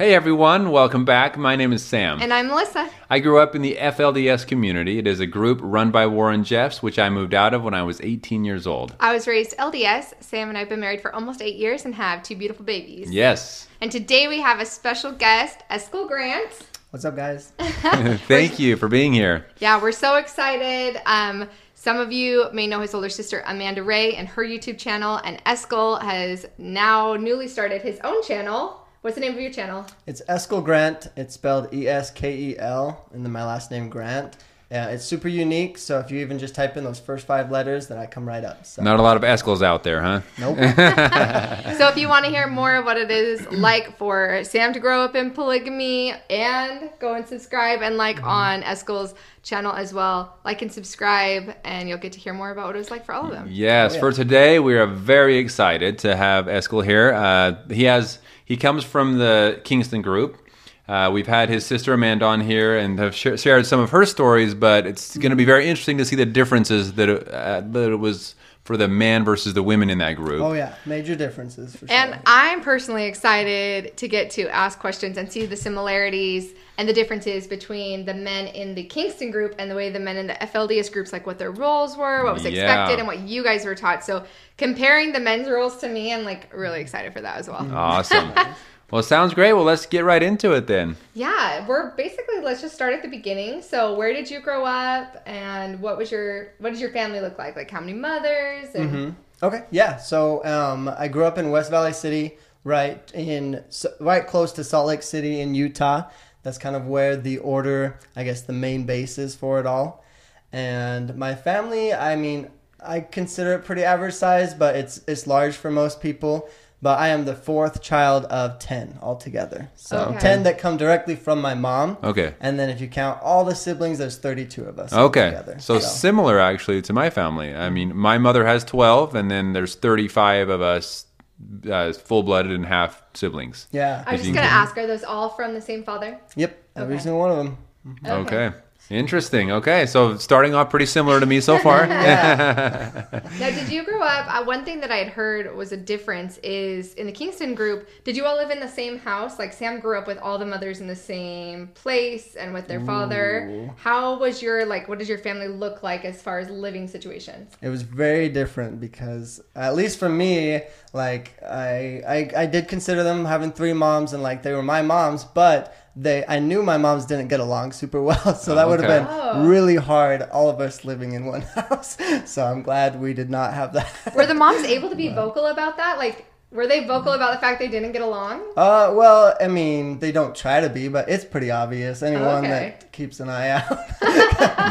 Hey everyone, welcome back. My name is Sam. And I'm Melissa. I grew up in the FLDS community. It is a group run by Warren Jeffs, which I moved out of when I was 18 years old. I was raised LDS. Sam and I have been married for almost eight years and have two beautiful babies. Yes. And today we have a special guest, Eskel Grant. What's up, guys? Thank you for being here. Yeah, we're so excited. Um, some of you may know his older sister Amanda Ray and her YouTube channel, and Eskel has now newly started his own channel. What's the name of your channel? It's Eskel Grant. It's spelled E S K E L, and then my last name Grant. Yeah, it's super unique. So if you even just type in those first five letters, then I come right up. So Not a lot of Eskels out there, huh? nope. So if you want to hear more of what it is like for Sam to grow up in polygamy and go and subscribe and like on Eskel's channel as well, like and subscribe and you'll get to hear more about what it was like for all of them. Yes, Oh, yeah. for today we are very excited to have Eskel here. Uh, he has he comes from the Kingston group. Uh, we've had his sister Amanda on here and have sh- shared some of her stories, but it's going to be very interesting to see the differences that it, uh, that it was for the man versus the women in that group. Oh yeah, major differences for sure. And I'm personally excited to get to ask questions and see the similarities and the differences between the men in the Kingston group and the way the men in the FLDS groups, like what their roles were, what was Yeah. expected, and what you guys were taught. So comparing the men's roles to me, I'm like really excited for that as well. Awesome. well, sounds great. Well, let's get right into it then. Yeah, we're basically let's just start at the beginning. So, where did you grow up, and what was your what does your family look like? Like how many mothers? And Okay, yeah. So um, I grew up in West Valley City, right in right close to Salt Lake City in Utah. That's kind of where the order, I guess, the main base is for it all. And my family, I mean, I consider it pretty average size, but it's it's large for most people. But I am the fourth child of ten altogether. So Okay. ten that come directly from my mom. Okay. And then if you count all the siblings, there's 32 of us. Okay. altogether. So similar actually to my family. I mean, my mother has 12 and then there's 35 of us uh, full-blooded and half siblings. yeah. I was just gonna ask, are those all from the same father? Yep. Every Okay. single one of them. Okay. Interesting. Okay. So starting off pretty similar to me so far. Now, did you grow up? Uh, one thing that I had heard was a difference is in the Kingston group. Did you all live in the same house? Like Sam grew up with all the mothers in the same place and with their father. How was your like? What does your family look like as far as living situations? It was very different because, at least for me, like I, I, I did consider them having three moms and like they were my moms, but they, I knew my moms didn't get along super well, so that would have Okay. been Oh. really hard. All of us living in one house, so I'm glad we did not have that. Were the moms able to be vocal about that? Like, were they vocal about the fact they didn't get along? Uh, well, I mean, they don't try to be, but it's pretty obvious. Anyone Okay. that keeps an eye out.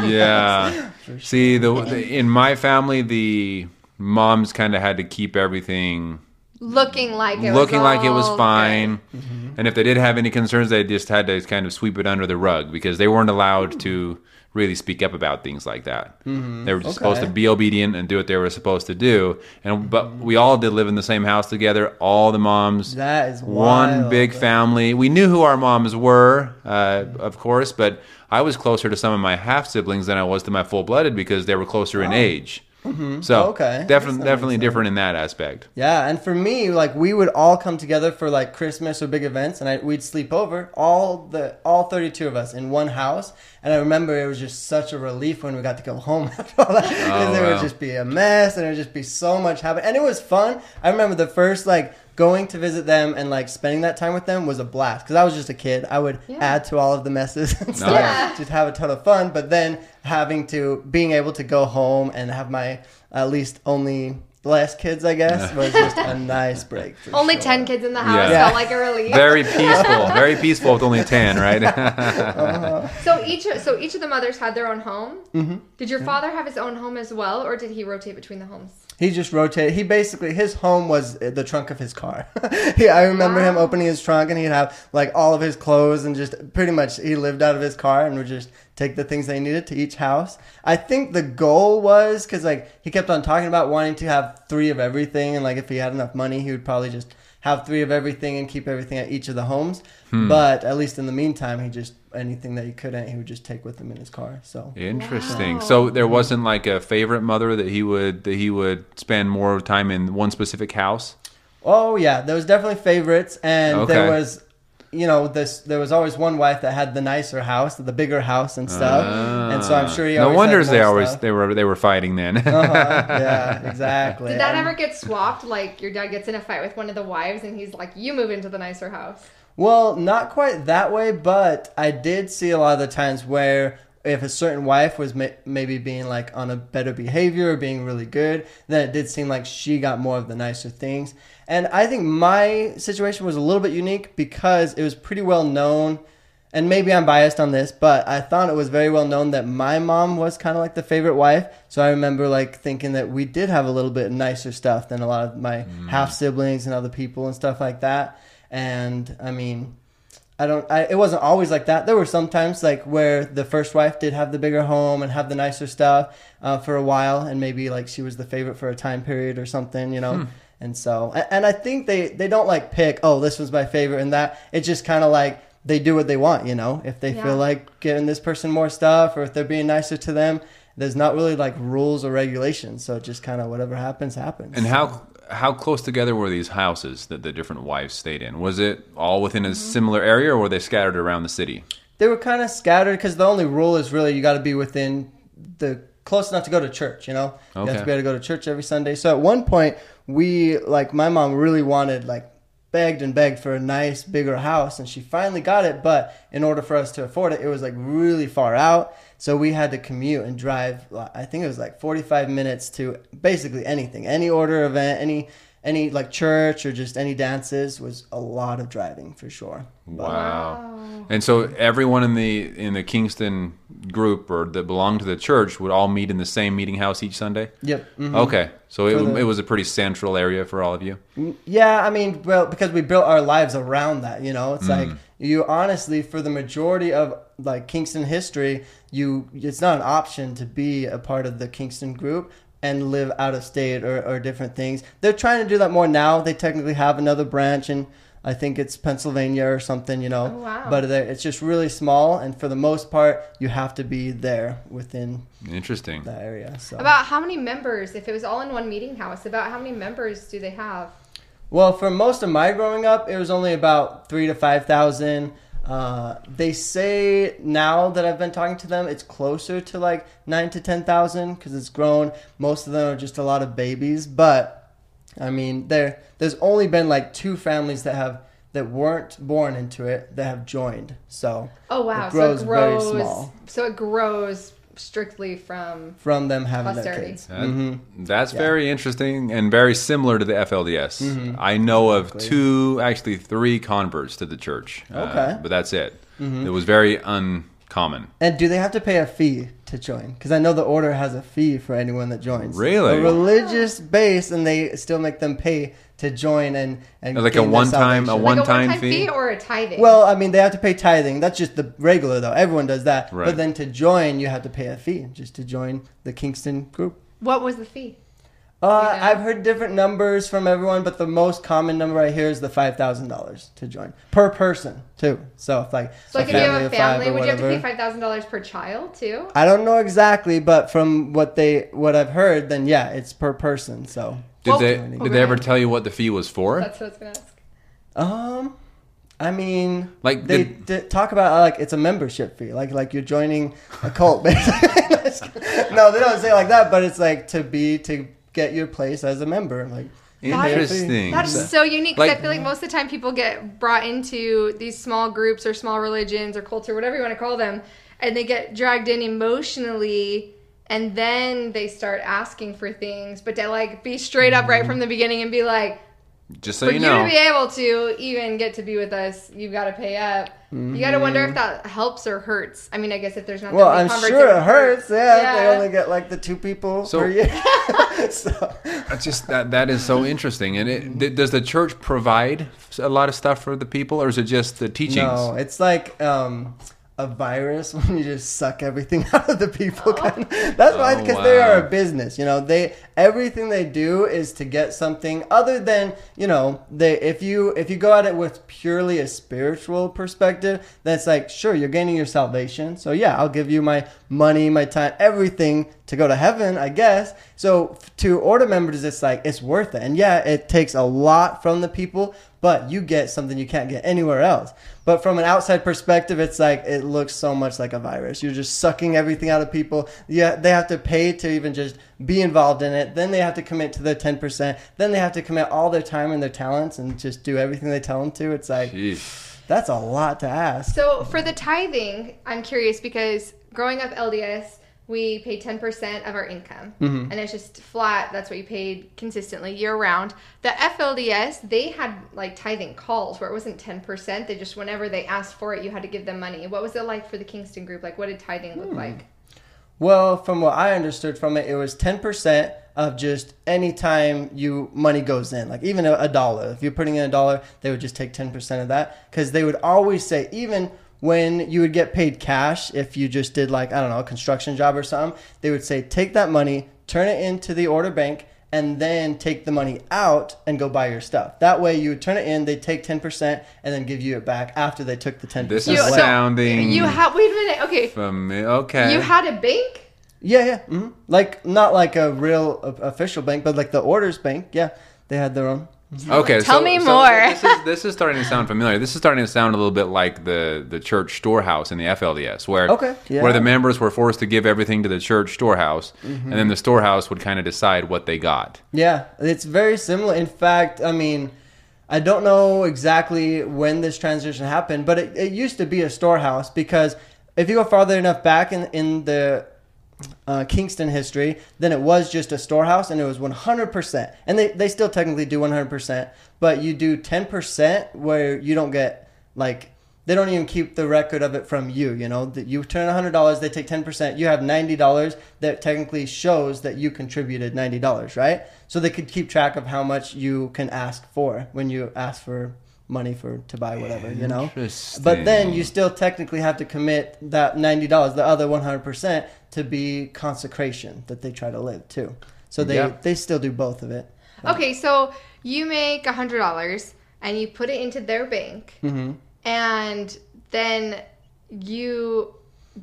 yeah. See, the, the in my family the moms kind of had to keep everything Looking like it looking was like it was all fine. good. And if they did have any concerns, they just had to kind of sweep it under the rug because they weren't allowed to really speak up about things like that. Mm-hmm. They were just supposed to be obedient and do what they were supposed to do. And but mm-hmm. we all did live in the same house together. All the moms, That is one wild. big family. We knew who our moms were, uh, of course, but I was closer to some of my half siblings than I was to my full blooded because they were closer in age. Mm-hmm. So Oh. Okay. definitely, definitely different in that aspect. Yeah, and for me, like we would all come together for like Christmas or big events, and I, we'd sleep over all the all thirty two of us in one house. And I remember it was just such a relief when we got to go home after all that, oh, because it wow. would just be a mess, and it would just be so much happen, and it was fun. I remember the first like going to visit them and like spending that time with them was a blast because I was just a kid. I would Yeah. add to all of the messes and stuff, Yeah. just have a ton of fun. But then having to being able to go home and have my at least only less kids, I guess, was just a nice break. Only sure. ten kids in the house Yeah. felt like a relief. Very peaceful, very peaceful with only ten, right? So each so each of the mothers had their own home. Mm-hmm. Did your father have his own home as well, or did he rotate between the homes? He just rotated. He basically his home was the trunk of his car. yeah, I remember him opening his trunk and he'd have like all of his clothes and just pretty much he lived out of his car and would just take the things they needed to each house. I think the goal was because like he kept on talking about wanting to have three of everything and like if he had enough money he would probably just have three of everything and keep everything at each of the homes. Hmm. But at least in the meantime, he just anything that he couldn't, he would just take with him in his car. So Interesting. Wow. So there wasn't like a favorite mother that he would that he would spend more time in one specific house. Oh yeah, there was definitely favorites, and Okay. there was you know, this there was always one wife that had the nicer house, the bigger house and stuff, and so I'm sure he. Ah. no always wonder they more always stuff. they were they were fighting then. Uh-huh, yeah, exactly. Did that And- ever get swapped? Like your dad gets in a fight with one of the wives, and he's like, "You move into the nicer house." Well, not quite that way, but I did see a lot of the times where if a certain wife was ma- maybe being like on a better behavior or being really good, then it did seem like she got more of the nicer things. And I think my situation was a little bit unique because it was pretty well known. And maybe I'm biased on this, but I thought it was very well known that my mom was kind of like the favorite wife. So I remember like thinking that we did have a little bit nicer stuff than a lot of my half siblings and other people and stuff like that. And I mean, I don't. I, it wasn't always like that. There were some times like where the first wife did have the bigger home and have the nicer stuff uh, for a while, and maybe like she was the favorite for a time period or something, you know. And so, and I think they they don't like pick. Oh, this was my favorite, and that. It's just kind of like they do what they want, you know. If they Yeah. feel like giving this person more stuff, or if they're being nicer to them, there's not really like rules or regulations. So it just kind of whatever happens happens. and how how close together were these houses that the different wives stayed in? Was it all within Mm-hmm. a similar area, or were they scattered around the city? they were kind of scattered because the only rule is really you got to be within the close enough to go to church. You know, you have to be able to go to church every Sunday. So at one point, we like my mom really wanted like begged and begged for a nice bigger house, and she finally got it. But in order for us to afford it, it was like really far out. So we had to commute and drive. I think it was like forty five minutes to basically anything, any order event, any. Any like church or just any dances was a lot of driving for sure. But- Wow. And so everyone in the in the Kingston group or that belonged to the church would all meet in the same meeting house each Sunday. Yep. mhm. Okay, so it, the- it was a pretty central area for all of you. Yeah, I mean, well, because we built our lives around that, you know, it's Mm. like you honestly, for the majority of like Kingston history, you it's not an option to be a part of the Kingston group and live out of state or, or different things. They're trying to do that more now. They technically have another branch and I think it's Pennsylvania or something, you know. Oh, wow. But it's just really small, and for the most part, you have to be there within Interesting. that area. So. About how many members? If it was all in one meeting house, about how many members do they have? Well, for most of my growing up, it was only about three to five thousand. Uh, they say now that I've been talking to them, it's closer to like nine to ten thousand because it's grown. Most of them are just a lot of babies, but I mean, there there's only been like two families that have that weren't born into it that have joined. So Oh wow! It grows so it very grows. small. So it grows strictly from. from them having their Posterity. kids, That- Mhm. That's Yeah. very interesting and very similar to the FLDS. Mhm. I know of Exactly. two, actually three converts to the church. Uh, Okay. Mm-hmm. but that's it. It was very uncommon. And do they have to pay a fee to join? Because I know the order has a fee for anyone that joins. Really? A religious base, and they still make them pay to join and and Like a gain their one-time- a one- like a One-time one-time fee? fee? or a tithing. Well, I mean, they have to pay tithing. That's just the regular though. Everyone does that. Right. But then to join, you have to pay a fee just to join the Kingston group. what was the fee? Uh, You know? I've heard different numbers from everyone, but the most common number I hear is the five thousand dollars to join per person too. So if like So like if you have a family, or would you have to pay five thousand dollars per child too? I don't know exactly, but from what they what I've heard, then yeah, it's per person. So Did Well- they did they ever tell you what the fee was for? That's what I was gonna ask. um, I mean, Like, they did- d- talk about uh, like it's a membership fee, like like you're joining a cult. Basically, no, they don't say it like that, but it's like to be to get your place as a member. Like you pay a fee. Interesting. That is so unique. 'cause Like- I feel like most of the time people get brought into these small groups or small religions or cults or whatever you want to call them, and they get dragged in emotionally, and then they start asking for things. But to like be straight up right mm-hmm. from the beginning and be like, Just so for you know. you, know. to be able to even get to be with us, you've got to pay up. You got to wonder if that helps or hurts. I mean, I guess if there's not. Well, that I'm sure it hurts. Yeah, they only get like the two people So- per year. so, That's just that that is so interesting. And it, th- does the church provide a lot of stuff for the people, or is it just the teachings? No, it's like um, a virus when you just suck everything out of the people. Oh. Kind of. That's why, Oh, because they are a business. You know, they everything they do is to get something other than you know they. If you if you go at it with purely a spiritual perspective, that's like sure you're gaining your salvation. So yeah, I'll give you my money, my time, everything to go to heaven, I guess. So to order members, it's like it's worth it. And yeah, it takes a lot from the people, but you get something you can't get anywhere else. But from an outside perspective, it's like it looks so much like a virus. You're just sucking everything out of people. Yeah, they have to pay to even just be involved in it. Then they have to commit to their 10%. Then they have to commit all their time and their talents and just do everything they tell them to. It's like Jeez. that's a lot to ask. So for the tithing, I'm curious because growing up LDS, we pay 10% of our income. Mm-hmm. And it's just flat. That's what you paid consistently year round. The FLDS, they had like tithing calls where it wasn't 10%. They just, whenever they asked for it, you had to give them money. What was it like for the Kingston group? Like, what did tithing Hmm. look like? Well, from what I understood from it, it was ten percent of just any time you money goes in, like even a, a dollar. If you're putting in a dollar, they would just take ten percent of that because they would always say even when you would get paid cash if you just did like I don't know a construction job or something, they would say take that money, turn it into the order bank. And then take the money out and go buy your stuff. That way, you would turn it in. They take ten percent and then give you it back after they took the 10%. This is You- so- sounding You had, wait a minute. Okay. from okay. You had a bank? Yeah, yeah. hmm Like not like a real uh, official bank, but like the orders bank. Yeah, they had their own. Okay, Tell so- me so more. this, is, this is starting to sound familiar. This is starting to sound a little bit like the, the church storehouse in the FLDS, where Okay, yeah. where the members were forced to give everything to the church storehouse, Mm-hmm. and then the storehouse would kind of decide what they got. Yeah, it's very similar. In fact, I mean, I don't know exactly when this transition happened, but it, it used to be a storehouse because if you go farther enough back in in the uh, Kingston history, then it was just a storehouse and it was 100%. And they, they still technically do 100%, but you do 10% where you don't get, like, they don't even keep the record of it from you, you know? That You turn $100, they take 10%, you have $90 that technically shows that you contributed $90, right? So they could keep track of how much you can ask for when you ask for money for to buy whatever, you know? But then you still technically have to commit that ninety dollars, the other one hundred percent, to be consecration that they try to live too. So they Yeah. they still do both of it. Okay, so you make a hundred dollars and you put it into their bank, Mm-hmm. and then you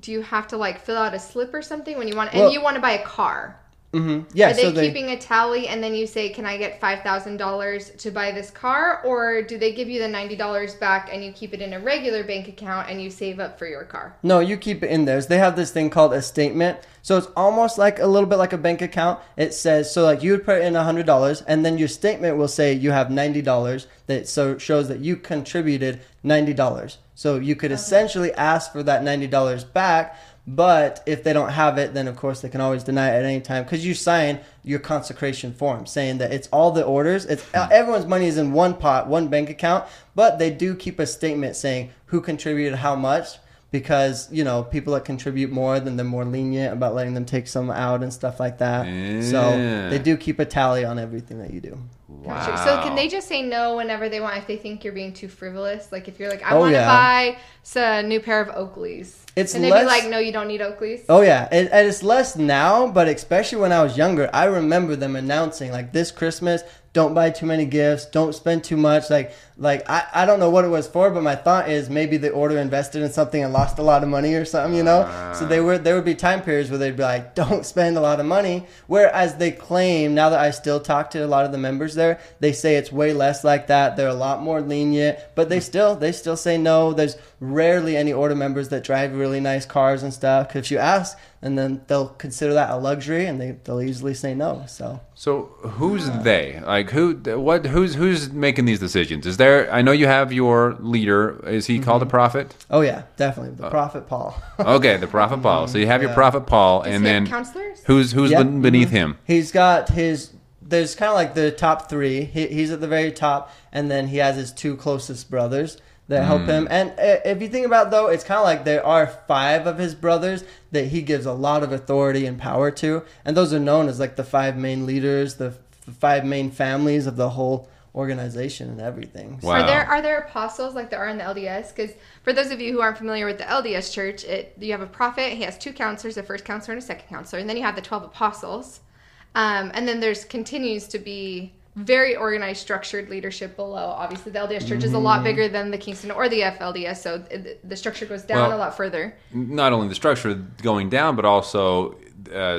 do you have to like fill out a slip or something when you want and you want to buy a car. Mm-hmm. Yeah. Are they so they keeping a tally and then you say, "Can I get five thousand dollars to buy this car?" Or do they give you the ninety dollars back and you keep it in a regular bank account and you save up for your car? no, you keep it in theirs. They have this thing called a statement. So it's almost like a little bit like a bank account. It says so like you would put in hundred dollars, and then your statement will say you have ninety dollars. That so shows that you contributed ninety dollars. So you could essentially ask for that ninety dollars back. But if they don't have it, then of course they can always deny it at any time. Because you sign your consecration form saying that it's all the orders. It's hmm. everyone's money is in one pot, one bank account, but they do keep a statement saying who contributed how much because you know people that contribute more then they're more lenient about letting them take some out and stuff like that. So they do keep a tally on everything that you do. Gotcha. So can they just say no whenever they want if they think you're being too frivolous? Like if you're like, I Oh, want to yeah. buy a new pair of Oakleys. It's and they'd less- be like, no, you don't need Oakleys. Oh yeah, it, and it's less now, but especially when I was younger, I remember them announcing like this Christmas, don't buy too many gifts, don't spend too much. Like like I, I don't know what it was for, but my thought is maybe the order invested in something and lost a lot of money or something, you know. so they ah. were there would be time periods where they'd be like, don't spend a lot of money. Whereas they claim now that I still talk to a lot of the members there, they say it's way less like that. They're a lot more lenient, but they still they still say no. There's rarely any order members that drive really nice cars and stuff. 'Cause if you ask, and then they'll consider that a luxury, and they they'll easily say no. So So who's they? Like who? What? Who's who's making these decisions? Is there? I know you have your leader. Is he called a mm-hmm. prophet? oh yeah, definitely the uh, prophet Paul. Okay, the prophet Paul. So you have your prophet Paul, Does and he have then counselors? who's who's Yeah. ben- beneath mm-hmm. him? He's got his. There's kind of like the top three. He, he's at the very top, and then he has his two closest brothers that help him. And uh, if you think about it, though, it's kind of like there are five of his brothers that he gives a lot of authority and power to, and those are known as like the five main leaders, the f- five main families of the whole organization and everything. Wow. Are there are there apostles like there are in the LDS? Because for those of you who aren't familiar with the LDS church, it you have a prophet. He has two counselors, a first counselor and a second counselor, and then you have the twelve apostles. Um, and then there's continues to be very organized, structured leadership below. Obviously, the LDS church is a lot mm-hmm. bigger than the Kingston or the FLDS, so the structure goes down Well, a lot further. Not only the structure going down, but also uh,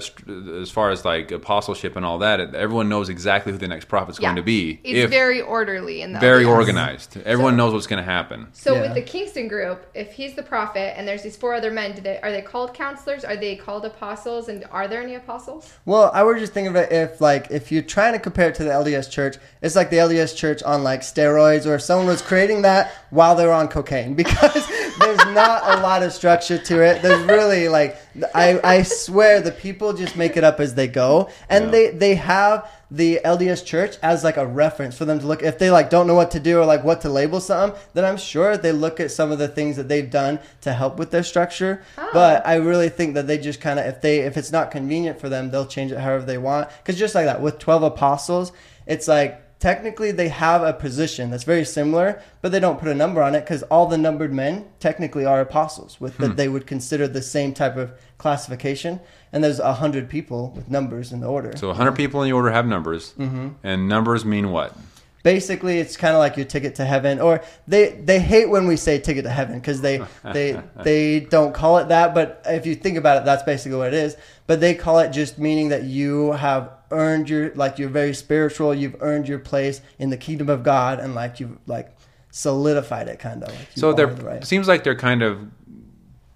as far as like apostleship and all that, everyone knows exactly who the next prophet's Yeah. going to be. It's if very orderly and very LDS. organized. Everyone So- knows what's going to happen. So Yeah. with the Kingston group, if he's the prophet and there's these four other men, do they, are they called counselors? Are they called apostles? And are there any apostles? Well, I was just thinking of it if like if you're trying to compare it to the LDS church, it's like the LDS church on like steroids, or if someone was creating that while they were on cocaine, because there's not a lot of structure to it. There's really like I I swear the people just make it up as they go, and Yeah. they they have the LDS church as like a reference for them to look if they like don't know what to do or like what to label something then I'm sure they look at some of the things that they've done to help with their structure Oh. but I really think that they just kind of if they if it's not convenient for them they'll change it however they want because just like that with 12 apostles it's like technically they have a position that's very similar but they don't put a number on it because all the numbered men technically are apostles with hmm. that they would consider the same type of classification and there's a hundred people with numbers in the order So 100 people in the order have numbers, Mm-hmm. and numbers mean what? basically it's kind of like your ticket to heaven or they they hate when we say ticket to heaven because they they they don't call it that but if you think about it that's basically what it is but they call it just meaning that you have earned your like you're very spiritual you've earned your place in the kingdom of god and like you've like solidified it kind of like So they're the right. seems like they're kind of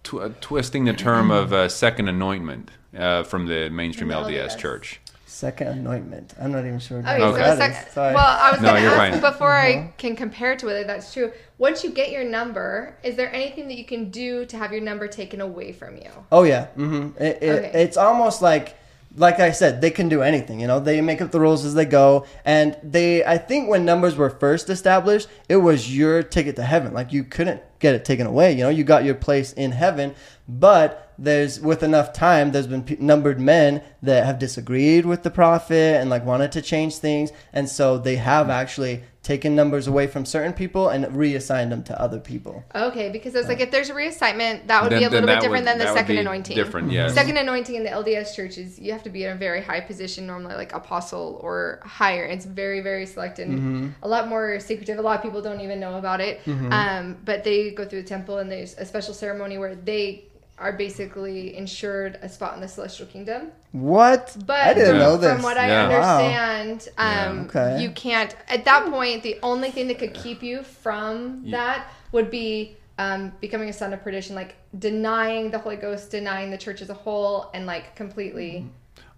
tw- uh, twisting the term of uh, second anointment uh, from the mainstream LDS LDS. church. second anointment i'm not even sure Okay, what so Okay. that is. sec- Sorry. well, I was No, going to ask fine. before Uh-huh. I can compare to whether that's true. Once you get your number, is there anything that you can do to have your number taken away from you? Oh yeah, hmm it, it, Okay. it's almost like, like I said, they can do anything. You know, they make up the rules as they go, and they. I think when numbers were first established, it was your ticket to heaven. Like you couldn't get it taken away. You know, you got your place in heaven, but there's with enough time, there's been numbered men that have disagreed with the prophet and like wanted to change things, and so they have actually taken numbers away from certain people and reassigned them to other people. Okay, because it's like if there's a reassignment, that would Then- be a little bit different would- than the that would second be anointing. different, yes. Second anointing in the LDS churches, you have to be in a very high position, normally like apostle or higher. It's very, very select and Mm-hmm. a lot more secretive. A lot of people don't even know about it. Um, but they go through the temple and there's a special ceremony where they are basically insured a spot in the celestial kingdom. What? But I didn't Yeah. know this. From what I Yeah. understand, Yeah. um, Okay. you can't. At that point, the only thing that could keep you from Yeah. that would be um, becoming a son of perdition, like denying the Holy Ghost, denying the church as a whole, and like completely.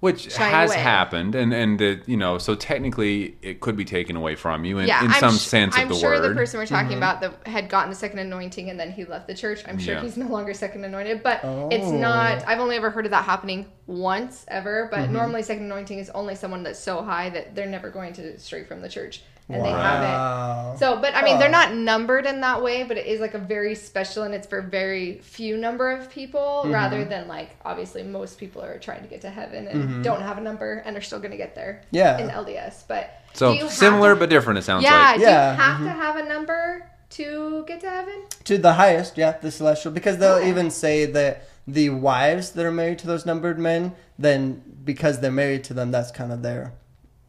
Which has away. happened, and and the, you know, so technically it could be taken away from you in, yeah, in I'm some sh- sense I'm of the sure word. the person we're talking about that had gotten the second anointing and then he left the church. I'm sure Yeah. he's no longer second anointed, but it's Oh. not. I've only ever heard of that happening once ever. But Mm-hmm. normally, second anointing is only someone that's so high that they're never going to stray from the church, and they have it. So, but I mean, they're not numbered in that way, but it is like a very special, and it's for very few number of people, Mm-hmm. rather than like obviously most people are trying to get to heaven and don't have a number and are still going to get there. Mm-hmm. Yeah. In LDS, but so do you have similar to- but different. It sounds yeah. like. Do Yeah, you have to have a number to get to heaven? To the highest, yeah, the celestial. Because they'll Okay. even say that the wives that are married to those numbered men, then because they're married to them, that's kind of their.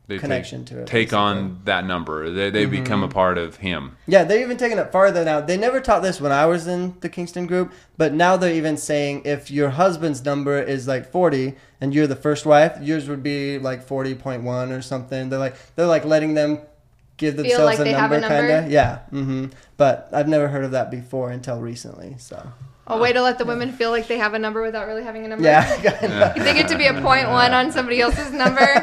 They Connection take, to it, Take on that number. They, they become Mm-hmm. a part of him. Yeah, they're even taking it farther now. They never taught this when I was in the Kingston group, but now they're even saying if your husband's number is like 40 and you're the first wife, yours would be like 40.1 or something. They're like they're like letting them give themselves like a number, a number? kind of. Yeah. hmm But I've never heard of that before until recently. So A way to let the women feel like they have a number without really having a number. yeah, kind of. they get to be a point one on somebody else's number.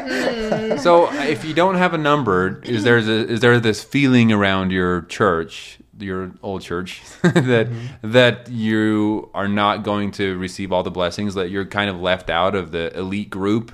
Hmm. So if you don't have a number, is there a, is there this feeling around your church, your old church, that Mm-hmm. that you are not going to receive all the blessings, that you're kind of left out of the elite group,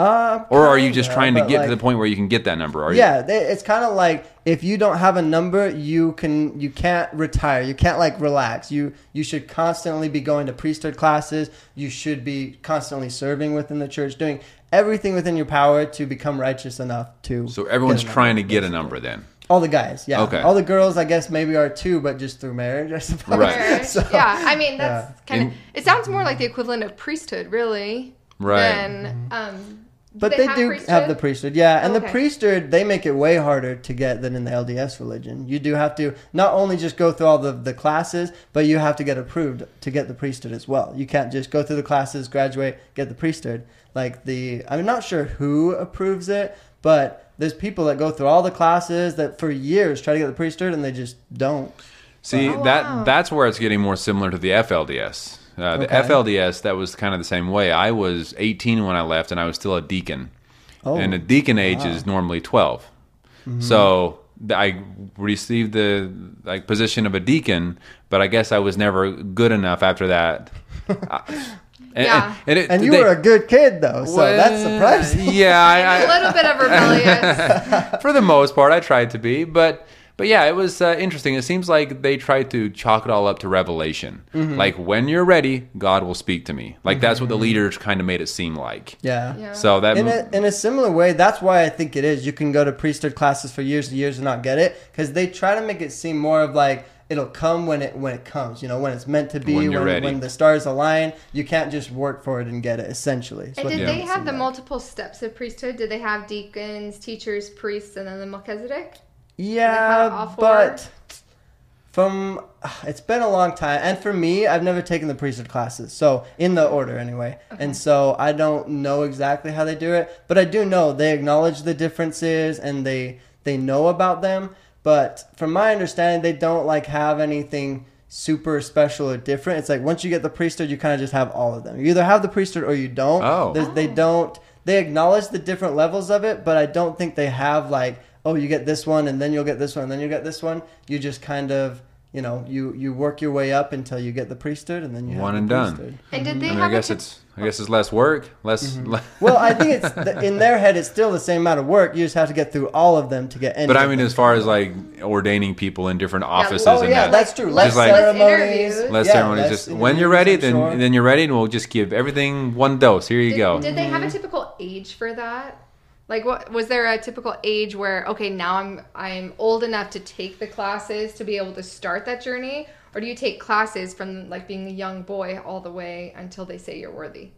Uh, or are you just trying to get like, to the point where you can get that number? Are Yeah, they, it's kind of like if you don't have a number, you can you can't retire. You can't like relax. You you should constantly be going to priesthood classes. You should be constantly serving within the church, doing everything within your power to become righteous enough to. So everyone's get trying to number, get a number then. All the guys, yeah. Okay. All the girls, I guess maybe are too, but just through marriage, I suppose. Right. So- yeah, I mean that's yeah. kind of. It sounds more like the equivalent of priesthood, really. Right. Than um, But they they, have do priesthood? have the priesthood, yeah. And the priesthood, they make it way harder to get than in the LDS religion. You do have to not only just go through all the, the classes, but you have to get approved to get the priesthood as well. You can't just go through the classes, graduate, get the priesthood. Like the, I'm not sure who approves it, but there's people that go through all the classes that for years try to get the priesthood and they just don't. See Oh, that wow. that's where it's getting more similar to the FLDS. Uh, the Okay. FLDS that was kind of the same way. I was 18 when I left, and I was still a deacon. Oh, and a deacon age is normally 12. So I received the like position of a deacon, but I guess I was never good enough after that. Uh, and, Yeah. and, it- and you they- were a good kid though, so that's surprising. Yeah, I, I, a little bit of rebellious. for the most part, I tried to be, but but yeah, it was uh, interesting. It seems like they tried to chalk it all up to revelation. Mm-hmm. Like when you're ready, God will speak to me. Like that's what the leaders kind of made it seem like. Yeah. Yeah. So that In a, in a similar way, that's why I think it is. You can go to priesthood classes for years and years and not get it because they try to make it seem more of like it'll come when it when it comes. You know, when it's meant to be. When you're when, ready. the stars align, you can't just work for it and get it. Essentially, It's And what did they have the like. multiple steps of priesthood? Did they have deacons, teachers, priests, and then the Melchizedek? Have all Yeah, but from ah, it's been a long time, and for me, I've never taken the priesthood classes, so in the order anyway, and so I don't know exactly how they do it, but I do know they acknowledge the differences and they they know about them. But from my understanding, they don't like have anything super special or different. It's like once you get the priesthood, you kind of just have all of them. You either have the priesthood or you don't. Oh. There's- they don't. They acknowledge the different levels of it, but I don't think they have like, oh, you get this one, and then you'll get this one, and then you get this one. You just kind of, you know, you you work your way up until you get the priesthood, and then you have One the and done. priesthood. And did they I mean, have I guess a it's I guess it's less work, less. Mm-hmm. le- Well, I think it's th- in their head. It's still the same amount of work. You just have to get through all of them to get any. but I mean, as far as like ordaining people in different offices Oh and yeah, that. that's true. Less Just like- ceremonies. interviews. Less Yeah, ceremonies. less Just when you're ready, then sure. then you're ready, and we'll just give everything one dose. Here you Did, go. did they have Mm-hmm. a typical age for that? Like, what was there a typical age where okay, now I'm I'm old enough to take the classes to be able to start that journey, or do you take classes from like being a young boy all the way until they say you're worthy?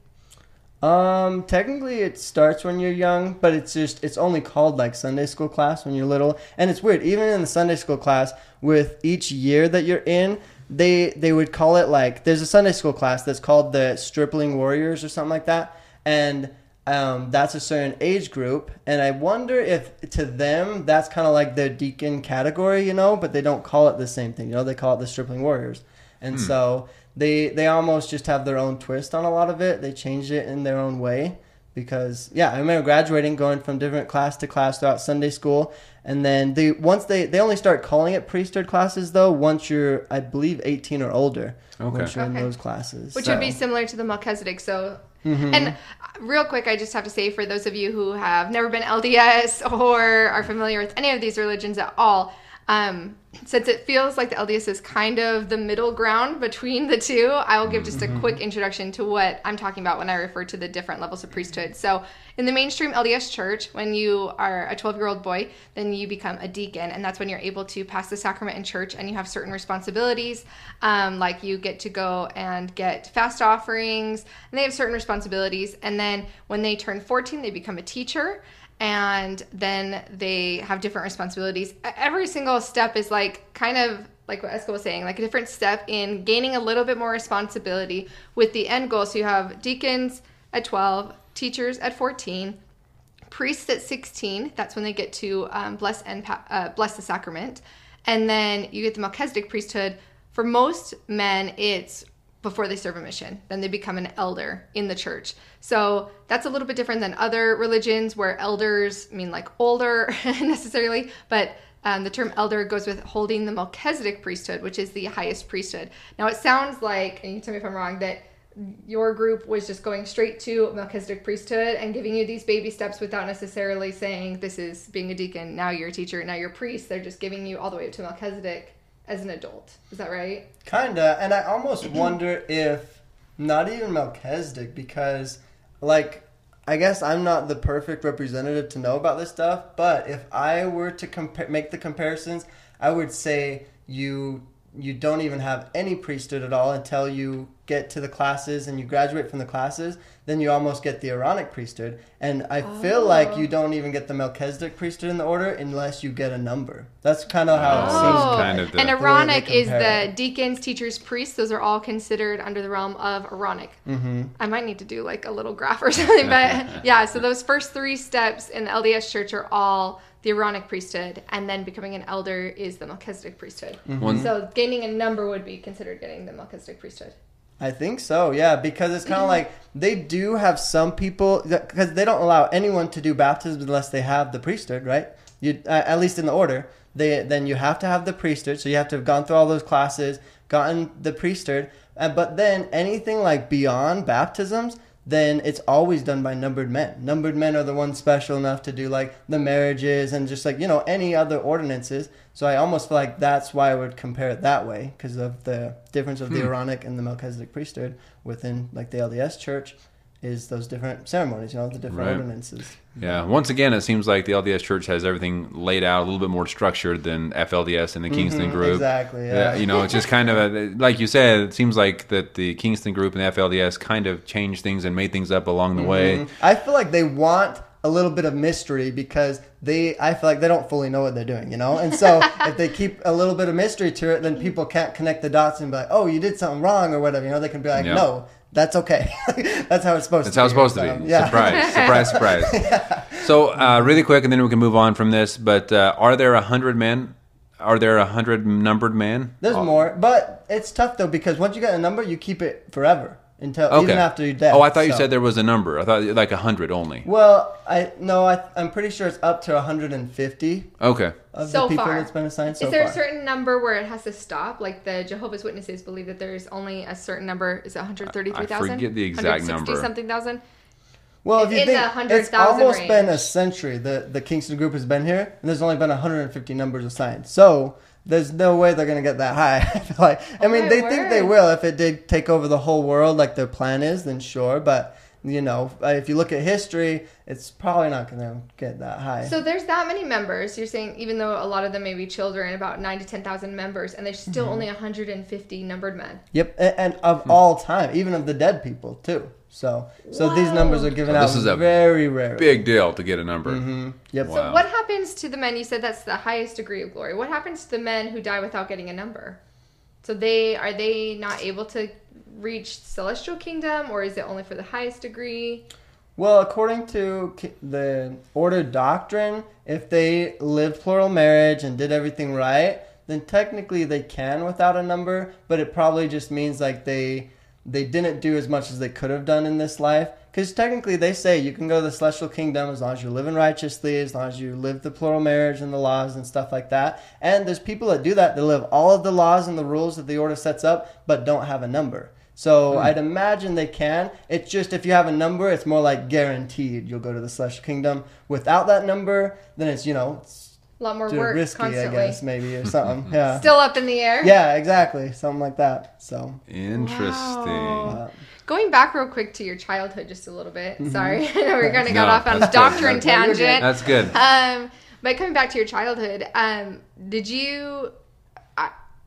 Um, technically it starts when you're young, but it's just it's only called like Sunday school class when you're little. And it's weird, even in the Sunday school class, with each year that you're in, they they would call it like there's a Sunday school class that's called the Stripling Warriors or something like that. And um, that's a certain age group, and I wonder if to them that's kind of like their deacon category, you know, but they don't call it the same thing, you know. They call it the Stripling Warriors, and so they they almost just have their own twist on a lot of it. They changed it in their own way because yeah, I remember graduating, going from different class to class throughout Sunday school, and then they once they they only start calling it priesthood classes though once you're I believe 18 or older. Okay. Once you're in those classes, Which So- would be similar to the Melchizedek. So, Mm-hmm. and uh, real quick, I just have to say for those of you who have never been LDS or are familiar with any of these religions at all, um, since it feels like the LDS is kind of the middle ground between the two, I will give just Mm-hmm. a quick introduction to what I'm talking about when I refer to the different levels of priesthood. So, in the mainstream LDS church, when you are a 12 year old boy, then you become a deacon, and that's when you're able to pass the sacrament in church and you have certain responsibilities. Um, like you get to go and get fast offerings, and they have certain responsibilities. And then when they turn 14, they become a teacher and then they have different responsibilities. Every single step is like kind of like what Eskel was saying, like a different step in gaining a little bit more responsibility with the end goal. So you have deacons at 12, teachers at 14, priests at 16 that's when they get to um, bless and uh, bless the sacrament and then you get the melchizedek priesthood for most men it's before they serve a mission. Then they become an elder in the church. So that's a little bit different than other religions where elders mean like older necessarily but um, the term elder goes with holding the melchizedek priesthood which is the highest priesthood. Now it sounds like and you tell me if i'm wrong that your group was just going straight to Melchizedek priesthood and giving you these baby steps without necessarily saying this is being a deacon, now you're a teacher, now you're a priest. They're just giving you all the way up to Melchizedek as an adult. Is that right? Kinda, and I almost wonder if not even Melchizedek, because like I guess I'm not the perfect representative to know about this stuff, but if I were to compare, make the comparisons, I would say you you don't even have any priesthood at all until you get to the classes and you graduate from the classes. Then you almost get the Aaronic priesthood. And I feel like Oh. you don't even get the Melchizedek priesthood in the order unless you get a number. That's kind of how it Oh. seems. Oh, kind of the- and the Aaronic is the it. deacons, teachers, priests. Those are all considered under the realm of Aaronic. Mm-hmm. I might need to do like a little graph or something, but yeah. So those first three steps in the LDS Church are all the Aaronic priesthood, and then becoming an elder is the Melchizedek priesthood. One- So gaining a number would be considered getting the Melchizedek priesthood. I think so, yeah, because it's kind of like they do have some people because they don't allow anyone to do baptism unless they have the priesthood, right? You uh, at least in the order, they then you have to have the priesthood, so you have to have gone through all those classes, gotten the priesthood, but then anything like beyond baptisms, then it's always done by numbered men. Numbered men are the ones special enough to do like the marriages and just like you know any other ordinances. So I almost feel like that's why I would compare it that way because of the difference of the Hmm. Aaronic and the Melchizedek priesthood within like the LDS church is those different ceremonies, you know, the different Right. ordinances. Yeah. Once again, it seems like the LDS Church has everything laid out a little bit more structured than FLDS and the Kingston Mhm, Group. exactly, Yeah. You know, it's just kind of a, like you said. It seems like that the Kingston Group and the FLDS kind of changed things and made things up along the way. Mhm. I feel like they want a little bit of mystery because they I feel like they don't fully know what they're doing, you know? And so if they keep a little bit of mystery to it, then people can't connect the dots and be like, "Oh, you did something wrong" or whatever, you know? They can be like, Yeah. "No, that's okay." that's how it's supposed to be. That's to how it's supposed to be. Yeah. Surprise, surprise, surprise. So, uh, really quick, and then we can move on from this. But uh, are there a hundred men? Are there a hundred numbered men? There's Oh, more, but it's tough though because once you get a number, you keep it forever until Okay. even after your death. Oh, I thought you said there was a number. I thought like a hundred only. Well, I no, I, I'm pretty sure it's up to 150 Okay. of So the people far. that's been assigned so is there far. a certain number where it has to stop? Like the Jehovah's Witnesses believe that there's only a certain number. Is it 133,000? I forget the exact number. something thousand. well, if you in think the 100,000 it's almost range. been a century, the the Kingston group has been here, and there's only been 150 numbers assigned. So there's no way they're gonna get that high. I feel like, I Oh mean, my they think they will if it did take over the whole world, like their plan is. Then sure, but you know, uh, if you look at history, it's probably not gonna get that high. So there's that many members. You're saying even though a lot of them may be children, about nine to ten thousand members, and there's still Mm-hmm. only 150 numbered men. Yep, and, and of all time, even of the dead people too. So, so these numbers are given So out this is a very rare. Big deal to get a number. hmm Yep. Wow. So what happens to the men? You said that's the highest degree of glory. What happens to the men who die without getting a number? So they are they not able to reach celestial kingdom, or is it only for the highest degree? Well, according to the order doctrine, if they lived plural marriage and did everything right, then technically they can without a number. But it probably just means like they they didn't do as much as they could have done in this life. Because technically they say you can go to the celestial kingdom as long as you're living righteously, as long as you live the plural marriage and the laws and stuff like that. And there's people that do that. They live all of the laws and the rules that the order sets up, but don't have a number. So hmm. I'd imagine they can. It's just if you have a number, it's more like guaranteed you'll go to the celestial kingdom. Without that number, then it's you know it's A lot more too work risky, constantly. I guess maybe or something. Yeah. Still up in the air. yeah, exactly, something like that. So Interesting. Wow. uh, Going back real quick to your childhood, just a little bit. Sorry, I know we're gonna got Mm-hmm. Off on a doctrine That's- No, you're good. tangent. That's good. Um, but coming back to your childhood, um, did you?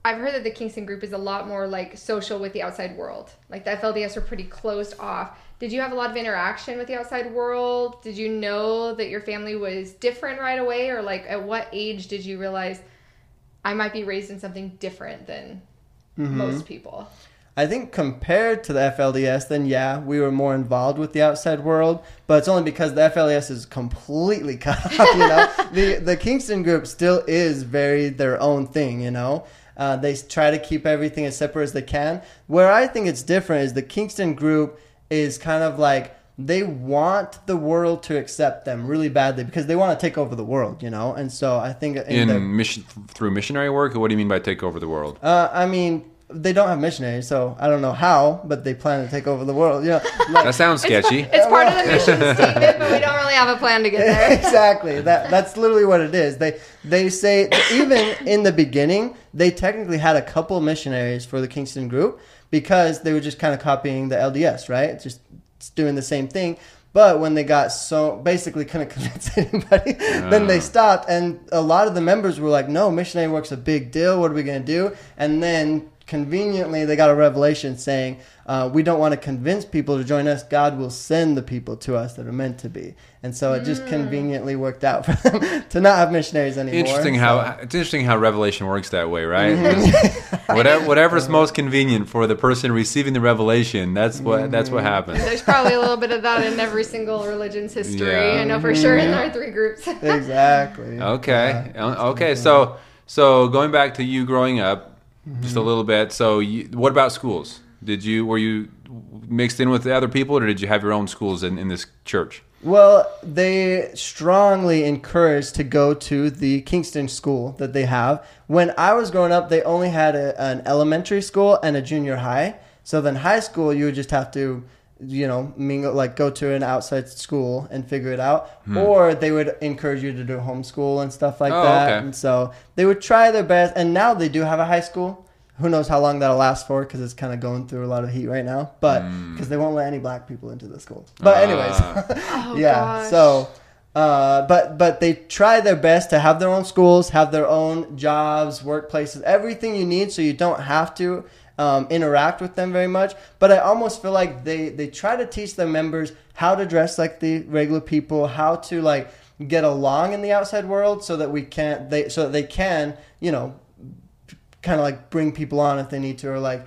I've heard that the Kingston group is a lot more like social with the outside world. Like the FLDS are pretty closed off. Did you have a lot of interaction with the outside world? Did you know that your family was different right away, or like at what age did you realize I might be raised in something different than Mm-hmm. most people? I think compared to the FLDS, then yeah, we were more involved with the outside world, but it's only because the FLDS is completely cut off. You know, the the Kingston group still is very their own thing. You know, uh, they try to keep everything as separate as they can. Where I think it's different is the Kingston group is kind of like they want the world to accept them really badly because they want to take over the world. You know, and so I think In their- mission through missionary work, what do you mean by take over the world? uh, I mean, they don't have missionaries, so I don't know how, but they plan to take over the world. Yeah, like, That sounds sketchy. It's part of the mission statement, but we don't really have a plan to get there. exactly. That that's literally what it is. They they say even in the beginning, they technically had a couple missionaries for the Kingston group because they were just kind of copying the LDS, right? Just doing the same thing. But when they got so basically couldn't convince anybody, then they ah. stopped. And a lot of the members were like, "No, missionary work's a big deal. What are we gonna do?" And then conveniently they got a revelation saying uh, we don't want to convince people to join us god will send the people to us that are meant to be and so it just Mm. conveniently worked out for them to not have missionaries anymore Interesting So- how it's interesting how Revelation works that way, right? Mm-hmm. whatever whatever's most convenient for the person receiving the revelation, that's what that's Mm-hmm. what happens. There's probably a little bit of that in every single religion's history. Yeah. I know for sure in our three groups. exactly Okay. Yeah. Uh, Okay. So so going back to you growing up just a Mm-hmm. little bit. So you, what about schools? Did you were you mixed in with the other people, or did you have your own schools in, in this church? Well, they strongly encourage to go to the Kingston school that they have. When I was growing up, they only had a, an elementary school and a junior high. So then high school, you would just have to, you know, mingle, like go to an outside school and figure it out. Or they would encourage you to do homeschool and stuff like Oh, that. okay. And so they would try their best. And now they do have a high school. Who knows how long that'll last for because it's kind of going through a lot of heat right now. But because they won't let any black people into the school. But, anyways. Ah. Oh, yeah. gosh. So, uh, but but they try their best to have their own schools, have their own jobs, workplaces, everything you need, so you don't have to um, interact with them very much. But I almost feel like they they try to teach their members how to dress like the regular people, how to like get along in the outside world, so that we can't they so that they can you know kind of like bring people on if they need to, or like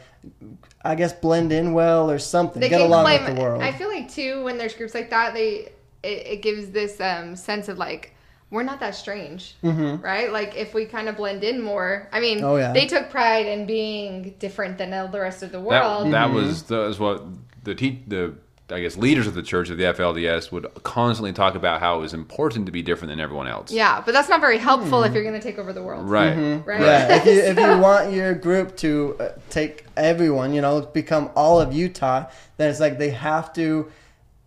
I guess blend in well or something, they get along claim. with the world. I feel like too when there's groups like that, they it, it gives this um, sense of like we're not that strange, right? Like if we kind of blend in more. I mean, Mm-hmm. Oh, yeah. they took pride in being different than all the rest of the That, world. that was that was what the te- the I guess leaders of the church of the FLDS would constantly talk about how it was important to be different than everyone else. yeah, but that's not very helpful Hmm. if you're going to take over the world. Right. Right. Yeah, if you if you want your group to uh, take everyone, you know, become all of Utah, then it's like they have to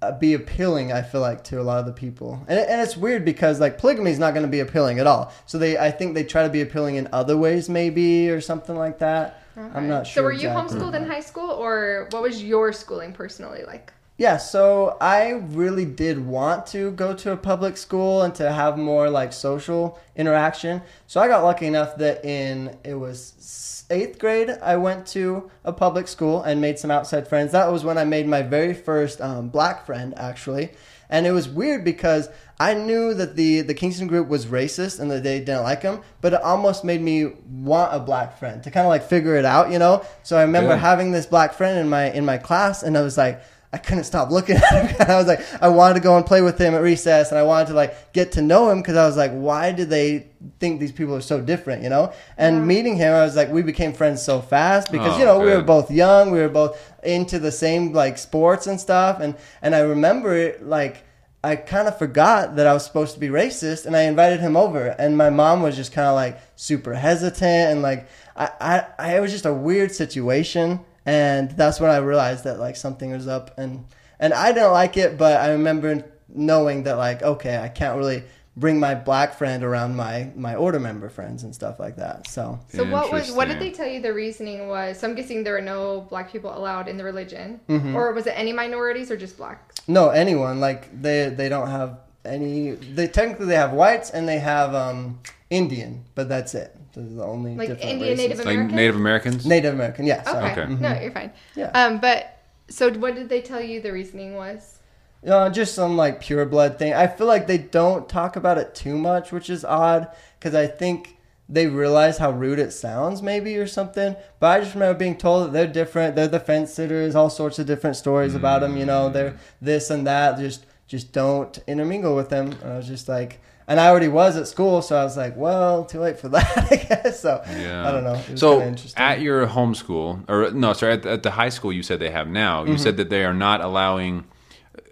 Uh, be appealing. I feel like to a lot of the people, and, and it's weird because like polygamy is not going to be appealing at all. So they, I think they try to be appealing in other ways, maybe or something like that. I'm not sure. So were you exactly. homeschooled in high school, or what was your schooling personally like? Yeah, so I really did want to go to a public school and to have more like social interaction. So I got lucky enough that in it was eighth grade I went to a public school and made some outside friends. That was when I made my very first um, black friend actually, and it was weird because I knew that the the Kingston group was racist and that they didn't like him, but it almost made me want a black friend to kind of like figure it out, you know. So I remember Good. having this black friend in my in my class, and I was like. I couldn't stop looking at him. I was like, I wanted to go and play with him at recess, and I wanted to like get to know him because I was like, why do they think these people are so different, you know? And Yeah. meeting him, I was like, we became friends so fast because Oh, you know we were both young, we were both into the same like sports and stuff, and and I remember it like. I kind of forgot that I was supposed to be racist, and I invited him over, and my mom was just kind of like super hesitant, and like I, I, I, it was just a weird situation, and that's when I realized that like something was up, and and I didn't like it, but I remember knowing that like okay, I can't really bring my black friend around my my order member friends and stuff like that. So So what was what did they tell you the reasoning was? So I'm guessing there were no black people allowed in the religion, Mm-hmm. or was it any minorities or just blacks? no, anyone like they they don't have any. They technically they have whites and they have um Indian, but that's it. Those are the only Like different Indian, races. Native Like Native Americans. Native American, yeah. Sorry. Okay, Okay. no, you're fine. Yeah. Um, but so what did they tell you the reasoning was? Uh, just some like pure blood thing. I feel like they don't talk about it too much, which is odd because I think they realize how rude it sounds, maybe or something. But I just remember being told that they're different. They're the fence sitters. All sorts of different stories about them. You know, they're this and that. Just just don't intermingle with them. And I was just like, and I already was at school, so I was like, well, too late for that, I guess. So Yeah. I don't know. It was So interesting. at your homeschool, or no, sorry, at the, at the high school you said they have now, Mm-hmm. you said that they are not allowing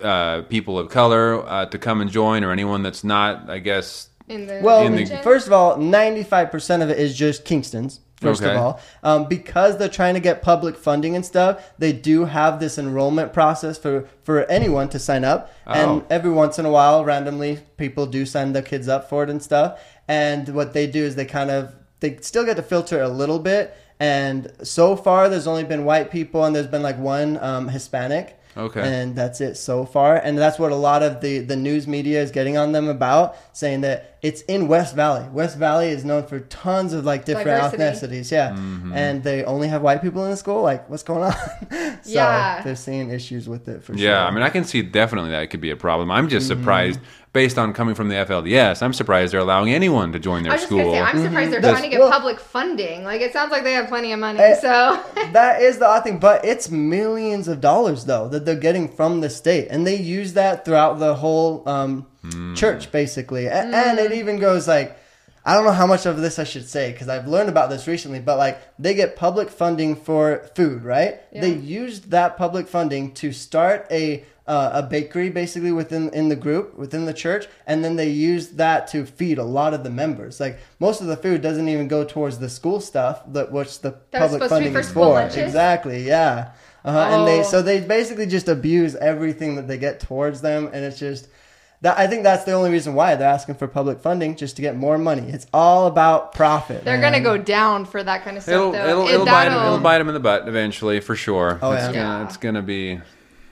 uh, people of color uh, to come and join, or anyone that's not, I guess. In the Well, In the- first of all, 95% of it is just Kingston's, first Okay. of all. Um, because they're trying to get public funding and stuff, they do have this enrollment process for, for anyone to sign up. Oh. And every once in a while, randomly, people do sign their kids up for it and stuff. And what they do is they kind of, they still get to filter a little bit. And so far, there's only been white people and there's been like one um, Hispanic. Okay. And that's it so far. And that's what a lot of the, the news media is getting on them about, saying that it's in West Valley. West Valley is known for tons of like different Diversity. ethnicities. Yeah. Mm-hmm. And they only have white people in the school. Like, what's going on? so Yeah. they're seeing issues with it for sure. Yeah, I mean, I can see definitely that it could be a problem. I'm just Mm-hmm. surprised, based on coming from the FLDS, I'm surprised they're allowing anyone to join I their was school. gonna say, I'm surprised they're That's- trying to get well- public funding. Like it sounds like they have plenty of money. Eh, so that is the odd thing, but it's millions of dollars though that they're getting from the state, and they use that throughout the whole um, church basically, A- and it even goes like. I don't know how much of this I should say because I've learned about this recently, but like they get public funding for food, right? Yeah. They used that public funding to start a uh, a bakery basically within in the group within the church, and then they used that to feed a lot of the members. Like most of the food doesn't even go towards the school stuff, that which the That public supposed to be funding for is school for. lunches? Exactly, yeah. Uh-huh. And they Oh. so they basically just abuse everything that they get towards them, and it's just that I think that's the only reason why they're asking for public funding just to get more money. It's all about profit. they're man. gonna go down for that kind of stuff. It'll though. it'll, It- it'll bite them, It'll bite him in the butt eventually, for sure. Oh, it's yeah. Gonna, Yeah. it's gonna be.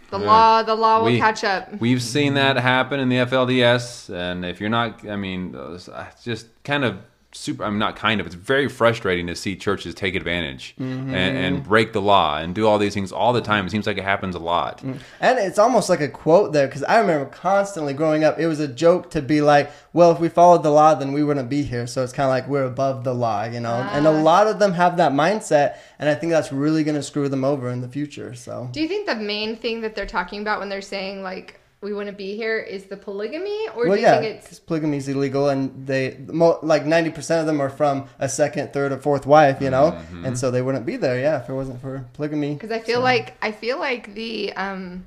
The law, the law will We- catch up. We've seen that happen in the FLDS, and if you're not, I mean, uh, just kind of super. I'm not kind of. It's very frustrating to see churches take advantage Mm-hmm. and, and break the law and do all these things all the time. It seems like it happens a lot. And it's almost like a quote there because I remember constantly growing up, it was a joke to be like, well, if we followed the law, then we wouldn't be here. So it's kind of like we're above the law, you know? And a Ah. lot of them have that mindset. And I think that's really going to screw them over in the future. So. Do you think the main thing that they're talking about when they're saying like we wouldn't be here is the polygamy, or Well, do you yeah, think it's polygamy is illegal, and they mo- like ninety percent of them are from a second, third, or fourth wife, you know, Mm-hmm. and so they wouldn't be there, yeah, if it wasn't for polygamy. because I feel like I feel like the um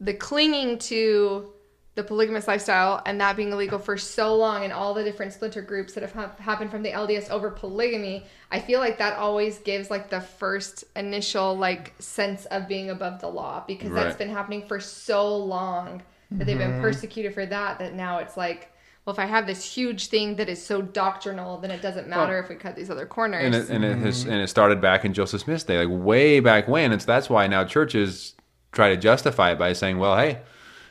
the clinging to the polygamous lifestyle and that being illegal for so long and all the different splinter groups that have hap- happened from the LDS over polygamy, I feel like that always gives like the first initial like sense of being above the law because that's been happening for so long that they've been mm-hmm. persecuted for that that now it's like well if I have this huge thing that is so doctrinal then it doesn't matter if we cut these other corners. And it, and it has mm-hmm. and it started back in Joseph Smith's day, like way back when. It's that's why now churches try to justify it by saying, well, hey,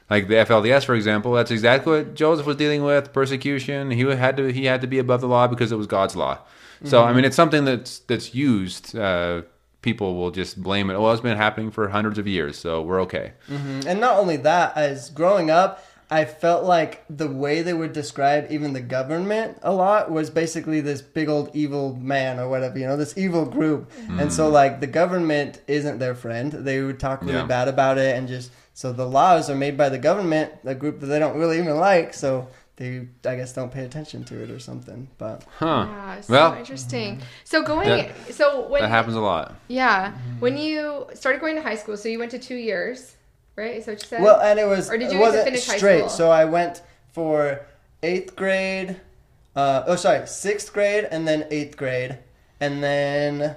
like the FLDS, for example, that's exactly what Joseph was dealing with: persecution. He had to he had to be above the law because it was God's law. So I mm-hmm. mean, it's something that's that's used. Uh, people will just blame it. Well, it's been happening for hundreds of years, so we're okay. Mm-hmm. And not only that, as growing up, I felt like the way they would describe even the government a lot was basically this big old evil man or whatever, you know, this evil group. And so, mm. like, the government isn't their friend. They would talk really Yeah. bad about it and just. So the laws are made by the government, a group that they don't really even like. So they, I guess, don't pay attention to it or something. But Huh? yeah, so well, interesting. So going, That- so when that happens a lot. Yeah. Mm-hmm. When you started going to high school, so you went to two years, right? Is that what you said? Well, and it was Or did you wasn't finish high straight. school? So I went for eighth grade. Uh, oh, sorry, sixth grade and then eighth grade, and then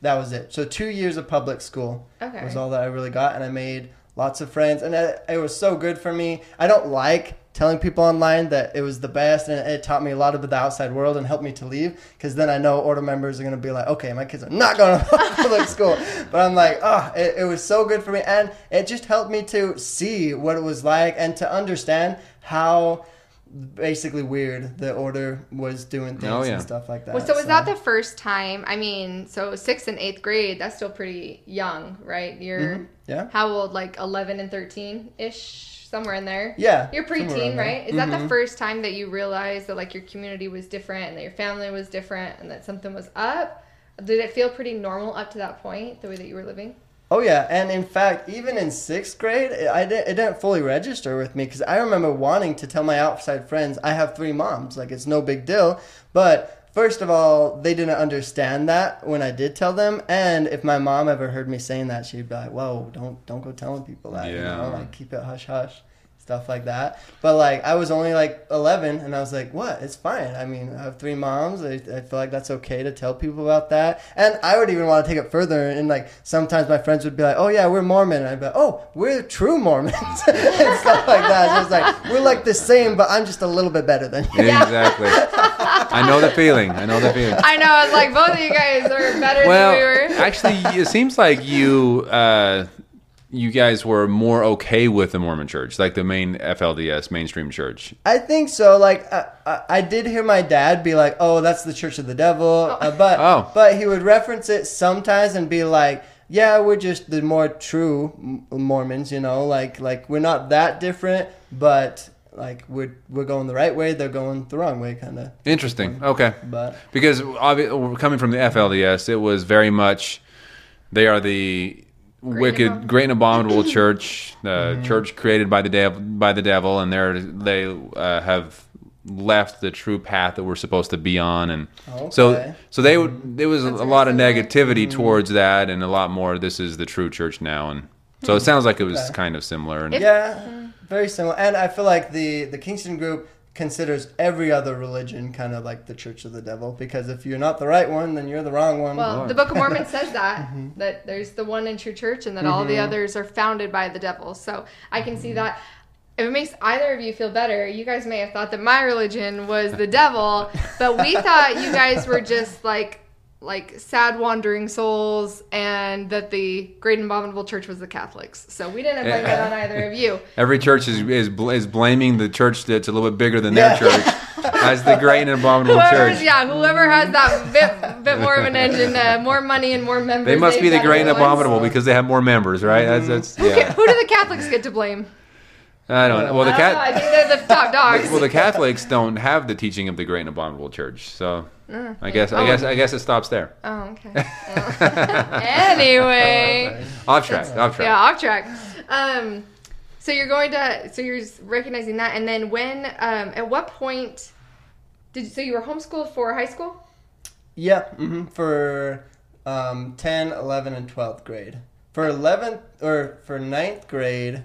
that was it. So two years of public school Okay. was all that I really got, and I made lots of friends, and it, it was so good for me. I don't like telling people online that it was the best, and it taught me a lot about the outside world and helped me to leave, because then I know order members are gonna be like, okay, my kids are not going to public school, but I'm like, oh, it, it was so good for me, and it just helped me to see what it was like and to understand how basically weird the order was doing things Oh, yeah. and stuff like that. well, so was that the first time? I mean, so sixth and eighth grade, that's still pretty young, right? You're Mm-hmm. Yeah. how old? Like eleven and thirteen ish, somewhere in there. Yeah, You're somewhere preteen, around there. right? Is that the Mhm. first time that you realized that like your community was different and that your family was different and that something was up? Did it feel pretty normal up to that point, the way that you were living? Oh yeah, and in fact, even in sixth grade, it, I did, it didn't fully register with me because I remember wanting to tell my outside friends I have three moms, like it's no big deal. But first of all, they didn't understand that when I did tell them, and if my mom ever heard me saying that, she'd be like, "Whoa, don't don't go telling people that, you Yeah. know, like keep it hush hush." Stuff like that, but like I was only like 11, and I was like, "What? It's fine. I mean, I have three moms. I, I feel like that's okay to tell people about that." And I would even want to take it further, and like sometimes my friends would be like, "Oh yeah, we're Mormon," and I'd be like, "Oh, we're true Mormons," and stuff like that. So it's like we're like the same, but I'm just a little bit better than you. Exactly. I know the feeling. I know the feeling. I know, it's like both of you guys are better well, than we were. actually, it seems like you uh, you guys were more okay with the Mormon Church, like the main FLDS mainstream church. I think so. Like I, I, I did hear my dad be like, "Oh, that's the Church of the Devil," uh, but Oh. but he would reference it sometimes and be like, "Yeah, we're just the more true Mormons, you know. Like like we're not that different, but like we're we're going the right way. They're going the wrong way, kind of. Interesting. Okay. But Because obvi- coming from the FLDS, it was very much they are the and wicked, abominable. great and abominable church, the church created by the devil, by the devil, and they're they uh, have left the true path that we're supposed to be on, and so Okay. so they would mm-hmm. there was That's a lot of negativity mm-hmm. towards that, and a lot more. This is the true church now, and so it hmm. sounds like it was Okay. kind of similar. And yeah, very similar. And I feel like the the Kingston group considers every other religion kind of like the Church of the Devil because if you're not the right one, then you're the wrong one. Well, Lord. the Book of Mormon says that Mm-hmm. that there's the one and true church, and that all the others are founded by the devil. So I can Mm-hmm. see that. If it makes either of you feel better, you guys may have thought that my religion was the devil, but we thought you guys were just like like sad wandering souls, and that the Great and Abominable Church was the Catholics. So we didn't blame that on either of you. Every church is is, bl- is blaming the church that's a little bit bigger than Yeah. their church as the great and abominable church. yeah, whoever has that bit, bit more of an engine, uh, more money and more members. They must be the great and ones. abominable because they have more members, right? That's, that's Who, ca- yeah. who do the Catholics get to blame? I don't know. Well, the I don't know, I think they're the top dogs. Well, the Catholics don't have the teaching of the great and abominable church, so I guess I Oh. guess I guess it stops there. oh, okay. Oh. anyway, Off track. Off track. yeah, off track. Um, so you're going to, so you're recognizing that, and then when, um, at what point did so you were homeschooled for high school? Yeah, hmm for um, 10, 11, and 12th grade. For 11th, or for ninth grade,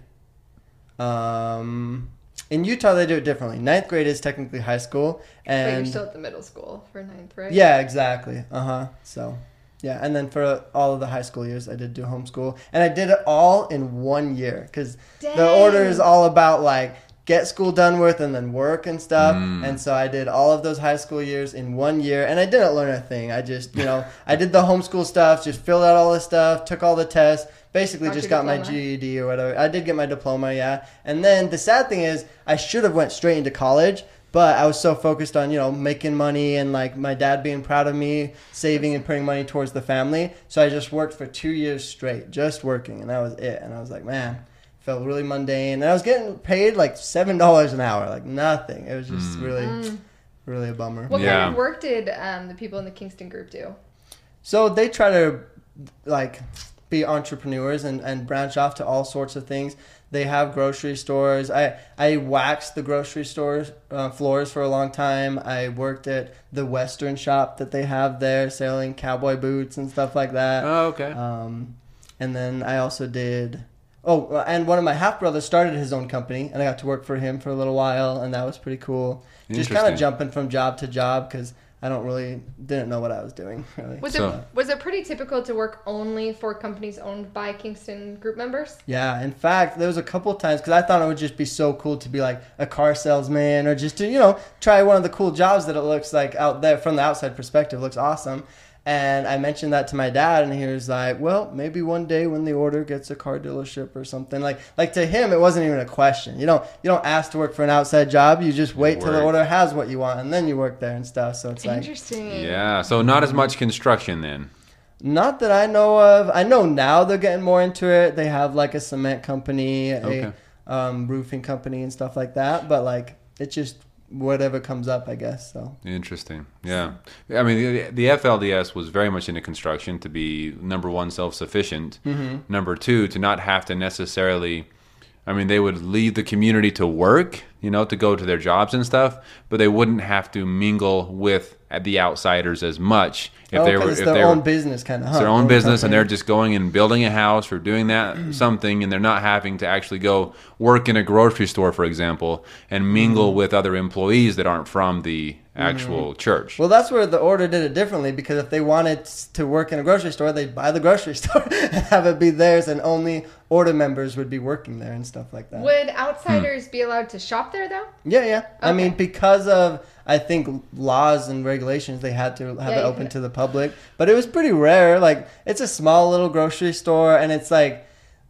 um, in Utah they do it differently. Ninth grade is technically high school. and But And you're still at the middle school for ninth, right? Yeah, exactly. Uh huh. So, yeah, and then for all of the high school years, I did do homeschool, and I did it all in one year because the order is all about like get school done with and then work and stuff. Mm. And so I did all of those high school years in one year, and I didn't learn a thing. I just, you know, I did the homeschool stuff, just filled out all the stuff, took all the tests. Basically, Got just your got my. GED or whatever. I did get my diploma, yeah. And then the sad thing is, I should have went straight into college, but I was so focused on you know making money and like my dad being proud of me, saving and putting money towards the family. So I just worked for two years straight, just working, and that was it. And I was like, man, felt really mundane. And I was getting paid like seven dollars an hour, like nothing. It was just really, really a bummer. What Yeah. kind of work did um, the people in the Kingston group do? So they try to like be entrepreneurs and, and branch off to all sorts of things. They have grocery stores. I I waxed the grocery stores uh, floors for a long time. I worked at the Western shop that they have there, selling cowboy boots and stuff like that. Oh, okay. Um, and then I also did. Oh, and one of my half brothers started his own company, and I got to work for him for a little while, and that was pretty cool. Just kind of jumping from job to job because I don't really didn't know what I was doing. Really. Was So- it was it pretty typical to work only for companies owned by Kingston group members? Yeah, in fact, there was a couple times because I thought it would just be so cool to be like a car salesman or just to you know try one of the cool jobs that it looks like out there from the outside perspective looks awesome. And I mentioned that to my dad, and he was like, "Well, maybe one day when the order gets a car dealership or something." Like, like to him, it wasn't even a question. You don't, you don't ask to work for an outside job. You just wait till the order has what you want, and then you work there and stuff. So it's like, Interesting. yeah. So not as much construction then. Not that I know of. I know now they're getting more into it. They have like a cement company, Okay. a um, roofing company, and stuff like that. But like, it's just whatever comes up, I guess. So Interesting. Yeah. I mean, the, the FLDS was very much into construction to be number one, self sufficient. Mm-hmm. Number two, to not have to necessarily. I mean, they would leave the community to work, you know, to go to their jobs and stuff, but they wouldn't have to mingle with the outsiders as much if oh, they 'cause were it's if their they own were business, kind of. it's their own business and they're just going and building a house or doing that mm. something and they're not having to actually go work in a grocery store for example and mingle mm. with other employees that aren't from the mm. actual church Well, that's where the order did it differently because if they wanted to work in a grocery store, they'd buy the grocery store and have it be theirs, and only order members would be working there and stuff like that. Would outsiders be allowed to shop there though? Yeah, yeah. I mean, because of I think laws and regulations, they had to have Yeah, it open could- to the public. But it was pretty rare. Like it's a small little grocery store, and it's like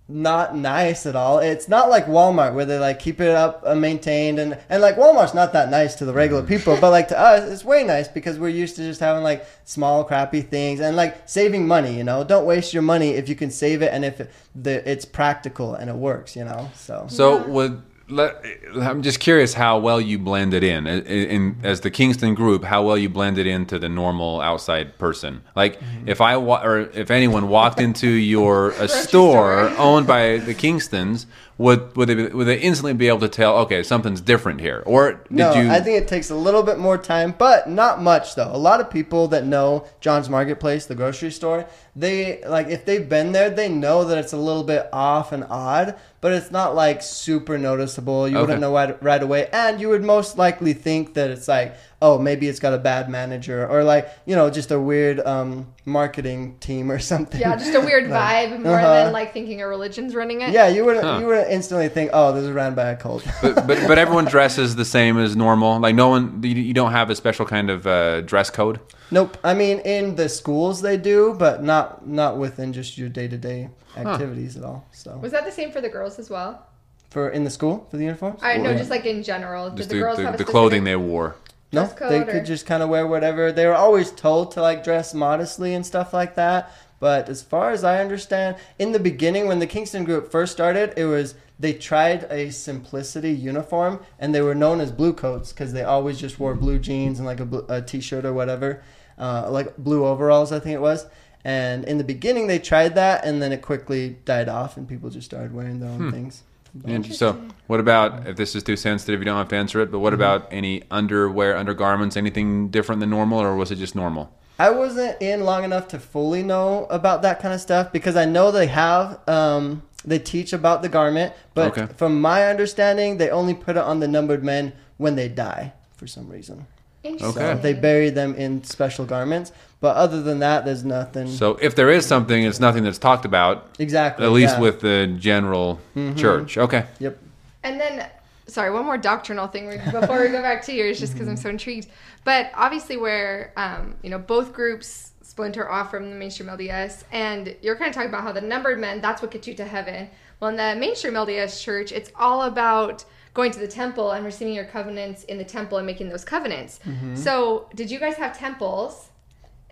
not nice at all. It's not like Walmart where they like keep it up and maintained and and like Walmart's not that nice to the regular mm. people, but like to us it's way nice because we're used to just having like small crappy things and like saving money, you know. Don't waste your money if you can save it and if it, the it's practical and it works, you know. So So would let, I'm just curious how well you blended in. In, in as the Kingston group, how well you blended into the normal outside person. Like mm-hmm. if I wa- or if anyone walked into your a store. owned by the Kingstons, would would they be- would they instantly be able to tell? Okay, something's different here. Or did no, you? I think it takes a little bit more time, but not much though. A lot of people that know John's Marketplace, the grocery store, they like if they've been there, they know that it's a little bit off and odd, but it's not like super noticeable. You Okay. wouldn't know right, right away, and you would most likely think that it's like, oh, maybe it's got a bad manager or like you know just a weird um, marketing team or something. Yeah, just a weird vibe more Uh-huh. than like thinking a religion's running it. Yeah, you wouldn't Huh. you wouldn't instantly think, oh, this is ran by a cult. but, but but everyone dresses the same as normal. Like no one, you, you don't have a special kind of uh, dress code. Nope. I mean, in the schools they do, but not not within just your day to day activities at all. So Was that the same for the girls as well? for in the school for the uniforms, I know, Well, just like in general. Did Just the, the, girls the, have a the clothing they wore. No, code they or- could just kind of wear whatever. They were always told to like dress modestly and stuff like that. But as far as I understand, in the beginning when the Kingston group first started, it was they tried a simplicity uniform and they were known as blue coats because they always just wore blue jeans and like a, blue, a t-shirt or whatever, uh, like blue overalls I think it was. And in the beginning they tried that and then it quickly died off and people just started wearing their own things. And so, what about if this is too sensitive? You don't have to answer it. But what about any underwear, undergarments, anything different than normal, or was it just normal? I wasn't in long enough to fully know about that kind of stuff because I know they have um, they teach about the garment, but Okay. from my understanding, they only put it on the numbered men when they die for some reason. Interesting. Okay. So they bury them in special garments, but other than that, there's nothing. So, if there is something, it's nothing that's talked about, exactly. at least yeah. Mm-hmm. with the general church. Okay. Yep. And then, sorry, one more doctrinal thing before we go back to yours, just because I'm so intrigued. But obviously, where um, you know both groups splinter off from the mainstream LDS, and you're kind of talking about how the numbered men that's what gets you to heaven. Well, in the mainstream LDS church, it's all about going to the temple and receiving your covenants in the temple and making those covenants. So, did you guys have temples?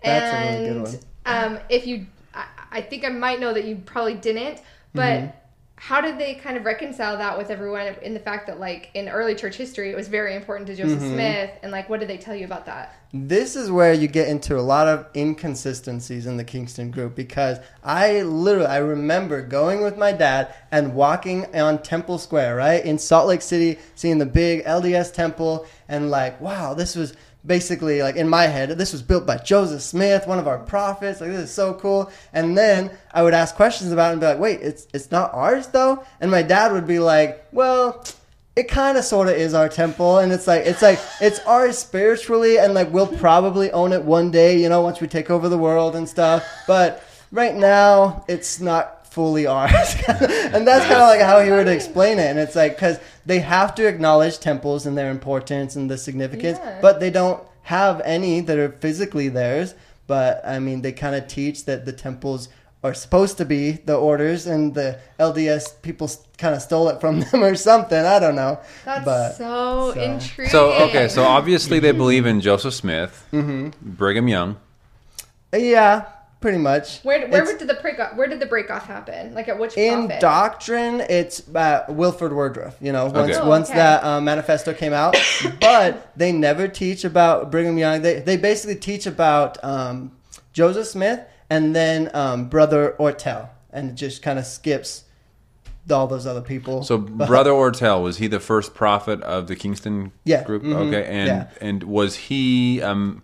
That's a really and good um, if you, I, I think I might know that you probably didn't, but Mm-hmm. How did they kind of reconcile that with everyone in the fact that like in early church history it was very important to Joseph Mm-hmm. Smith and like what did they tell you about that? This is where you get into a lot of inconsistencies in the Kingston group because I literally I remember going with my dad and walking on Temple Square, right? In Salt Lake City, seeing the big LDS temple and like, wow, this was basically like in my head, this was built by Joseph Smith, one of our prophets. Like this is so cool. And then I would ask questions about it and be like, wait, it's it's not ours though? And my dad would be like, well, it kind of sort of is our temple and it's like it's like it's ours spiritually and like we'll probably own it one day you know once we take over the world and stuff but right now it's not fully ours and that's kind of like how he would explain it. And it's like because they have to acknowledge temples and their importance and the significance Yeah. but they don't have any that are physically theirs. But i mean they kind of teach that the temples are supposed to be the orders and the lds people kind of stole it from them or something. I don't know. That's but so, so- intriguing. So, okay, so obviously they believe in Joseph Smith, mm-hmm. Brigham Young. Uh, yeah pretty much where where It's- did the break off, where did the break off happen? Like at which in prophet? doctrine it's uh, wilford woodruff you know once Okay. Oh, once okay. that uh, manifesto came out but they never teach about brigham young they, they basically teach about um, joseph smith and then um, brother ortell and it just kind of skips all those other people So, Brother Ortell was he the first prophet of the Kingston Yeah, group? mhm, Okay, and yeah. and was he um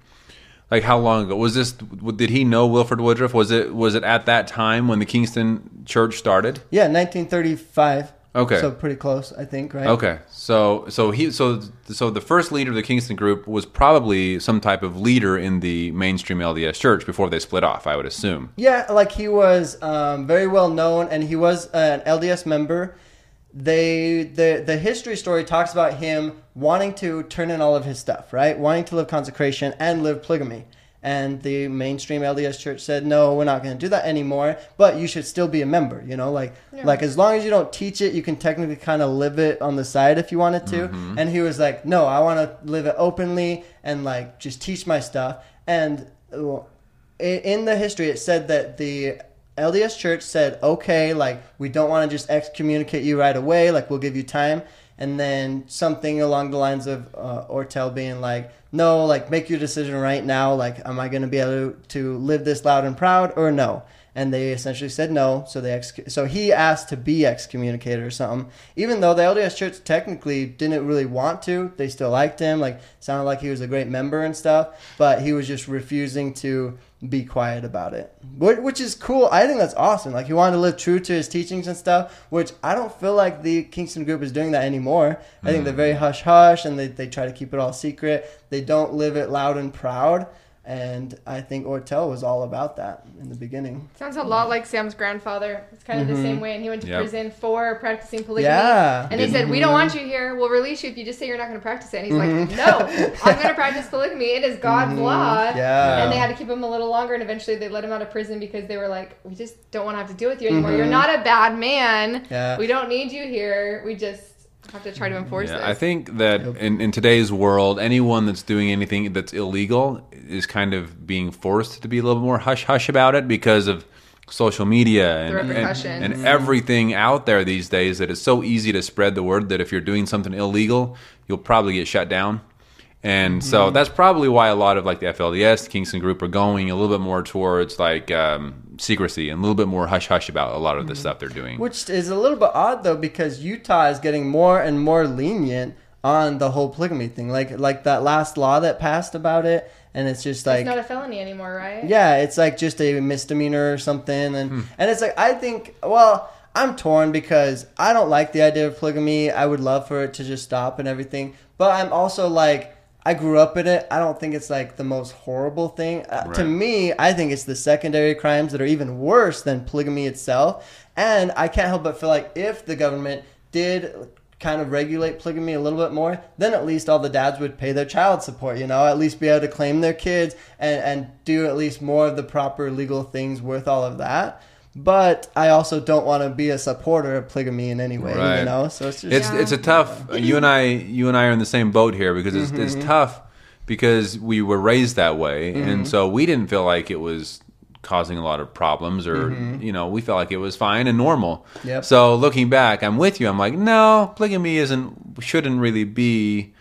like how long ago was this? Did he know Wilford Woodruff? Was it was it at that time when the Kingston Church started? yeah 1935 Okay. so pretty close i think right Okay, so so he so so the first leader of the Kingston group was probably some type of leader in the mainstream LDS Church before they split off. I would assume. Yeah, like he was um, very well known, and he was an LDS member. They the the history story talks about him wanting to turn in all of his stuff, right? Wanting to live consecration and live polygamy, and the mainstream LDS church said, "No, we're not going to do that anymore, but you should still be a member." You know, like Yeah. like as long as you don't teach it, you can technically kind of live it on the side if you wanted to. And he was like, "No, I want to live it openly and like just teach my stuff." And uh, i- in the history, it said that the LDS Church said, "Okay, like we don't want to just excommunicate you right away. Like we'll give you time." And then something along the lines of uh, Ortell being like, "No, like make your decision right now. Like, am I going to be able to, live this loud and proud or no?" And they essentially said no. So they ex- so he asked to be excommunicated or something. Even though the LDS Church technically didn't really want to, they still liked him. Like sounded like he was a great member and stuff. But he was just refusing to be quiet about it, Wh- which is cool. I think that's awesome. Like he wanted to live true to his teachings and stuff, which I don't feel like the Kingston Group is doing that anymore. I think they're mm. very hush hush and they, they try to keep it all secret. They don't live it loud and proud. And I think Ortell was all about that in the beginning. Sounds a lot like Sam's grandfather. It's kind of the mm-hmm. same way, and he went to Yep. prison for practicing polygamy. Yeah. And they said, "We don't mm-hmm. want you here. We'll release you if you just say you're not going to practice it." And he's like, mm-hmm. "No, I'm going to practice polygamy. It is God's law." Yeah. And they had to keep him a little longer, and eventually they let him out of prison because they were like, "We just don't want to have to deal with you anymore. You're not a bad man. Yeah. We don't need you here. We just have to try to mm, enforce Yeah, this." I think that in, in today's world, anyone that's doing anything that's illegal is kind of being forced to be a little more hush hush about it because of social media and, and, and mm. everything out there these days that it's so easy to spread the word that if you're doing something illegal, you'll probably get shut down. And so mm-hmm. that's probably why a lot of like the FLDS, the Kingston Group are going a little bit more towards like um, secrecy and a little bit more hush hush about a lot of the stuff they're doing. Which is a little bit odd though, because Utah is getting more and more lenient on the whole polygamy thing. Like like that last law that passed about it, and it's just like it's not a felony anymore, right? yeah, it's like just a misdemeanor or something, and Hmm. and it's like I think well. I'm torn because I don't like the idea of polygamy. I would love for it to just stop and everything. But I'm also like, I grew up in it. I don't think it's like the most horrible thing. Uh, to me, I think it's the secondary crimes that are even worse than polygamy itself. And I can't help but feel like if the government did kind of regulate polygamy a little bit more, then at least all the dads would pay their child support, you know, at least be able to claim their kids and, and do at least more of the proper legal things with all of that. But I also don't want to be a supporter of polygamy in any way, Right. you know. So it's just It's Yeah. it's a tough. You and I, you and I are in the same boat here because it's, Mm-hmm. it's tough because we were raised that way, Mm-hmm. and so we didn't feel like it was causing a lot of problems, or you know, we felt like it was fine and normal. Mm-hmm. Yep. So looking back, I'm with you. I'm like, no, polygamy isn't shouldn't really be.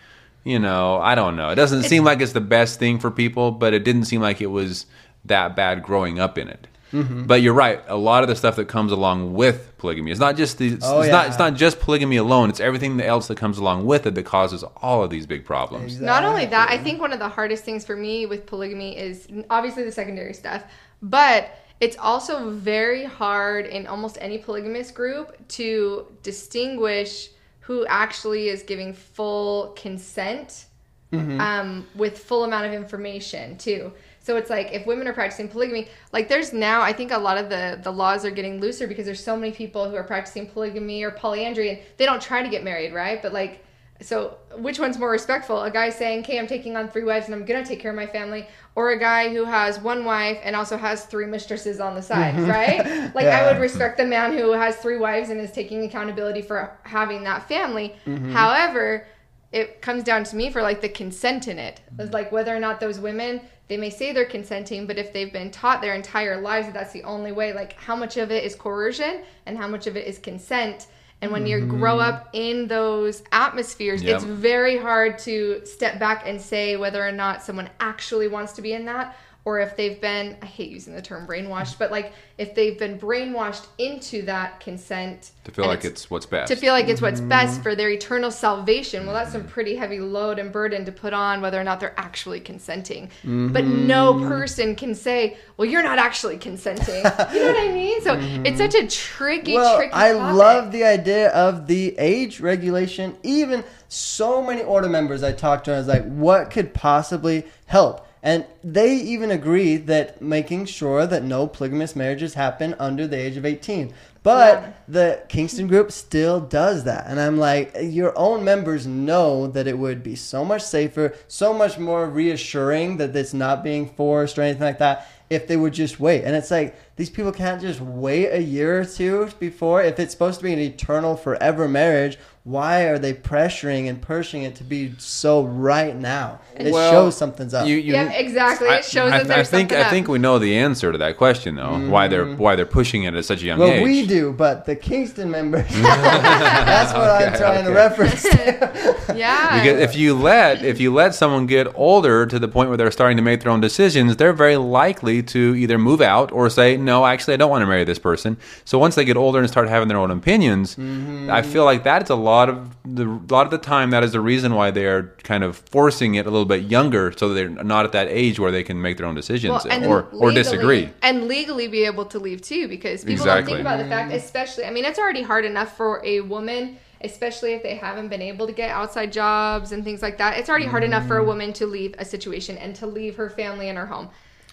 You know, I don't know. It doesn't seem like it's the best thing for people, but it didn't seem like it was that bad growing up in it. Mm-hmm. But you're right. A lot of the stuff that comes along with polygamy, it's not just the. It's, Oh, it's not. It's not just polygamy alone. It's everything else that comes along with it that causes all of these big problems. Exactly. Not only that, I think one of the hardest things for me with polygamy is obviously the secondary stuff, but it's also very hard in almost any polygamous group to distinguish who actually is giving full consent um, with full amount of information too. So it's like if women are practicing polygamy, like there's now I think a lot of the the laws are getting looser because there's so many people who are practicing polygamy or polyandry and they don't try to get married, right? But like so which one's more respectful? A guy saying, "Okay, I'm taking on three wives and I'm going to take care of my family," or a guy who has one wife and also has three mistresses on the side, mm-hmm. right? Like I would respect the man who has three wives and is taking accountability for having that family. Mm-hmm. However, it comes down to me for like the consent in it. It's mm. like whether or not those women they may say they're consenting, but if they've been taught their entire lives that that's the only way, like how much of it is coercion and how much of it is consent. And when you grow mm-hmm. up in those atmospheres, Yep. it's very hard to step back and say whether or not someone actually wants to be in that or if they've been I hate using the term brainwashed, but like if they've been brainwashed into that consent To feel like it's what's best. to feel like it's what's best mm-hmm. for their eternal salvation. Well, that's some mm-hmm. pretty heavy load and burden to put on whether or not they're actually consenting. But mm-hmm. no person can say, "Well, you're not actually consenting." you know what I mean? So it's such a tricky, well, tricky. I topic. love the idea of the age regulation. Even so many order members I talked to, I was like, what could possibly help? And they even agree that making sure that no polygamous marriages happen under the age of 18. But Yeah. the Kingston group still does that. And I'm like, your own members know that it would be so much safer, so much more reassuring that it's not being forced or anything like that if they would just wait. And it's like, these people can't just wait a year or two before. If it's supposed to be an eternal, forever marriage, why are they pressuring and pushing it to be so right now? It Well, shows something's up. You, you, Yeah, exactly. It shows I, that there's I think something I think we know the answer to that question though. Why they're why they're pushing it at such a young well, age. we do, but the Kingston members. that's what I'm Okay, trying to reference. to. yeah. Because if you let if you let someone get older to the point where they're starting to make their own decisions, they're very likely to either move out or say, "No, actually, I don't want to marry this person." So once they get older and start having their own opinions, Mm-hmm. I feel like that's a lot of the lot of the time that is the reason why they're kind of forcing it a little bit younger, so they're not at that age where they can make their own decisions and or or disagree. and legally be able to leave too because people Exactly. don't think about the fact especially i mean it's already hard enough for a woman especially if they haven't been able to get outside jobs and things like that it's already hard enough Mm. for a woman to leave a situation and to leave her family and her home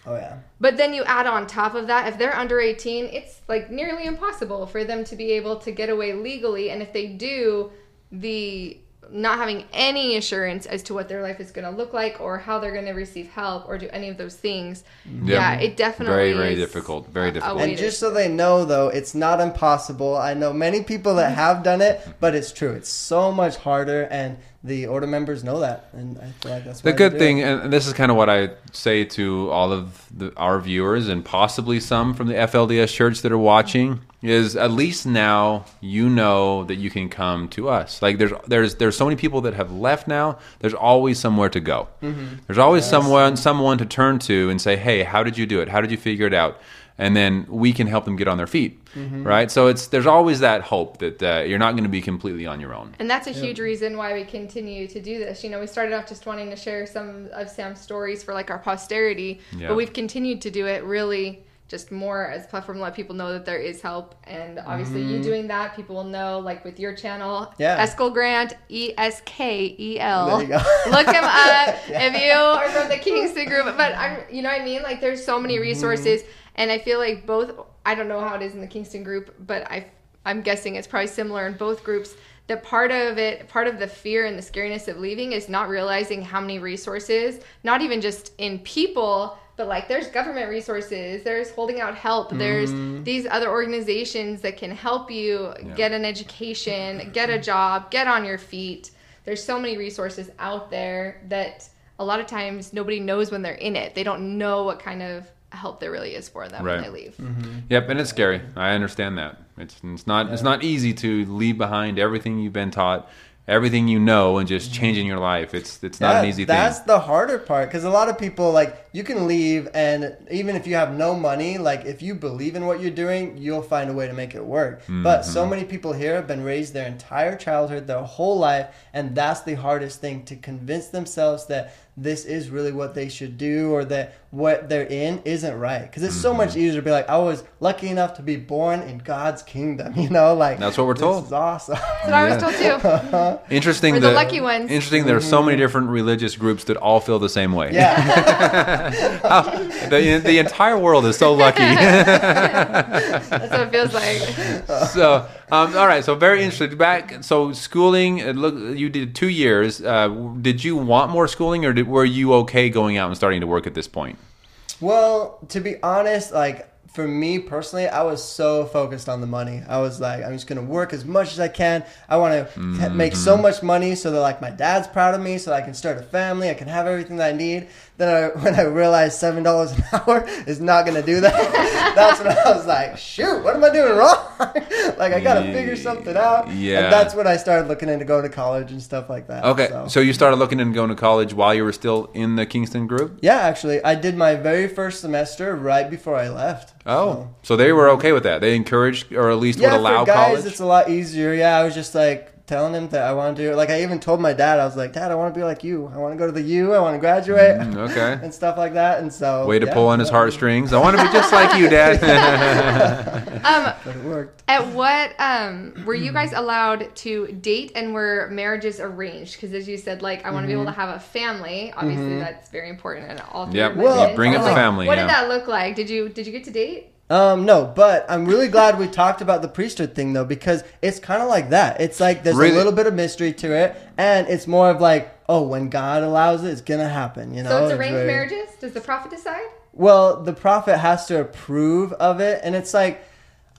Oh yeah. but then you add on top of that if they're under 18 it's like nearly impossible for them to be able to get away legally and if they do the not having any assurance as to what their life is going to look like or how they're going to receive help or do any of those things mm-hmm. yeah, it definitely Very, very difficult. Very a- a difficult. And just so they know, though, it's not impossible. I know many people that mm-hmm. have done it, but it's true. It's so much harder, and the order members know that. And I feel like that's The good thing, it. and this is kind of what I say to all of the, our viewers and possibly some from the FLDS church that are watching, is at least now you know that you can come to us. Like there's there's there's so many people that have left now. There's always somewhere to go. Mm-hmm. There's always someone someone to turn to and say, hey, how did you do it? How did you figure it out? And then we can help them get on their feet, right? So it's there's always that hope that uh, you're not going to be completely on your own. And that's a huge reason why we continue to do this. You know, we started off just wanting to share some of Sam's stories for like our posterity, Yeah. but we've continued to do it really just more as a platform to let people know that there is help. And obviously, you doing that, people will know, like with your channel, Mm-hmm. Yeah. Eskel Grant, E S K E L. There you go. Look him up if you are from the Kingston group. But I'm, you know what I mean? Like, there's so many Mm-hmm. And I feel like both. I don't know how it is in the Kingston group, but I, I'm guessing it's probably similar in both groups. That part of it, part of the fear and the scariness of leaving is not realizing how many resources, not even just in people, but like there's government resources, there's holding out help, there's mm-hmm. these other organizations that can help you get an education, get a job, get on your feet. There's so many resources out there that a lot of times nobody knows when they're in it. They don't know what kind of help there really is for them Right. when they leave. Mm-hmm. Yep, and it's scary. I understand that. It's it's not it's not easy to leave behind everything you've been taught, everything you know, and just mm-hmm. changing your life. It's it's not an easy That's thing. That's the harder part because a lot of people like you can leave, and even if you have no money, like if you believe in what you're doing, you'll find a way to make it work. But Mm-hmm. so many people here have been raised their entire childhood, their whole life, and that's the hardest thing to convince themselves that this is really what they should do or that what they're in isn't right. Because it's Mm-hmm. so much easier to be like, I was lucky enough to be born in God's kingdom, you know? Like That's what we're this told. is awesome. That's what I was told too. Interesting. We're the lucky ones. Interesting. There are so many different religious groups that all feel the same way. yeah. the, the entire world is so lucky. That's what it feels like. so, um, all right. So very interesting. Back. So schooling. Look. You did two years. Uh, did you want more schooling, or did, were you okay going out and starting to work at this point? Well, to be honest, like for me personally, I was so focused on the money. I was like, I'm just gonna work as much as I can. I want to Mm-hmm. make so much money so that like my dad's proud of me, so I can start a family. I can have everything that I need. Then I, when I realized seven dollars an hour is not gonna do that, that's when I was like, shoot, what am I doing wrong? like I gotta figure something out. Yeah. And that's when I started looking into going to college and stuff like that. Okay. So. so you started looking into going to college while you were still in the Kingston group. yeah, actually, I did my very first semester right before I left. Oh, So- so they were okay with that. They encouraged, or at least yeah, would allow for guys, college. it's a lot easier. Yeah, I was just like, telling him that I want to do like I even told my dad I was like, Dad, I want to be like you. I want to go to the U. I want to graduate Mm, okay. and stuff like that. And so Way to yeah, pull on his heartstrings. I want to be just like you, Dad. Um, But it worked. at what um were you guys allowed to date and were marriages arranged? Because as you said, like I want to be able to have a family. Obviously, that's very important and all. through Yep. Well, religion. Bring So, up the like, family, What yeah. did that look like? Did you did you get to date? Um, no, but I'm really glad we talked about the priesthood thing though, because it's kind of like that. It's like there's Really? a little bit of mystery to it, and it's more of like, oh, when God allows it, it's gonna happen. You know. So it's arranged very- marriages. Does the prophet decide? Well, the prophet has to approve of it, and it's like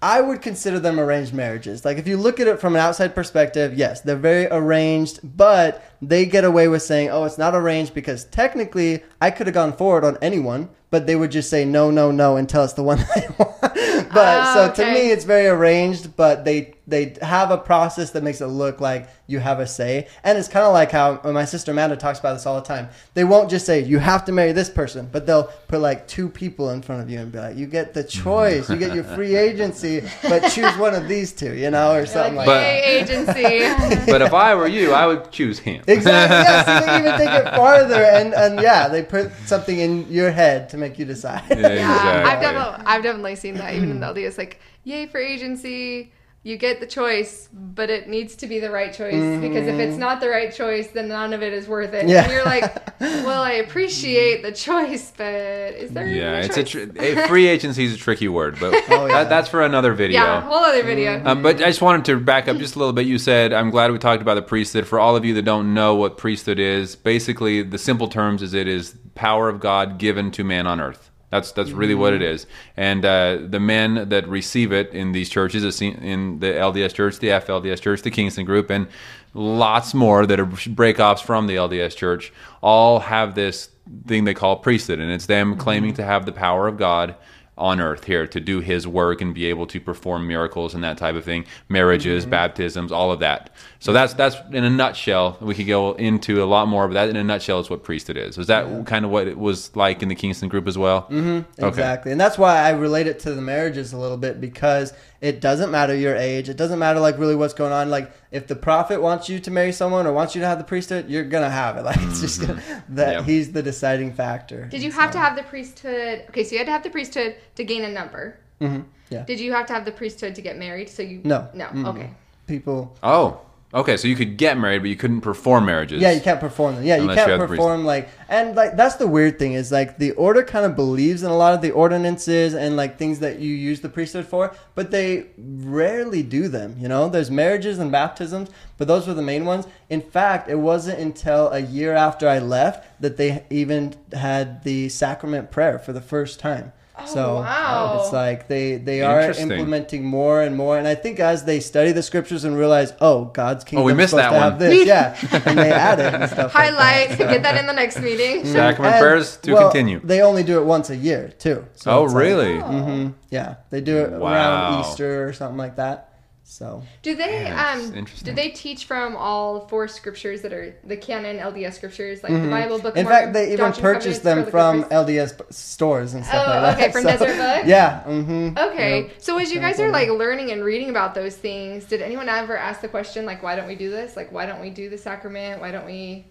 I would consider them arranged marriages. Like if you look at it from an outside perspective, yes, they're very arranged, but they get away with saying, "Oh, it's not arranged because technically I could have gone forward on anyone." But they would just say no, no, no until it's the one they want. but Oh, so to oh, me, it's very arranged. But they they have a process that makes it look like you have a say, and it's kind of like how my sister Amanda talks about this all the time. They won't just say you have to marry this person, but they'll put like two people in front of you and be like, you get the choice, you get your free agency, but choose one of these two, you know, or something like, Like, But- yay, agency. but if I were you, I would choose him. Exactly. Yeah. So they even take it farther, and and yeah, they put something in your head to make you decide. Yeah, I've definitely, I've definitely seen that even in the LDS. Like, yay for agency, you get the choice, but it needs to be the right choice because if it's not the right choice, then none of it is worth it. Mm-hmm. Yeah. And you're like, well, I appreciate the choice, but is there? Yeah, a it's a, tr- a free agency is a tricky word, but Oh, yeah. that, that's for another video. yeah, whole other video. Um, but I just wanted to back up just a little bit. You said, I'm glad we talked about the priesthood. For all of you that don't know what priesthood is, basically, the simple terms is it is power of God given to man on earth. That's that's really what it mm. is. And uh, the men that receive it in these churches, in the LDS Church, the FLDS Church, the Kingston Group, and lots more that are breakoffs from the LDS Church, all have this thing they call priesthood, and it's them claiming mm-hmm. to have the power of God on earth here to do his work and be able to perform miracles and that type of thing marriages mm-hmm. baptisms all of that so that's that's in a nutshell we could go into a lot more but that in a nutshell is what priesthood is is that kind of what it was like in the kingston group as well mm-hmm. Exactly. And that's why I relate it to the marriages a little bit because it doesn't matter your age. It doesn't matter like really what's going on. Like if the prophet wants you to marry someone or wants you to have the priesthood, you're gonna have it. Like it's just gonna, that Yep. he's the deciding factor. Did you have to have the priesthood? Okay, so you had to have the priesthood to gain a number. Mhm. Yeah. Did you have to have the priesthood to get married? So you No. no Mm-mm. okay. people? oh okay so you could get married but you couldn't perform marriages Yeah, you can't perform them. Yeah, you can't you perform like and like that's the weird thing is like the order kind of believes in a lot of the ordinances and like things that you use the priesthood for, but they rarely do them. You know, there's marriages and baptisms, but those were the main ones. In fact, it wasn't until a year after I left that they even had the sacrament prayer for the first time. Oh, so wow. it's like they they are implementing more and more, and I think as they study the scriptures and realize, oh, God's kingdom we missed that to one. have this, yeah, and they add it and stuff. like that. Highlight. Get that in the next meeting. sacrament And, prayers to well, continue They only do it once a year too. So oh it's like- really Mhm, yeah, they do it Wow. around Easter or something like that. So Do they Yeah, um do they teach from all four scriptures that are the canon LDS scriptures like the Bible book? Mm-hmm. in fact, they even and purchase them from Clippers? LDS stores and stuff Oh, like that. okay, from Deseret Book? Yeah. Mm-hmm. Okay, so as you guys are like learning and reading about those things, did anyone ever ask the question like, why don't we do this? Like, why don't we do the sacrament? Why don't we?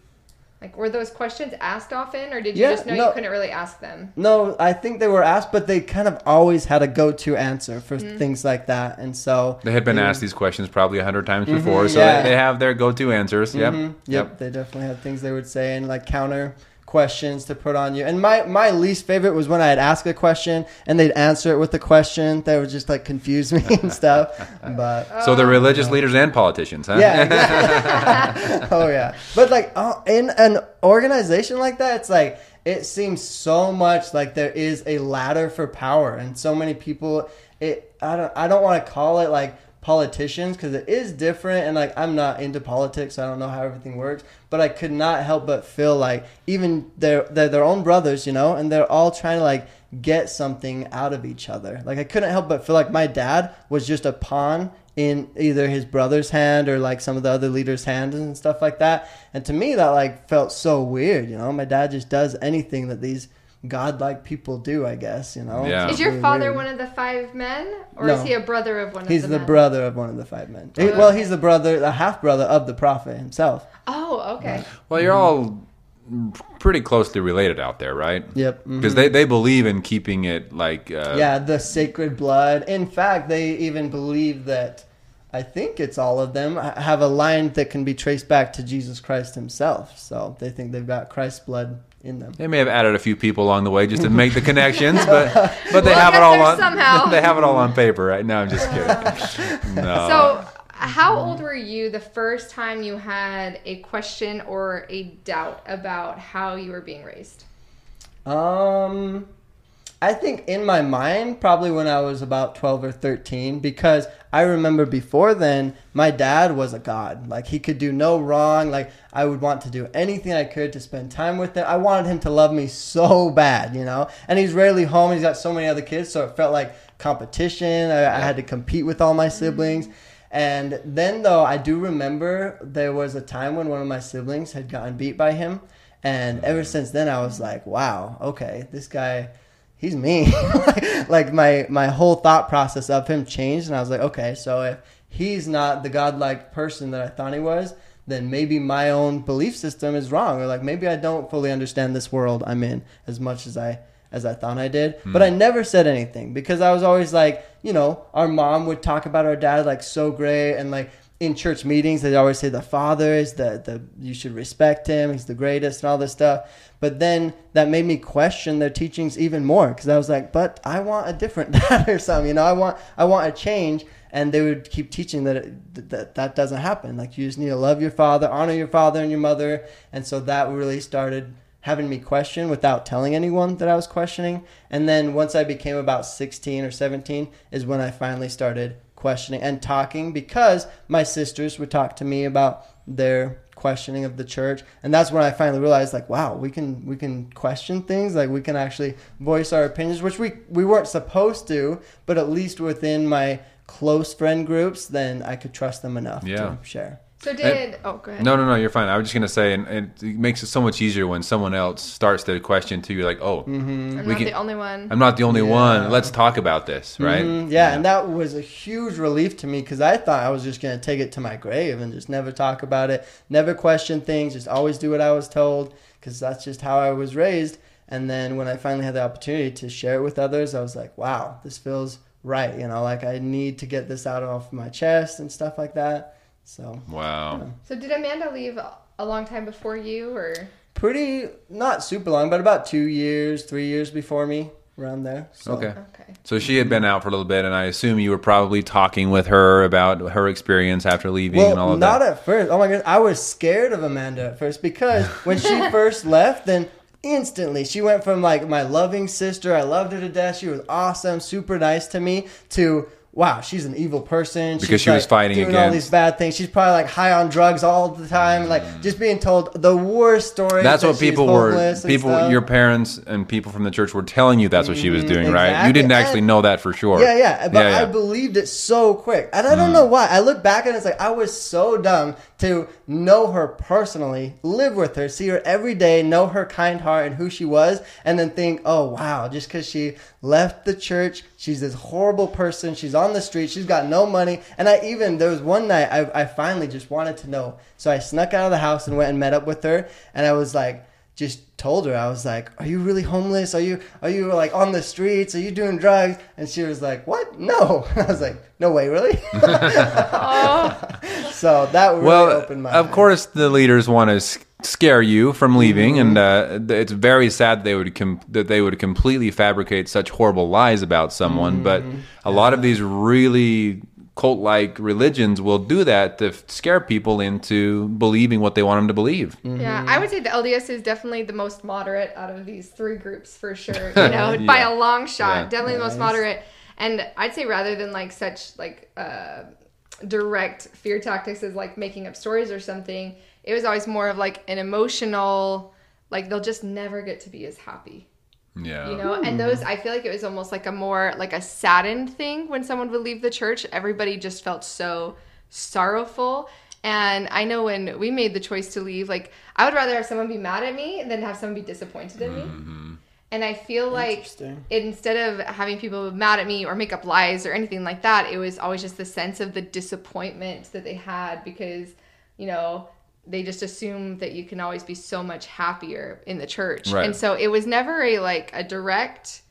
Like, were those questions asked often, or did you Yeah, just know no. you couldn't really ask them? No, I think they were asked, but they kind of always had a go-to answer for Mm-hmm. things like that, and so they had been Yeah. asked these questions probably a hundred times before so yeah. they, they have their go-to answers yep Mhm. Yep. They definitely had things they would say and like counter questions to put on you. And my my least favorite was when I'd ask a question and they'd answer it with a question that would just like confuse me and stuff. But so they're um, religious leaders and politicians huh yeah, oh yeah. But like oh, in an organization like that, it's like it seems so much like there is a ladder for power, and so many people. It I don't I don't want to call it like politicians because it is different and like I'm not into politics so I don't know how everything works but I could not help but feel like even they're they're their own brothers you know and they're all trying to like get something out of each other like I couldn't help but feel like my dad was just a pawn in either his brother's hand or like some of the other leaders' hands and stuff like that. And to me, that like felt so weird. You know, my dad just does anything that these godlike people do, I guess. You know. Yeah. Is your really father weird. one of the five men, or No. is he a brother of one He's of the the men? He's the brother of one of the five men. He- Oh, well, okay. he's the brother, the half brother of the prophet himself. Oh, okay. Well, you're all pretty closely related out there, right? Yep. Because they, they believe in keeping it like uh, yeah, the sacred blood. In fact, they even believe that. I think it's all of them ha- have a line that can be traced back to Jesus Christ himself. So they think they've got Christ's blood in them. They may have added a few people along the way just to make the connections, but but they We'll have it all on somehow. they have it all on paper right now. I'm just kidding. No. So, how old were you the first time you had a question or a doubt about how you were being raised? Um, I think in my mind, probably when I was about 12 or 13, because I remember before then, my dad was a god. Like, he could do no wrong. Like, I would want to do anything I could to spend time with him. I wanted him to love me so bad, you know? And he's rarely home. He's got so many other kids, so it felt like competition. I, I had to compete with all my siblings. And then, though, I do remember there was a time when one of my siblings had gotten beat by him. And ever since then, I was like, wow, okay, this guy, he's mean. like, my, my whole thought process of him changed. And I was like, okay, so if he's not the godlike person that I thought he was, then maybe my own belief system is wrong. Or like, maybe I don't fully understand this world I'm in as much as I as I thought I did. Hmm. But I never said anything because I was always like, you know, our mom would talk about our dad like so great and like in church meetings they always say the father is the the you should respect him, he's the greatest and all this stuff. But then that made me question their teachings even more because I was like, but I want a different dad or something, you know, I want I want a change and they would keep teaching that, it, that that doesn't happen. Like you just need to love your father, honor your father and your mother, and so that really started having me question without telling anyone that I was questioning. And then once I became about 16 or 17 is when I finally started questioning and talking because my sisters would talk to me about their questioning of the church. And that's when I finally realized like wow we can we can question things. Like we can actually voice our opinions which we we weren't supposed to but at least within my close friend groups then I could trust them enough Yeah. to share So, did. oh, go ahead. No, no, no. You're fine. I was just gonna say, and, and it makes it so much easier when someone else starts the question to You're like, oh, Mm-hmm. I'm we not can- the only one. I'm not the only Yeah. one. Let's talk about this, right? Mhm, yeah, and that was a huge relief to me because I thought I was just going to take it to my grave and just never talk about it, never question things, just always do what I was told because that's just how I was raised. And then when I finally had the opportunity to share it with others, I was like, wow, this feels right. You know, like I need to get this out off my chest and stuff like that. So Wow. So, did Amanda leave a long time before you, or? pretty, not super long, but about two years, three years before me, around there. So. Okay. Okay. So she had been out for a little bit, and I assume you were probably talking with her about her experience after leaving and all Well, of not that. Not at first. Oh my god, I was scared of Amanda at first because when she first left, then instantly she went from like my loving sister, I loved her to death, she was awesome, super nice to me, to wow, she's an evil person. Because She's, she was like, fighting doing all these bad things. She's probably like high on drugs all the time, like just being told the worst story. That's that what people were. People, your parents and people from the church were telling you that's what she was Mhm, doing, right? You didn't actually And- know that for sure. Yeah, yeah. But. I believed it so quick. And I Mm. don't know why. I look back and it's like I was so dumb to know her personally, live with her, see her every day, know her kind heart and who she was, and then think, oh, wow, just because she left the church, she's this horrible person. She's on the street. She's got no money. And I even, there was one night I, I finally just wanted to know. So I snuck out of the house and went and met up with her. And I was like, just told her I was like, "Are you really homeless? Are you are you like on the streets? Are you doing drugs?" And she was like, "What? No." I was like, "No way, really?" So that really well, opened my. of eyes. course, the leaders want to s- scare you from leaving, and uh, it's very sad they would com- that they would completely fabricate such horrible lies about someone. But a lot of these really cult-like religions will do that to f- scare people into believing what they want them to believe. yeah. I would say the LDS is definitely the most moderate out of these three groups for sure. You know, by a long shot, Yeah. definitely the most moderate. And I'd say rather than like such like uh, direct fear tactics as like making up stories or something, it was always more of like an emotional, like they'll just never get to be as happy. Yeah. you know and those i feel like it was almost like a more like a saddened thing when someone would leave the church. Everybody just felt so sorrowful. And i know when we made the choice to leave like i would rather have someone be mad at me than have someone be disappointed in me. Mm-hmm. And I feel like instead of having people mad at me or make up lies or anything like that, it was always just the sense of the disappointment that they had because, you know, they just assume that you can always be so much happier in the church. Right. And so it was never a like a direct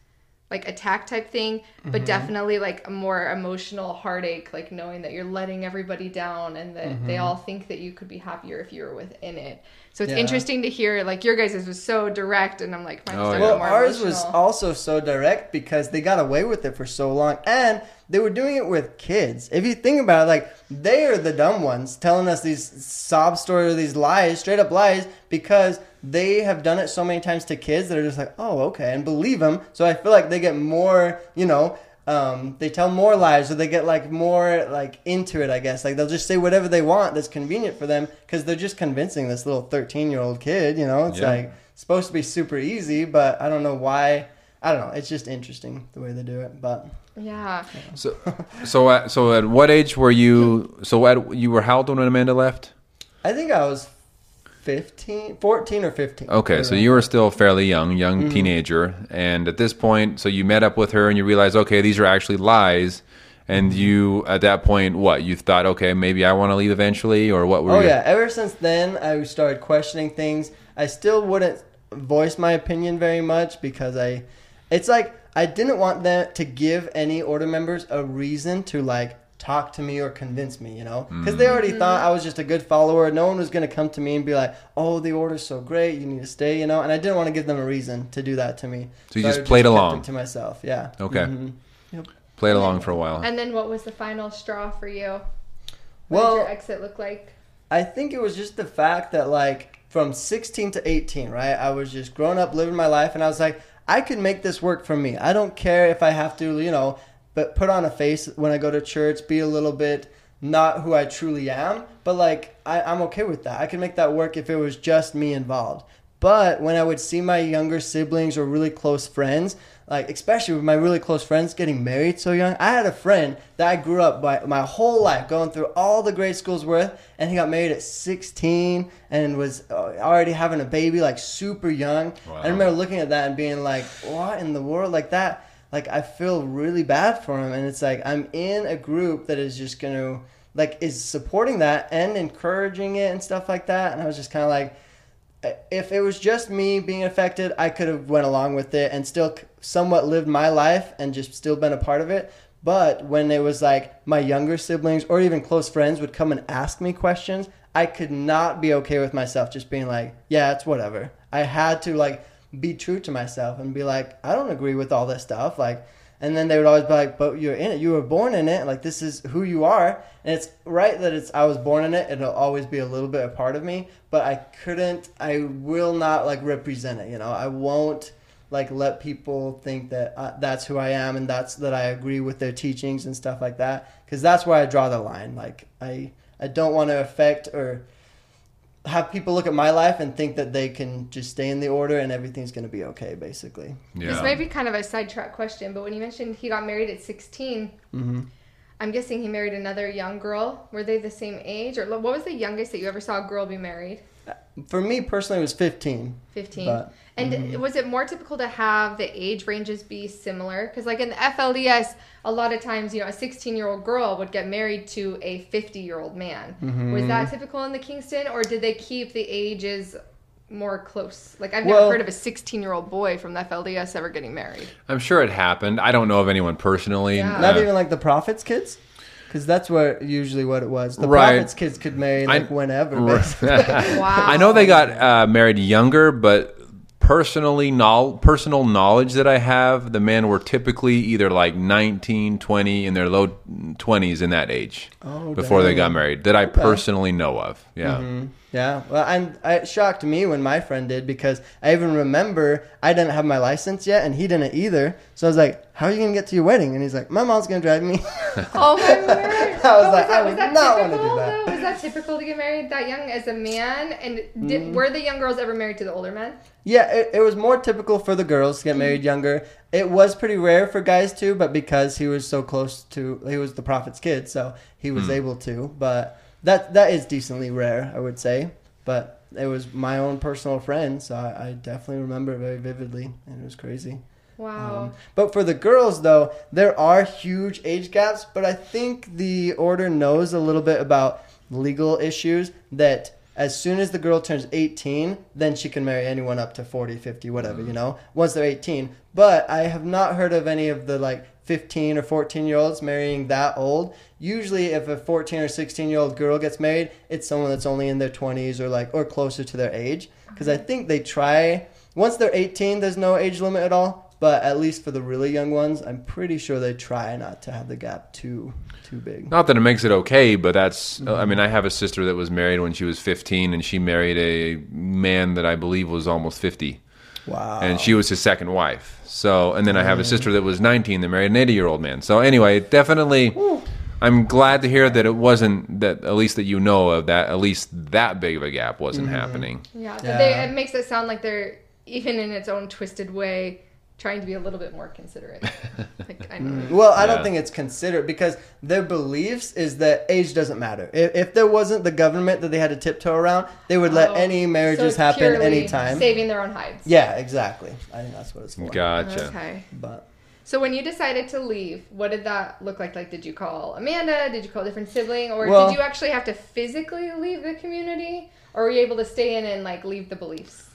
like attack type thing, but mm-hmm. definitely like a more emotional heartache, like knowing that you're letting everybody down and that they mm-hmm. all think that you could be happier if you were within it. So it's Yeah. interesting to hear like your guys' was so direct and I'm like mine was Oh, yeah. Well, more ours was also so direct because they got away with it for so long, and they were doing it with kids. If you think about it, like they are the dumb ones telling us these sob stories, these lies, straight up lies, because they have done it so many times to kids that are just like, oh, okay, and believe them. So I feel like they get more, you know. Um, they tell more lies or they get like more like into it i guess like they'll just say whatever they want that's convenient for them because they're just convincing this little 13 year old kid you know it's Yeah. like supposed to be super easy, but I don't know why. I don't know. It's just interesting the way they do it. But yeah. So, so at, so at what age were you? So at you were how old when Amanda left? I think I was 15, 14 or 15. Okay, so you were still fairly young, young mm-hmm. teenager, and at this point, so you met up with her and you realized, okay, these are actually lies, and mm-hmm. you at that point, what you thought, okay, maybe I want to leave eventually, or what were Oh you? yeah. Ever since then, I started questioning things. I still wouldn't voice my opinion very much because I, it's like I didn't want them to give any order members a reason to like talk to me or convince me, you know, because they already thought I was just a good follower. No one was gonna come to me and be like, "Oh, the order's so great, you need to stay," you know. And I didn't want to give them a reason to do that to me. So you I just played kept along. it to myself. Yeah. Okay. Mhm. Yep. Played along for a while. And then what was the final straw for you? What Well- did your exit look like? I think it was just the fact that like from 16 to 18, right? I was just growing up, living my life, and I was like, I could make this work for me. I don't care if I have to, you know, but put on a face when I go to church, be a little bit not who I truly am, but like I, I'm okay with that. I could make that work if it was just me involved. But when I would see my younger siblings or really close friends, like especially with my really close friends getting married so young, I had a friend that I grew up by my whole life going through all the grade schools with, and he got married at 16 and was uh, already having a baby like super young. Wow. I remember looking at that and being like, "What in the world?" Like that. Like I feel really bad for him, and it's like I'm in a group that is just gonna like is supporting that and encouraging it and stuff like that. And I was just kind of like, eh, if it was just me being affected, I could have went along with it and still somewhat lived my life and just still been a part of it. But when it was like my younger siblings or even close friends would come and ask me questions, I could not be okay with myself just being like, yeah, it's whatever. I had to like be true to myself and be like, I don't agree with all this stuff. Like, and then they would always be like, but you're in it. You were born in it. Like, this is who you are. And it's right that it's, I was born in it. It'll always be a little bit a part of me, but I couldn't, I will not like represent it. You know, I won't like let people think that uh, that's who I am and that's that I agree with their teachings and stuff like that. Cause that's where I draw the line. Like, I, I don't want to affect or have people look at my life and think that they can just stay in the order and everything's going to be okay, basically. This Yeah. might be kind of a sidetrack question, but when you mentioned he got married at 16, Mm-hmm. I'm guessing he married another young girl. Were they the same age? Or what was the youngest that you ever saw a girl be married? For me personally, it was 15. 15. But- and Mm-hmm. was it more typical to have the age ranges be similar? Because, like in the FLDS, a lot of times, you know, a 16 year old girl would get married to a 50 year old man. Mm-hmm. Was that typical in the Kingston, or did they keep the ages more close? Like, I've Well- never heard of a 16 year old boy from the FLDS ever getting married. I'm sure it happened. I don't know of anyone personally. Yeah. Not Uh, even like the prophets' kids? Because that's what usually what it was. The Right. prophets' kids could marry like I- whenever. Right. Wow. I know they got uh, married younger, but personally, knowl- personal knowledge that I have, the men were typically either like 19, 20, in their low 20s in that age Oh, before they got married that I Okay. personally know of. Yeah. Mhm. Yeah, well, and uh, it shocked me when my friend did because I even remember I didn't have my license yet and he didn't either. So I was like, "How are you gonna get to your wedding?" And he's like, "My mom's gonna drive me." Oh my word! I was But like, I was would that not wanna do typical, that. Though? Was that typical to get married that young as a man? And did, mm. were the young girls ever married to the older men? Yeah, it, it was more typical for the girls to get mm. married younger. It was pretty rare for guys too, but because he was so close to, he was the prophet's kid, so he was mm. able to. But that that is decently rare, I would say. But it was my own personal friend, so I, I definitely remember it very vividly, and it was crazy. Wow. Um, but for the girls, though, there are huge age gaps. But I think the order knows a little bit about legal issues that as soon as the girl turns 18, then she can marry anyone up to 40, 50, whatever, you know, once they're 18. But I have not heard of any of the like 15 or 14 year olds marrying that old. Usually, if a 14 or 16 year old girl gets married, it's someone that's only in their 20s or like, or closer to their age. Because I think they try, once they're 18, there's no age limit at all. But at least for the really young ones, I'm pretty sure they try not to have the gap too too big. Not that it makes it okay, but that's. Mm-hmm. I mean, I have a sister that was married when she was 15, and she married a man that I believe was almost 50, Wow. and she was his second wife. So, and then I have Mm. a sister that was 19 that married an 80 year old man. So, anyway, definitely. I'm glad to hear that it wasn't that at least that you know of that at least that big of a gap wasn't Mm-hmm. happening. Yeah, Yeah. They, it makes it sound like they're even in its own twisted way trying to be a little bit more considerate. like I know. Mm. Well, I don't think it's considerate because their beliefs is that age doesn't matter. If, if there wasn't the government that they had to tiptoe around, they would let Oh, any marriages so happen anytime. Saving their own hides. Yeah, exactly. I think that's what it's for. Gotcha. Okay. But So when you decided to leave, what did that look like? Like, did you call Amanda? Did you call a different sibling, or Well- did you actually have to physically leave the community, or were you able to stay in and like leave the beliefs?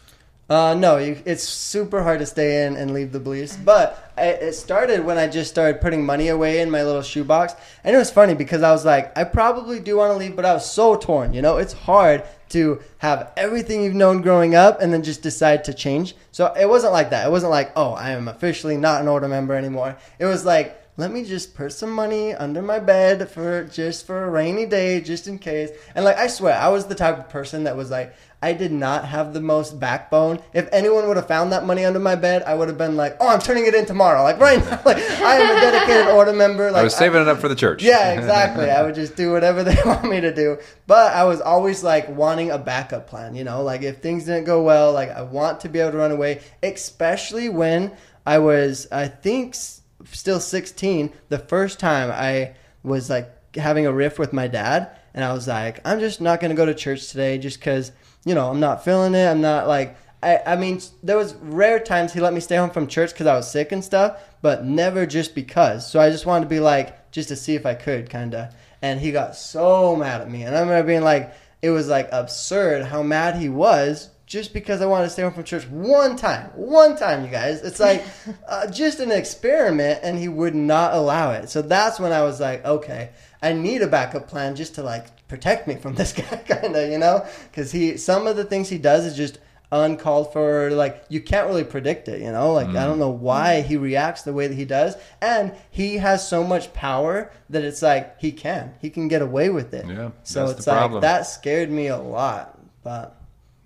Uh, no, you, it's super hard to stay in and leave the beliefs. But I, it started when I just started putting money away in my little shoebox. And it was funny because I was like, I probably do want to leave, but I was so torn. You know, it's hard to have everything you've known growing up and then just decide to change. So it wasn't like that. It wasn't like, oh, I am officially not an order member anymore. It was like, let me just put some money under my bed for just for a rainy day, just in case. And like I swear, I was the type of person that was like, I did not have the most backbone. If anyone would have found that money under my bed, I would have been like, "Oh, I'm turning it in tomorrow." Like right now, like I am a dedicated order member. Like I was saving it up for the church. yeah, exactly. I would just do whatever they want me to do. But I was always like wanting a backup plan, you know? Like if things didn't go well, like I want to be able to run away, especially when I was I think still 16, the first time I was like having a riff with my dad and I was like, I'm just not going to go to church today just cuz you know, I'm not feeling it. I'm not like I, I mean, there was rare times he let me stay home from church because I was sick and stuff, but never just because. So I just wanted to be like, just to see if I could, kind of. And he got so mad at me, and I remember being like, it was like absurd how mad he was just because I wanted to stay home from church one time, one time, you guys. It's like uh, just an experiment, and he would not allow it. So that's when I was like, okay, I need a backup plan just to like protect me from this guy, kind of, you know, because he some of the things he does is just uncalled for like you can't really predict it you know? Like i don't mm. know why he reacts the way that he does and he has so much power that it's like he can. He can get away with it. Yeah, so it's like problem. that scared me a lot but it was just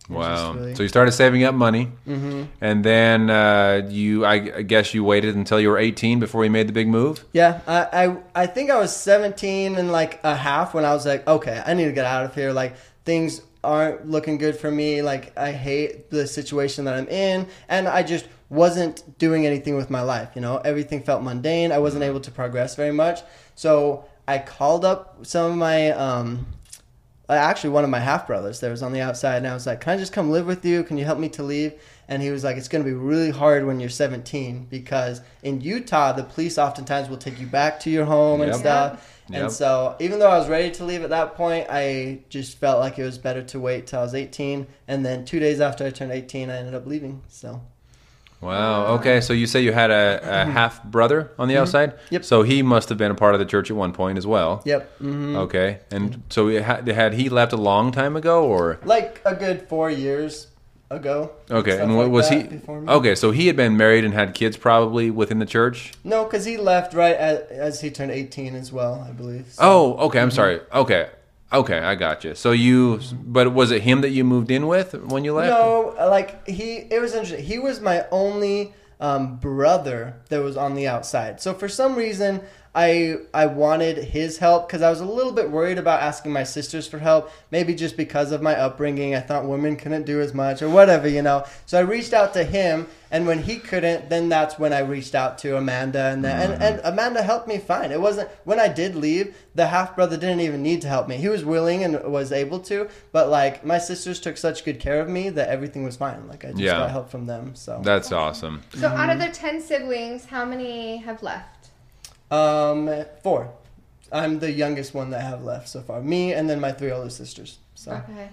Wow. really- So you started saving up money, Mm-hmm. and then uh, you, I, I guess, you waited until you were 18 before you made the big move. Yeah, I, I I think I was 17 and like a half when I was like, okay, I need to get out of here. Like things aren't looking good for me. Like I hate the situation that I'm in, and I just wasn't doing anything with my life. You know, everything felt mundane. I wasn't able to progress very much. So I called up some of my um, Uh, actually one of my half brothers that was on the outside and I was like, Can I just come live with you? Can you help me to leave? And he was like, It's gonna be really hard when you're seventeen because in Utah the police oftentimes will take you back to your home and stuff. Yep. And so even though I was ready to leave at that point, I just felt like it was better to wait till I was eighteen and then two days after I turned eighteen I ended up leaving. So Wow. Okay. So you say you had a, a half brother on the outside. Mm-hmm. Yep. So he must have been a part of the church at one point as well. Yep. hmm Okay. And so it had, had he left a long time ago, or Like a good four years ago. okay? And what like was he? Okay. So he had been married and had kids probably within the church. No, because he left right as, as he turned 18 as well, I believe. So- Oh. Okay. I'm sorry. Okay. Okay. I got you. So you, but was it him that you moved in with when you left? No, like he, it was interesting. He was my only um, brother that was on the outside. So for some reason, I I wanted his help because I was a little bit worried about asking my sisters for help. Maybe just because of my upbringing, I thought women couldn't do as much or whatever, you know. So I reached out to him, and when he couldn't, then that's when I reached out to Amanda, and then, and, and mm. Amanda helped me fine. It wasn't when I did leave, the half brother didn't even need to help me. He was willing and was able to, but like my sisters took such good care of me that everything was fine. Like I just Yeah. got help from them. So That's awesome. So out of mm-hmm. the ten siblings, how many have left? Um four. I'm the youngest one that I have left so far. Me and then my three older sisters. So Okay.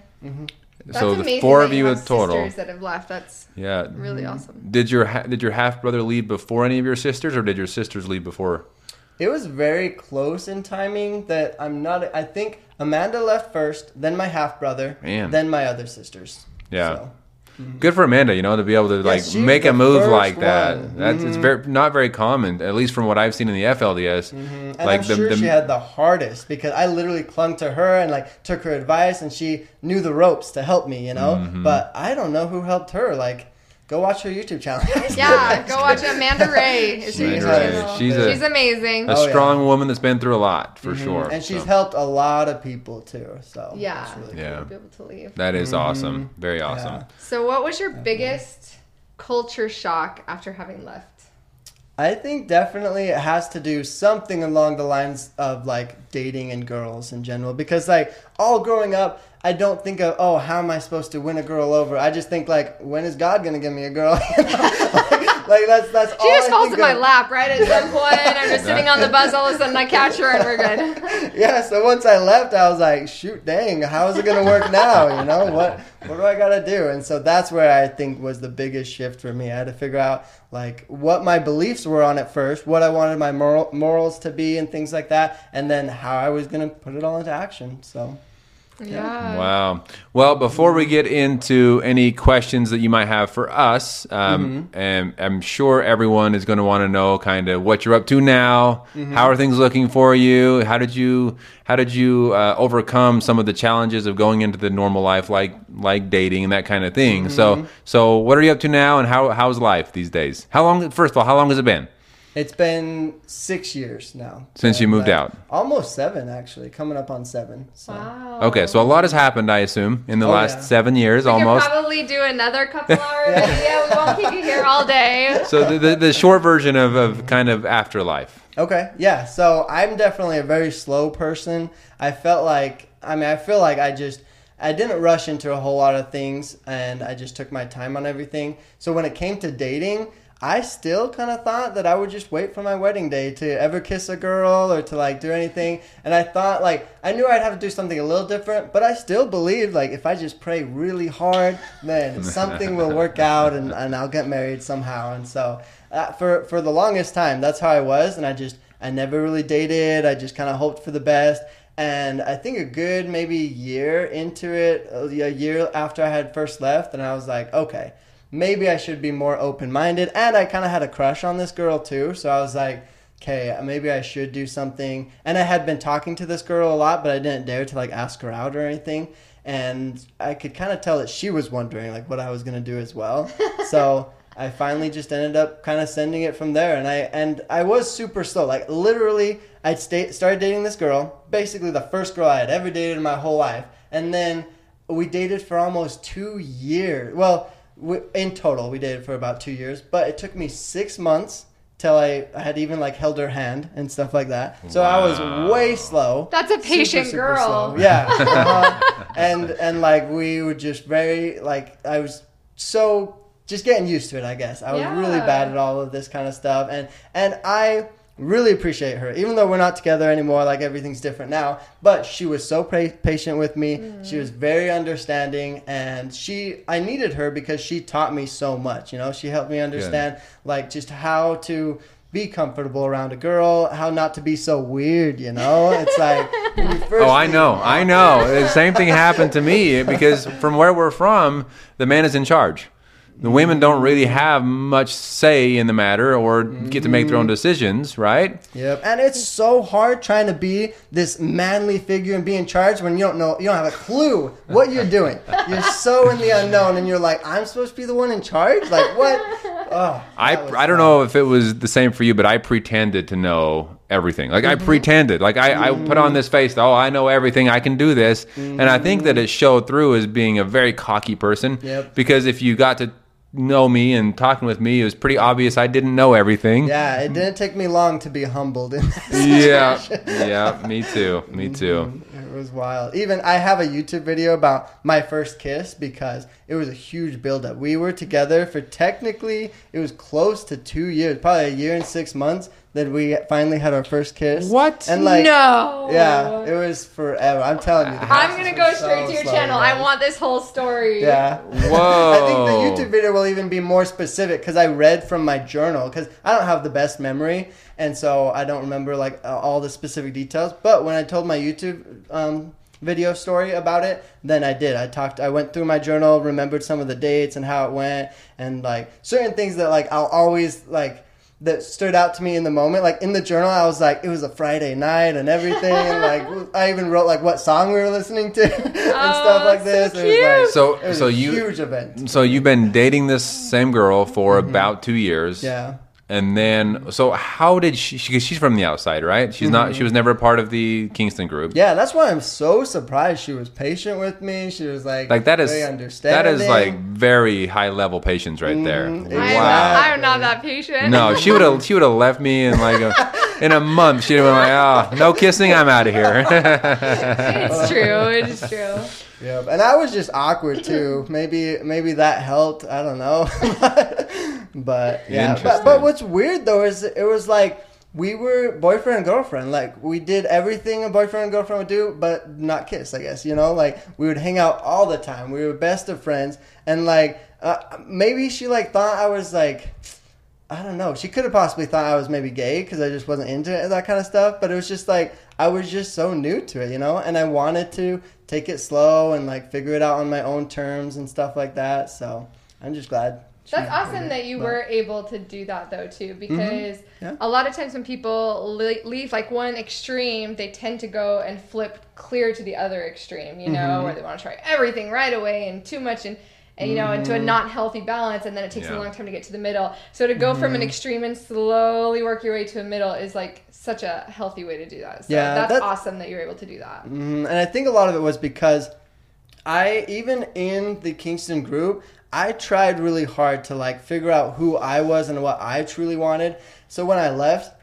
That's so the four of you in total. that have left. That's Yeah. really awesome. Did your ha- did your half brother leave before any of your sisters, or did your sisters leave before? It was very close in timing that I'm not. I think Amanda left first, then my half brother, then my other sisters. Yeah. So, Mm-hmm. Good for Amanda, you know, to be able to like make a move first like that. one. That's it's mm-hmm. very not very common, at least from what I've seen in the FLDS. Mm-hmm. and Like I'm the, sure the she had the hardest because I literally clung to her and like took her advice, and she knew the ropes to help me, you know. Mm-hmm. But I don't know who helped her. Like, go watch her YouTube channel. Yeah, go watch Amanda Ray. Is her Amanda Ray. She's a- she's amazing. a Oh, yeah. strong woman that's been through a lot for mm-hmm. sure. and she's so. helped a lot of people too. So yeah, it's really Yeah. We'll be able to leave. That is mm-hmm. awesome. Very Yeah. awesome. So, what was your mm-hmm. biggest culture shock after having left? I think definitely it has to do something along the lines of like dating and girls in general because like all growing up I don't think of oh how am I supposed to win a girl over? I just think like when is God gonna give me a girl? Like, like, that's that's She just I falls in my of. lap right at some point. I'm just sitting on the bus. All of a sudden, I catch her and we're good. yeah so once I left I was like shoot dang how is it gonna work now you know what what do I gotta do and so that's where I think was the biggest shift for me I had to figure out like what my beliefs were on it first what I wanted my moral, morals to be and things like that and then how I was gonna put it all into action so Yeah. Wow. Well, before we get into any questions that you might have for us, um, Mm-hmm. and I'm sure everyone is going to want to know kind of what you're up to now. Mm-hmm. How are things looking for you? How did you how did you uh, overcome some of the challenges of going into the normal life, like like dating and that kind of thing? Mm-hmm. So so what are you up to now, and how how's life these days? How long? First of all, how long has it been? It's been six years now Since you moved uh, out. almost seven actually coming up on seven so Wow. Okay, so a lot has happened, I assume, in the Oh, last yeah. seven years, We almost. could probably do another couple hour yeah. We won't keep you here all day. So the, the, the short version of, of kind of afterlife. Okay, yeah. So I'm definitely a very slow person. I felt like, I mean, I feel like I just, I didn't rush into a whole lot of things and I just took my time on everything. So when it came to dating, I still kind of thought that I would just wait for my wedding day to ever kiss a girl or to like do anything. And I thought like, I knew I'd have to do something a little different, but I still believed like if I just pray really hard, then something will work out and, and I'll get married somehow. And so uh, for, for the longest time, that's how I was. And I just, I never really dated. I just kind of hoped for the best. And I think a good maybe year into it, a year after I had first left, and I was like, okay, maybe I should be more open minded. And I kind of had a crush on this girl too. So I was like, okay, maybe I should do something. And I had been talking to this girl a lot, but I didn't dare to like ask her out or anything. And I could kind of tell that she was wondering like what I was going to do as well. so I finally just ended up kind of sending it from there. And I, and I was super slow. Like literally I sta- started dating this girl, basically the first girl I had ever dated in my whole life. And then we dated for almost two years. Well, we, in total, we dated for about two years, but it took me six months till I, I had even like held her hand and stuff like that. So I was way slow. That's a patient girl. slow. Yeah, uh-huh. and and like we were just very like I was so just getting used to it. I guess I was really bad at all of this kind of stuff, and and I really appreciate her, even though we're not together anymore. Like everything's different now, but she was so pa- patient with me. She was mm. very understanding, and she I needed her because she taught me so much. You know, she helped me understand like just how to be comfortable around a girl, how not to be so weird, you know? It's like first Oh, I know, I know. The same thing happened to me because from where we're from, the man is in charge. The women don't really have much say in the matter or get to make their own mm-hmm. decisions, right? Yep. And it's so hard trying to be this manly figure and be in charge when you don't know you don't have a clue what you're doing. You're so in the unknown and you're like, I'm supposed to be the one in charge? Like what? Oh, I, I don't know if it was the same for you, but I pretended to know everything. Like I Mm-hmm. pretended, like I, I put on mm. this face. Oh, I know everything. I can do this, and I think that mm-hmm. it showed through as being a very cocky person. Yep. Because if you got to know me and talking with me, it was pretty obvious I didn't know everything. Yeah, it didn't take me long to be humbled in that yeah, yeah. Me too. Me mm-hmm. too. It was wild. Even I have a YouTube video about my first kiss because it was a huge buildup. We were together for technically it was close to two years, probably a year and six months that we finally had our first kiss. What? And like, no. yeah, it was forever. I'm telling you. I'm gonna go straight so to your slow, channel. guys. I want this whole story. Yeah. Whoa. I think the YouTube video will even be more specific because I read from my journal because I don't have the best memory and so I don't remember like all the specific details. But when I told my YouTube um, video story about it, then I did. I talked. I went through my journal, remembered some of the dates and how it went, and like certain things that like I'll always like that stood out to me in the moment. Like in the journal, I was like, it was a Friday night and everything. like I even wrote like what song we were listening to and stuff like so this. It was cute. like So, it was so a you, huge event. so you've been dating this same girl for about two years. Mm-hmm. Yeah. And then, so how did she? Because she's from the outside, right? She's not. She was never a part of the Kingston group. Mm-hmm. Yeah, that's why I'm so surprised. She was patient with me. She was like, Like that is very that like very high level patience right there. Mhm, I am, Wow. I am not that patient. No, she would have. She would have left me in like a, in a month. She'd have been like, "Oh, no kissing. I'm out of here." it's true. It's true. Yeah, and I was just awkward too. maybe maybe that helped. I don't know. but yeah, but, but what's weird though is it was like we were boyfriend and girlfriend. Like we did everything a boyfriend and girlfriend would do, but not kiss. I guess you know, like we would hang out all the time. We were best of friends, and like uh, maybe she like thought I was like. I don't know. She could have possibly thought I was maybe gay because I just wasn't into it, that kind of stuff. But it was just like I was just so new to it, you know, and I wanted to take it slow and like figure it out on my own terms and stuff like that. So I'm just glad. That's awesome that you out. were able to do that though too, mm-hmm. because Yeah. a lot of times when people leave like one extreme, they tend to go and flip clear to the other extreme, you know, mm-hmm. where they want to try everything right away and too much and. And, you know, into a not healthy balance, and then it takes Yeah. a long time to get to the middle. So to go from an extreme and slowly work your way to a middle is like such a healthy way to do that. So Yeah, that's that's- awesome that you're able to do that. Mhm, and I think a lot of it was because I even in the Kingston group, I tried really hard to like figure out who I was and what I truly wanted. So when I left,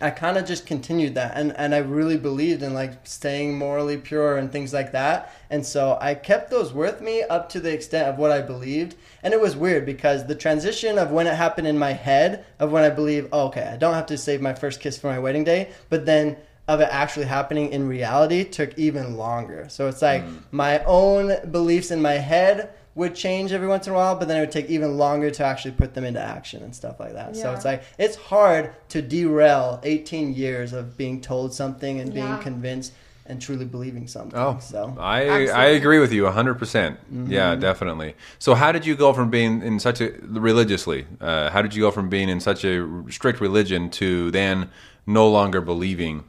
I kind of just continued that and and I really believed in like staying morally pure and things like that. And so I kept those with me up to the extent of what I believed. And it was weird because the transition of when it happened in my head of when I believe, oh, okay, I don't have to save my first kiss for my wedding day, but then of it actually happening in reality took even longer. So it's like mm. my own beliefs in my head would change every once in a while, but then it would take even longer to actually put them into action and stuff like that. Yeah. So it's like it's hard to derail 18 years of being told something and being convinced and truly believing something. Oh, so I I agree with you hundred percent. Mm-hmm. Yeah, definitely. So, how did you go from being in such a religiously? Uh, how did you go from being in such a strict religion to then no longer believing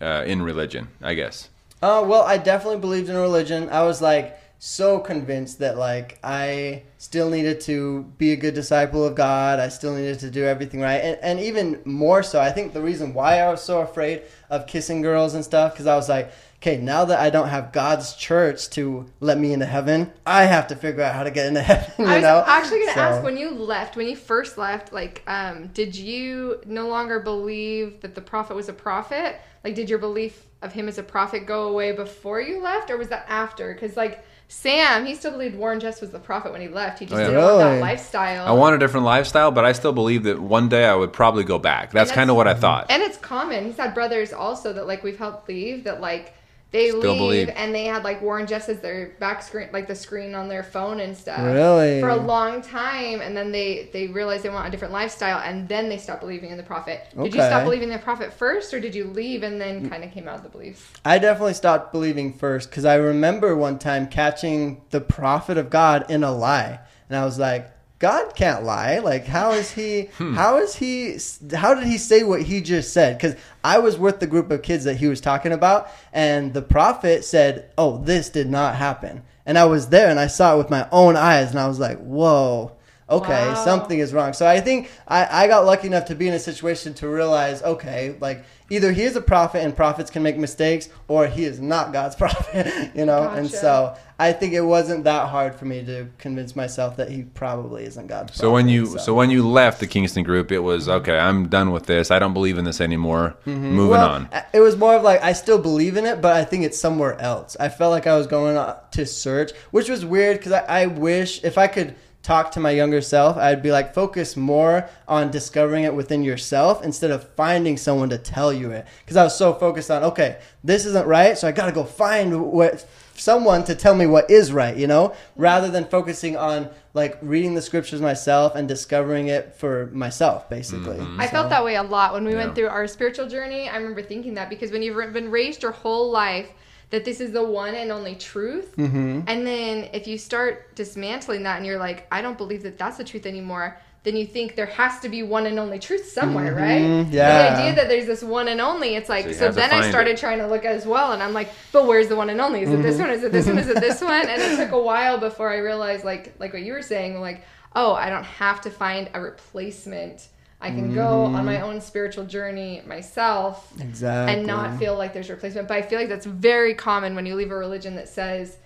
uh, in religion? I guess. Uh, well, I definitely believed in religion. I was like so convinced that like I still needed to be a good disciple of God. I still needed to do everything right, and, and even more so, I think the reason why I was so afraid of kissing girls and stuff because I was like, okay, now that I don't have God's church to let me into heaven, I have to figure out how to get into heaven. You I was know, actually going to So- ask when you left, when you first left, like, um, did you no longer believe that the prophet was a prophet? Like, did your belief of him as a prophet go away before you left, or was that after? Because, like, Sam, he still believed Warren Jeffs was the prophet when he left. He just Oh, yeah. didn't want that lifestyle. I want a different lifestyle, but I still believe that one day I would probably go back. That's that's- kind of what I thought. And it's common. He's had brothers also that like we've helped leave that like they Still leave believe. and they had like Warren Jeffs as their back screen, like the screen on their phone and stuff. Really? For a long time, and then they they realized they want a different lifestyle, and then they stopped believing in the prophet. Did you stop believing in the prophet first, or did you leave and then mm. kind of came out of the beliefs? I definitely stopped believing first because I remember one time catching the prophet of God in a lie, and I was like, God can't lie. Like, how is he? Hmm. How is he? How did he say what he just said? Because I was with the group of kids that he was talking about, and the prophet said, "Oh, this did not happen," and I was there and I saw it with my own eyes, and I was like, "Whoa." Okay, Wow. something is wrong. So I think I, I got lucky enough to be in a situation to realize, okay, like either he is a prophet and prophets can make mistakes, or he is not God's prophet, you know. And so I think it wasn't that hard for me to convince myself that he probably isn't God's prophet. So when you so. when you left the Kingston group, it was Mm-hmm. okay. I'm done with this. I don't believe in this anymore. Moving Well, on. It was more of like I still believe in it, but I think it's somewhere else. I felt like I was going to search, which was weird because I, I wish if I could talk to my younger self, I'd be like focus more on discovering it within yourself instead of finding someone to tell you it. Because I was so focused on okay, this isn't right, so I got to go find what someone to tell me what is right, you know, rather than focusing on like reading the scriptures myself and discovering it for myself, basically. Mm-hmm. I felt that way a lot when we Yeah. went through our spiritual journey. I remember thinking that because when you've been raised your whole life that this is the one and only truth, Mm-hmm. and then if you start dismantling that and you're like, I don't believe that that's the truth anymore, then you think there has to be one and only truth somewhere, right? Mm-hmm. yeah. The idea that there's this one and only, it's like, So so, then I started it. trying to look as well, and I'm like, but where's the one and only? Is it this one? Is it this one? Is it this one? And it took a while before I realized, like, like what you were saying, like, oh, I don't have to find a replacement. I can go on my mm. own spiritual journey myself Exactly. and not feel like there's replacement. But I feel like that's very common when you leave a religion that says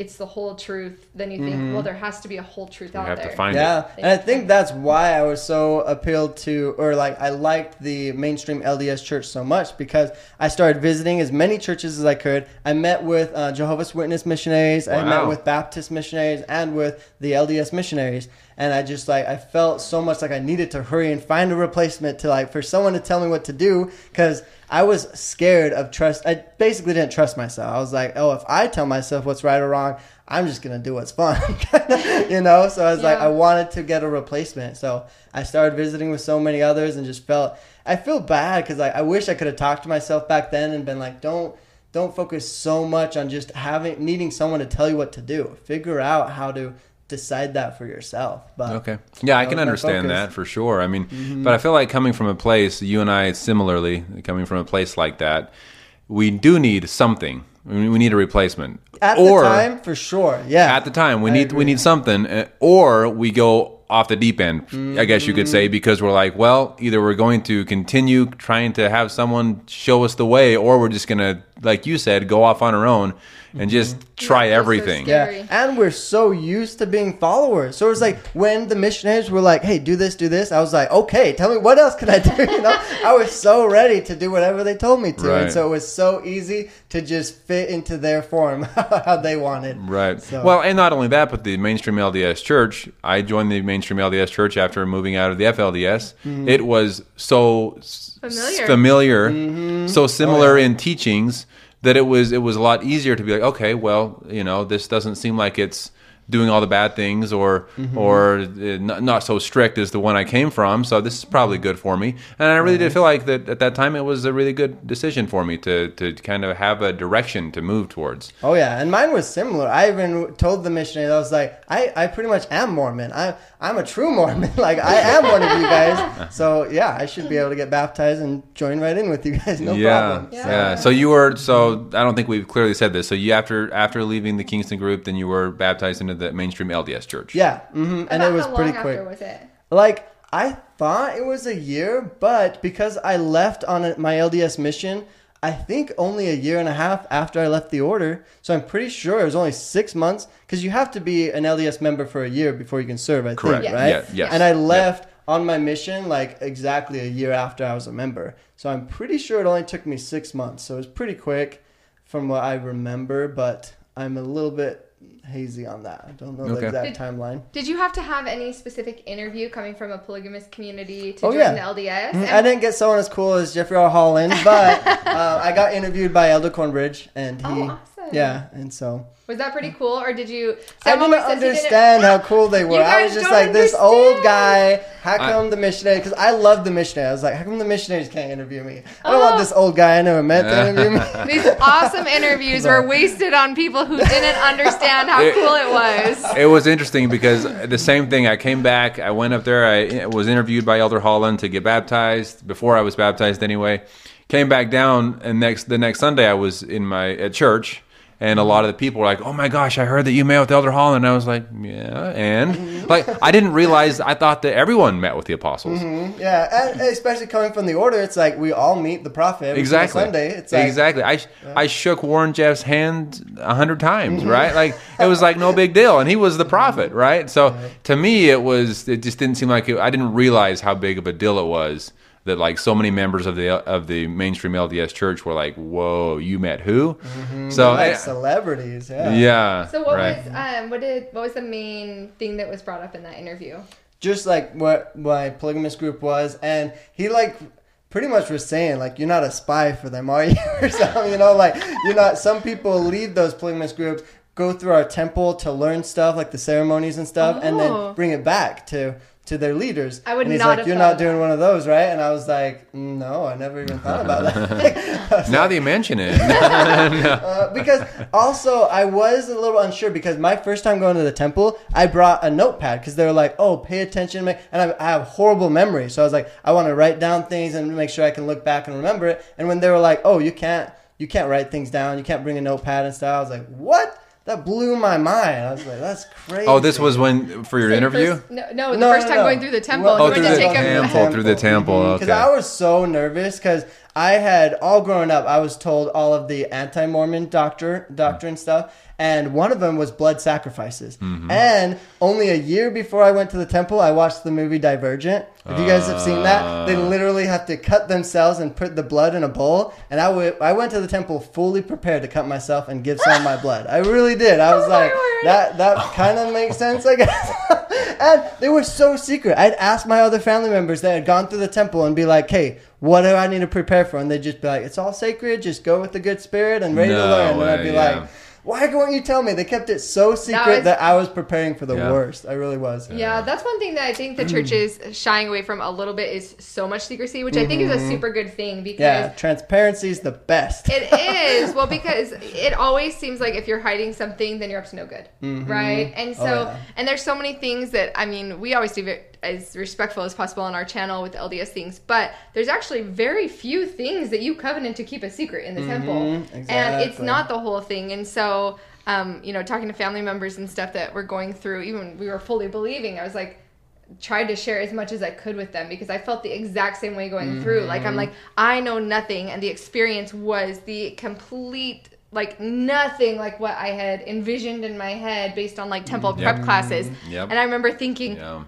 it's the whole truth. Then you think, well, there has to be a whole truth You out have there. to find it. Yeah, and I think that's why I was so appealed to, or like I liked the mainstream LDS church so much because I started visiting as many churches as I could. I met with uh, Jehovah's Witness missionaries, I met with Baptist missionaries, and with the LDS missionaries. And I just like I felt so much like I needed to hurry and find a replacement to like for someone to tell me what to do because I was scared of trust. I basically didn't trust myself. I was like, oh, if I tell myself what's right or wrong, I'm just gonna do what's fun, you know. So I was like, I wanted to get a replacement. So I started visiting with so many others and just felt I feel bad because like I wish I could have talked to myself back then and been like, don't don't focus so much on just having needing someone to tell you what to do. Figure out how to decide that for yourself. But Okay. Yeah, I can understand that for sure. I mean, Mm-hmm. but I feel like coming from a place, you and I similarly, coming from a place like that, we do need something. We need a replacement. at or the time, for sure, yeah. at the time, we I need agree. we need something, uh, or we go off the deep end. I guess you could say Mm-hmm. because we're like, well, either we're going to continue trying to have someone show us the way, or we're just gonna, like you said, go off on our own and just try Yeah, that's so everything. Yeah, and we're so used to being followers. So it was like when the missionaries were like, "Hey, do this, do this," I was like, "Okay, tell me what else can I do?" You know, I was so ready to do whatever they told me to, Right. and so it was so easy to just fit into their form how they wanted. Right. So- Well, and not only that, but the mainstream LDS church. I joined the mainstream LDS church after moving out of the FLDS. Mm-hmm. It was so s- Familiar. familiar, Mm-hmm. so similar Oh, yeah. in teachings that it was it was a lot easier to be like, okay, well, you know, this doesn't seem like it's doing all the bad things or Mm-hmm. or uh, not, not so strict as the one I came from. So this is probably good for me. And I really did feel like that at that time it was a really good decision for me to to kind of have a direction to move towards. Oh yeah, and mine was similar. I even told the missionaries, I was like, I, I pretty much am Mormon. I I'm a true Mormon. like I am one of you guys. So yeah, I should be able to get baptized and join right in with you guys. No yeah, problem. Yeah. Yeah. So you were so I don't think we've clearly said this. So you after after leaving the Kingston group, then you were baptized into the mainstream LDS church. Yeah, hmm and it was how pretty long quick. after was it? Like I thought it was a year, but because I left on a, my LDS mission, I think only a year and a half after I left the order. So I'm pretty sure it was only six months because you have to be an LDS member for a year before you can serve. I Correct. think, Yes. right? Yeah, yes. And I Yeah. left on my mission like exactly a year after I was a member. So I'm pretty sure it only took me six months. So it was pretty quick from what I remember, but I'm a little bit hazy on that. I don't know Okay. the exact Did- timeline. Did you have to have any specific interview coming from a polygamous community to Oh, join yeah. the LDS? Mhm. And- I didn't get someone as cool as Jeffrey R. Holland, but uh, I got interviewed by Elder Corbridge, and he, Oh, awesome. Yeah, and so Was that pretty cool, or did you? I didn't always says he didn't- understand how cool they were. I was just don't like this old guy. How I- come the missionary? Because I love the missionary. I was like, how come the missionaries can't interview me? I don't Oh. want this old guy I never met to interview me. These awesome interviews were wasted on people who didn't understand how It- cool it was. It was interesting because the same thing. I came back. I went up there. I eh, was interviewed by Elder Holland to get baptized before I was baptized anyway. Came back down, and next the next Sunday I was in my at church, and a lot of the people were like, "Oh my gosh, I heard that you met with Elder Holland." And I was like, "Yeah," and like I didn't realize. I thought that everyone met with the apostles. Yeah, and especially coming from the order, it's like we all meet the prophet Exactly. Sunday. It's like, exactly. I I shook Warren Jeffs' hand a hundred times, Mm-hmm. right? Like it was like no big deal, and he was the prophet, right? So to me, it was. It just didn't seem like it, I didn't realize how big of a deal it was that like so many members of the of the mainstream LDS church were like, "Whoa, you met who?" So like I- celebrities. Yeah. yeah. So what right. was um what did what was the main thing that was brought up in that interview? just like what my polygamous group was, and he like pretty much was saying like you're not a spy for them, are you? or something, you know, like you're not. Some people leave those polygamous groups, go through our temple to learn stuff like the ceremonies and stuff, and Oh. then bring it back to to their leaders. I would and he's not like, you're not doing one of those, right? And I was like, "Mm, no, I never even thought about that. Now like, that you mention it, uh, because also I was a little unsure because my first time going to the temple, I brought a notepad because they were like, "Oh, pay attention," and I, I have horrible memory, so I was like, I want to write down things and make sure I can look back and remember it. And when they were like, "Oh, you can't, you can't write things down, you can't bring a notepad and stuff," I was like, "What?" That blew my mind. I was like, "That's crazy." oh, this was when for your So interview. first- no, no, the No, first no, time no. going through the temple. Oh, Oh, through to the temple, through the temple. Because Okay. I was so nervous because I had all growing up, I was told all of the anti-Mormon doctor doctrine stuff, and one of them was blood sacrifices. Mm-hmm. And only a year before I went to the temple, I watched the movie Divergent. If you guys have seen that, they Ah. literally have to cut themselves and put the blood in a bowl. And I w- I went to the temple fully prepared to cut myself and give some of my blood. I really did. I was Oh like, word. that that kind of makes sense, I guess. and they were so secret. I'd ask my other family members that had gone through the temple and be like, "Hey, what do I need to prepare for?" And they'd just be like, "It's all sacred. Just go with the good spirit and ready to No learn." and I'd be yeah. like, "Why won't you tell me?" They kept it so secret that, was- I was preparing for the Yeah. worst. I really was. Yeah, that's one thing that I think the church is shying away from a little bit is so much secrecy, which I think is a super good thing because Mm-hmm. Yeah, transparency is the best. It is well because it always seems like if you're hiding something, then you're up to no good, right? And so, Oh, yeah. and there's so many things that I mean, we always do it as respectful as possible on our channel with LDS things, but there's actually very few things that you covenant to keep a secret in the temple, and it's Mm-hmm. not the whole thing. And so, um, you know, talking to family members and stuff that we're going through, even we were fully believing, I was like tried to share as much as I could with them because I felt the exact same way going through. Like Mm-hmm. I'm like I know nothing and the experience was the complete like nothing like what I had envisioned in my head based on like temple Yep. prep classes. Yep. And I remember thinking Yeah.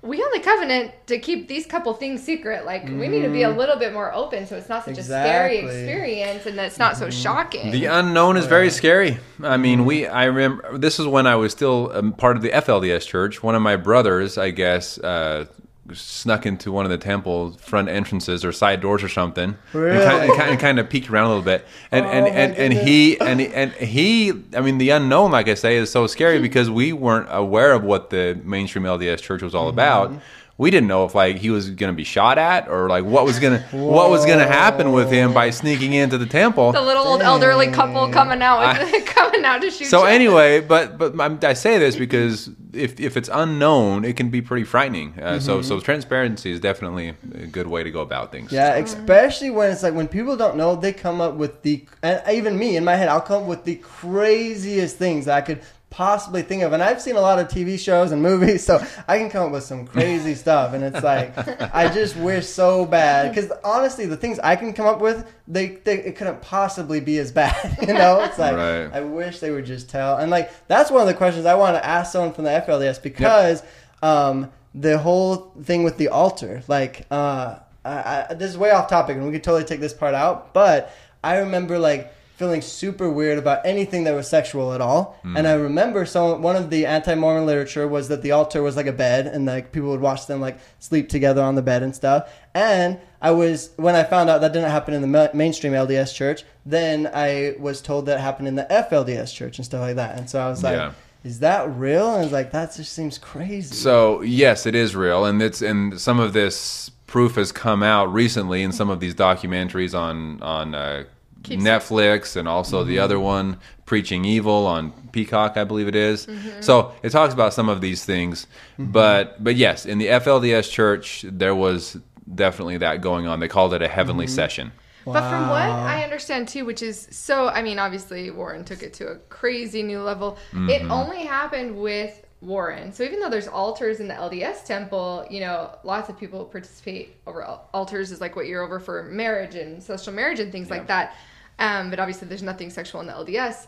We only covenant to keep these couple things secret. Like we need to be a little bit more open so it's not such a scary Mm-hmm. Experience and that it's not so shocking. The unknown is very scary. I mean, we. I remember this is when I was still um, part of the FLDS church. One of my brothers, I guess, uh, snuck into one of the temple front entrances or side doors or something, Really? and, kind, and, kind, and kind of peeked around a little bit. And and, Oh, my and, and he and and he. I mean, the unknown, like I say, is so scary because we weren't aware of what the mainstream LDS church was all about. Mm-hmm. We didn't know if like he was going to be shot at or like what was gonna what was going to happen with him by sneaking into the temple. the little old elderly couple coming out with, coming out to shoot So you. anyway, but but I'm, I say this because if if it's unknown, it can be pretty frightening. Uh, So so transparency is definitely a good way to go about things. Yeah, especially when it's like when people don't know, they come up with the and even me in my head, I'll come up with the craziest things that I could possibly think of. And I've seen a lot of TV shows and movies, so I can come up with some crazy stuff. And it's like I just wish so bad because honestly, the things I can come up with, they, they it couldn't possibly be as bad. You know, it's like Right. I wish they would just tell. And like that's one of the questions I want to ask someone from the FLDS because um, the whole thing with the altar, like, uh, I, I, this is way off topic, and we could totally take this part out. But I remember like feeling super weird about anything that was sexual at all. And I remember some one of the anti-Mormon literature was that the altar was like a bed, and like people would watch them like sleep together on the bed and stuff. And I was when I found out that didn't happen in the ma- mainstream LDS church, then I was told that happened in the FLDS church and stuff like that. And so I was like. Yeah. Is that real? And I was like, that just seems crazy. So yes, it is real, and it's and some of this proof has come out recently in some of these documentaries on on uh, Keeps- Netflix and also Mm-hmm. the other one, Preaching Evil on Peacock, I believe it is. Mm-hmm. So it talks about some of these things, Mm-hmm. but but yes, in the FLDS church there was definitely that going on. They called it a heavenly Mm-hmm. session. But from what I understand too, which is so, I mean, obviously Warren took it to a crazy new level. It only happened with Warren. So even though there's altars in the LDS temple, you know, lots of people participate over altars is like what you're over for marriage and celestial marriage and things like that. Um, but obviously there's nothing sexual in the LDS.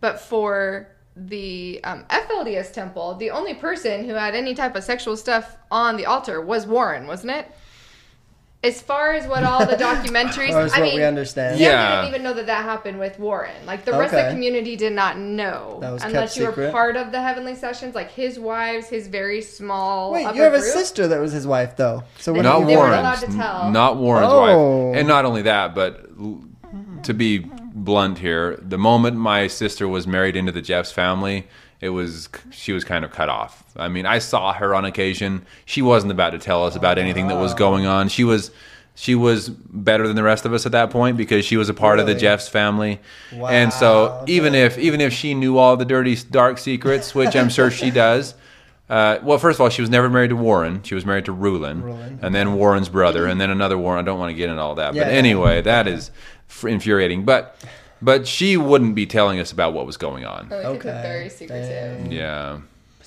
But for the um, FLDS temple, the only person who had any type of sexual stuff on the altar was Warren, wasn't it? As far as what all the documentaries, Or is I what mean, we understand. Sam Yeah. didn't even know that that happened with Warren. Like the rest of the community did not know, That was unless kept you were part of the heavenly sessions. Like his wives, his very small. Wait, upper you have a sister that was his wife, though. So what They- not you they weren't Warren's, allowed to tell. not Warren's Oh. wife, and not only that, but to be blunt here, the moment my sister was married into the Jeffs family, it was she was kind of cut off. I mean, I saw her on occasion. She wasn't about to tell us about anything that was going on. She was. She was better than the rest of us at that point because she was a part of the Jeffs family, Wow. and so even if even if she knew all the dirty, dark secrets, which I'm sure she does, uh, well, first of all, she was never married to Warren. She was married to Rulon, Rulon. and then Warren's brother, and then another Warren. I don't want to get into all that, Yeah, but yeah. anyway, that is infuriating. But but she wouldn't be telling us about what was going on. So it Okay. very secretive. Dang. Yeah.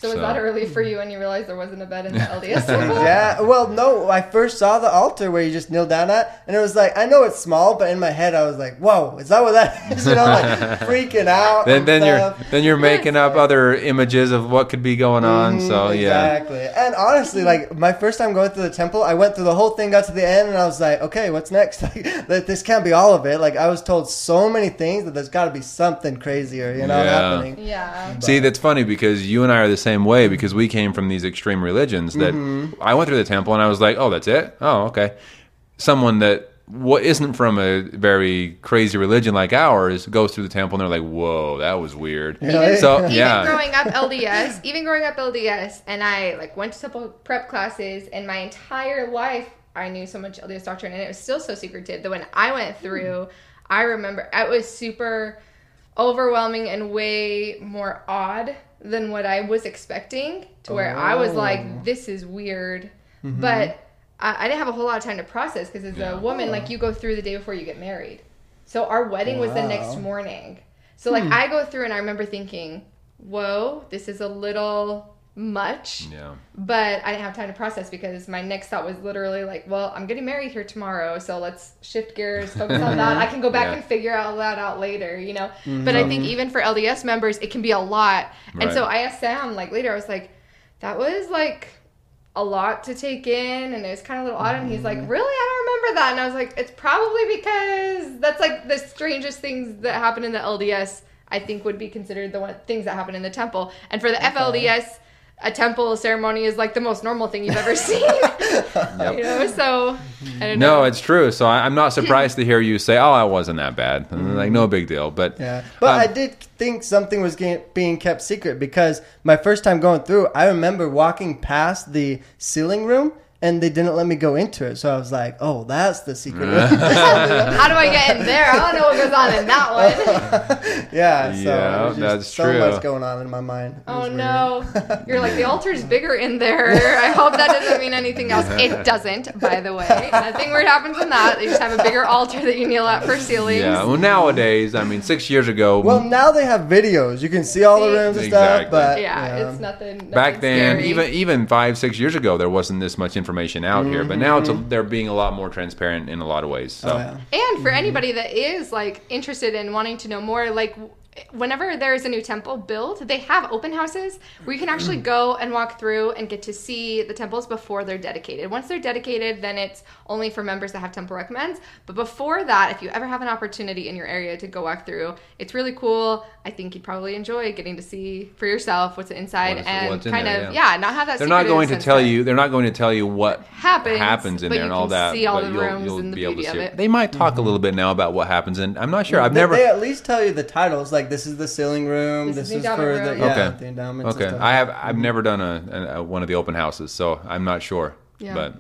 So was that early for you when you realized there wasn't a bed in the LDS temple? Yeah, well, no, I first saw the altar where you just kneel down at, and it was like, I know it's small, but in my head, I was like, whoa, is that what that is? You know, like freaking out. Then and then you're then you're making up other images of what could be going on. So Mhm, yeah. exactly. And honestly, like my first time going through the temple, I went through the whole thing, got to the end, and I was like, okay, what's next? Like, this can't be all of it. Like I was told so many things that there's got to be something crazier, you know, Yeah. happening. Yeah. See, that's funny because you and I are the same way because we came from these extreme religions that Mm-hmm. I went through the temple and I was like, oh, that's it? Oh, okay. Someone that what isn't from a very crazy religion like ours goes through the temple and they're like, whoa, that was weird. Really? So, even yeah. growing up LDS, even growing up LDS, and I like went to temple prep classes, and my entire life I knew so much LDS doctrine, and it was still so secretive that when I went through, I remember it was super overwhelming and way more odd than what I was expecting. To where I was Oh. like, "This is weird," mm-hmm. but I, I didn't have a whole lot of time to process because as Yeah. a woman, like oh. you go through the day before you get married. So our wedding was the next morning. So like hmm. I go through and I remember thinking, "Whoa, this is a little much." Yeah. But I didn't have time to process because my next thought was literally like, "Well, I'm getting married here tomorrow, so let's shift gears, focus on that. I can go back Yeah. and figure all that out later, you know." Mm-hmm. But I think even for LDS members, it can be a lot. And so I asked Sam like later, I was like, "That was like." a lot to take in and it was kind of a little odd and he's like mm-hmm. really i don't remember that and i was like it's probably because that's like the strangest things that happen in the lds i think would be considered the one things that happen in the temple and for the flds a temple ceremony is like the most normal thing you've ever seen you know so i don't know No, it's true. So I, I'm not surprised to hear you say, "Oh, it wasn't that bad." Like, no big deal. But Yeah, but um, I did think something was getting, being kept secret because my first time going through, I remember walking past the sealing room and they didn't let me go into it. So I was like, "Oh, that's the secret." how do i get in there i don't know what goes on in that one yeah, so Yeah, it was just that's so true. much going on in my mind. It Oh no. You're like, the altar's bigger in there. I hope that doesn't mean anything else. It doesn't, by the way. Nothing weird happens in that. They just have a bigger altar that you kneel at for sealings. yeah, well, nowadays, I mean, six years ago, Well, now they have videos. You can see all the See? rooms and stuff, but Yeah, it's nothing. nothing back then, scary. even even five six years ago, there wasn't this much information out here. But now it's a, mm-hmm. they're being a lot more transparent in a lot of ways. So Oh, yeah. And for anybody that is like interested in wanting to know more, like w- whenever there is a new temple built, they have open houses where you can actually go and walk through and get to see the temples before they're dedicated. Once they're dedicated, then it's only for members that have temple recommends. But before that, if you ever have an opportunity in your area to go walk through, it's really cool. I think you'd probably enjoy getting to see for yourself what's inside What's- and what's in kind there, of yeah. yeah. not have that. they're not going to tell you. They're not going to tell you what happens happens in there and all that. See all but the you'll, rooms you'll and the be able to beauty see. of it. it. They might talk a little bit now about what happens, and I'm not sure. I've they, never. They at least tell you the titles, like this is the sealing room, This this, is the is for endowment the room. yeah, Okay. the endowments. and Okay, stuff. I have. I've never done a, a, a one of the open houses, so I'm not sure. Yeah. But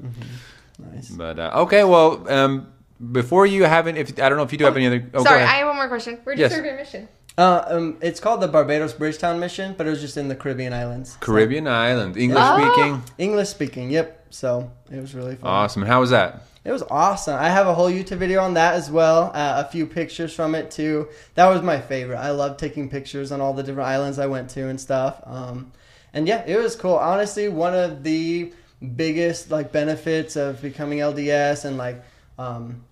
Nice. but uh, okay. Well, um, before you haven't, if I don't know if you do have any other. Oh, Sorry. I have one more question. Where'd Yes. you serve your mission? Uh, um, it's called the Barbados Bridgetown Mission, but it was just in the Caribbean islands. So- Caribbean island, English Oh. speaking. English speaking. Yep. So it was really fun. Awesome. And how was that? It was awesome. I have a whole YouTube video on that as well. Uh, a few pictures from it too. That was my favorite. I love taking pictures on all the different islands I went to and stuff. Um, and yeah, it was cool. Honestly, one of the biggest like benefits of becoming LDS and like um,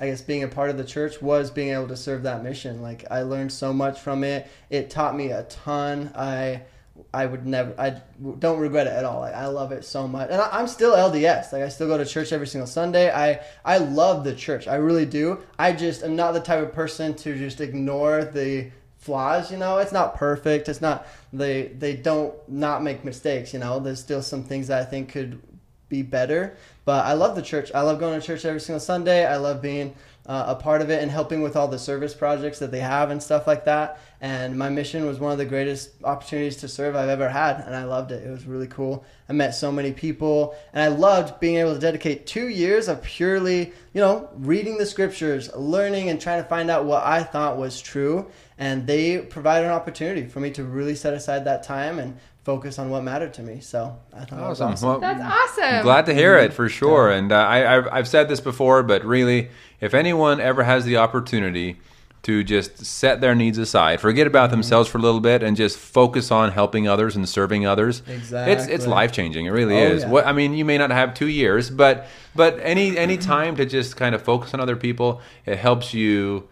I guess being a part of the church was being able to serve that mission. Like I learned so much from it. It taught me a ton. I I would never I don't regret it at all. Like I love it so much. And I, am still LDS. Like I still go to church every single Sunday. I I love the church. I really do. I just am not the type of person to just ignore the flaws, you know. It's not perfect. It's not they they don't not make mistakes, you know. There's still some things that I think could be better. But I love the church. I love going to church every single Sunday. I love being uh, a part of it and helping with all the service projects that they have and stuff like that. And my mission was one of the greatest opportunities to serve I've ever had, and I loved it. It was really cool. I met so many people, and I loved being able to dedicate two years of purely, you know, reading the scriptures, learning, and trying to find out what I thought was true. And they provided an opportunity for me to really set aside that time and focus on what mattered to me. So I thought awesome. awesome. Well, That's awesome. Glad to hear it for sure. And uh, I, I've, I've said this before, but really, if anyone ever has the opportunity to just set their needs aside, forget about mm-hmm. themselves for a little bit, and just focus on helping others and serving others. Exactly, it's it's life changing. It really oh, is. Yeah. What I mean, you may not have two years, but but any any time to just kind of focus on other people, it helps you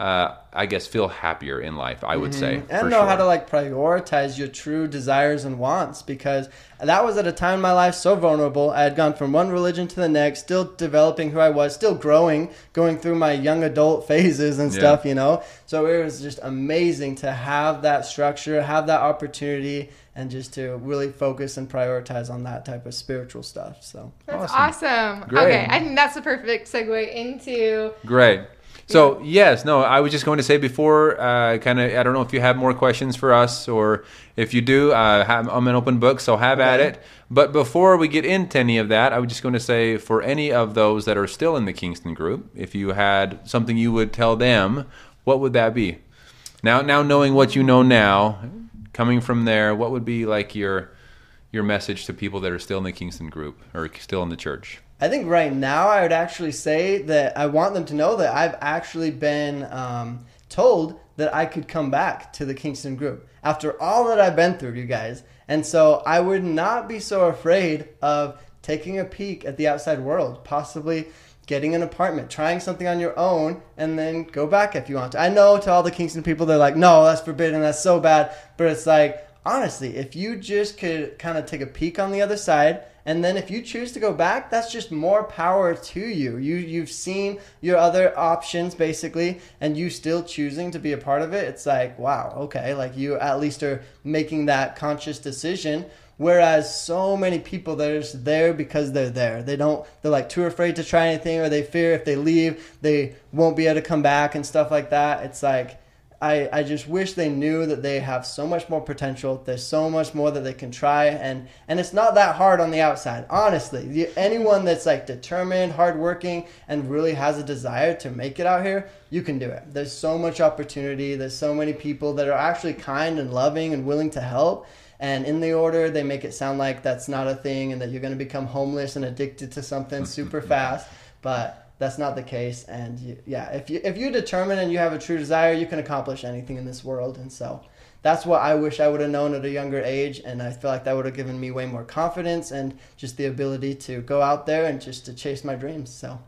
uh, I guess feel happier in life. I would mm-hmm. say, and know sure. how to like prioritize your true desires and wants because that was at a time in my life so vulnerable. I had gone from one religion to the next, still developing who I was, still growing, going through my young adult phases and stuff. Yeah. You know, so it was just amazing to have that structure, have that opportunity, and just to really focus and prioritize on that type of spiritual stuff. So that's awesome. awesome. Okay, I think that's the perfect segue into great so yes, no, I was just going to say before, uh, kind of, I don't know if you have more questions for us, or if you do, uh, have, I'm an open book, so have okay. at it. But before we get into any of that, I was just going to say for any of those that are still in the Kingston group, if you had something you would tell them, what would that be? Now, now knowing what you know now, coming from there, what would be like your your message to people that are still in the Kingston group or still in the church? I think right now I would actually say that I want them to know that I've actually been um, told that I could come back to the Kingston group after all that I've been through, you guys. And so I would not be so afraid of taking a peek at the outside world, possibly getting an apartment, trying something on your own, and then go back if you want to. I know to all the Kingston people, they're like, no, that's forbidden, that's so bad. But it's like, honestly, if you just could kind of take a peek on the other side, and then if you choose to go back, that's just more power to you. You you've seen your other options basically, and you still choosing to be a part of it. It's like wow, okay, like you at least are making that conscious decision. Whereas so many people that are just there because they're there. They don't. They're like too afraid to try anything, or they fear if they leave, they won't be able to come back and stuff like that. It's like I, I just wish they knew that they have so much more potential. There's so much more that they can try, and and it's not that hard on the outside. Honestly, anyone that's like determined, hardworking, and really has a desire to make it out here, you can do it. There's so much opportunity. There's so many people that are actually kind and loving and willing to help. And in the order, they make it sound like that's not a thing, and that you're going to become homeless and addicted to something super fast. But that's not the case and you, yeah if you if you determine and you have a true desire you can accomplish anything in this world and so that's what i wish i would have known at a younger age and i feel like that would have given me way more confidence and just the ability to go out there and just to chase my dreams so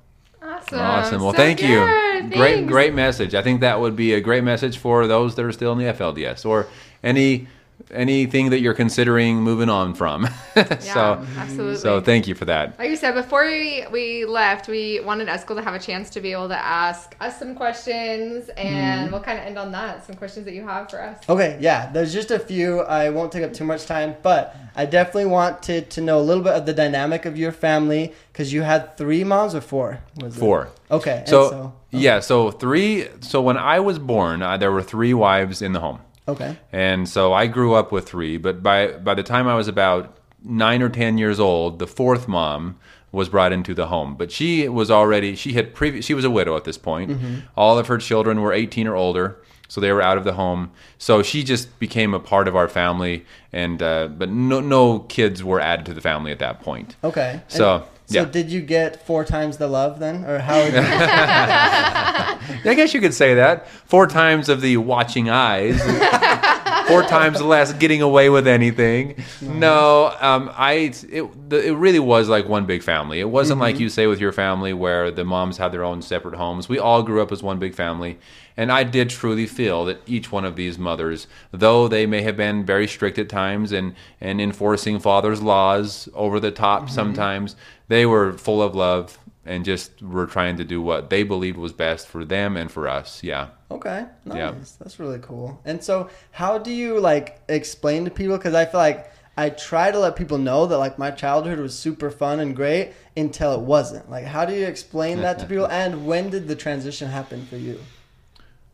Awesome. Awesome. Well, so thank good. you. Thanks. Great, great message. I think that would be a great message for those that are still in the FLDS or any anything that you're considering moving on from. yeah, so, absolutely. So thank you for that. Like you said, before we, we left, we wanted Eskel to have a chance to be able to ask us some questions, and mm we'll kind of end on that. Some questions that you have for us. Okay, yeah. There's just a few. I won't take up too much time, but I definitely wanted to know a little bit of the dynamic of your family because you had three moms or four? four. It? Okay. So, so okay. yeah, so three. So when I was born, uh, there were three wives in the home. Okay. And so I grew up with three, but by by the time I was about nine or ten years old, the fourth mom was brought into the home. But she was already she had previous she was a widow at this point. Mm-hmm. All of her children were 18 or older, so they were out of the home. So she just became a part of our family, and uh, but no no kids were added to the family at that point. Okay. So. So Yeah. did you get four times the love then, or how? I guess you could say that. Four times of the watching eyes. Four times less getting away with anything. No, um, I it, the, it really was like one big family. It wasn't like you say with your family where the moms had their own separate homes. We all grew up as one big family, and I did truly feel that each one of these mothers, though they may have been very strict at times and and enforcing father's laws over the top sometimes, they were full of love and just were trying to do what they believed was best for them and for us. Yeah. okay, nice. Yeah. That's really cool. And so, how do you like explain to people? Because I feel like I try to let people know that like my childhood was super fun and great until it wasn't. Like, how do you explain that to people? And when did the transition happen for you?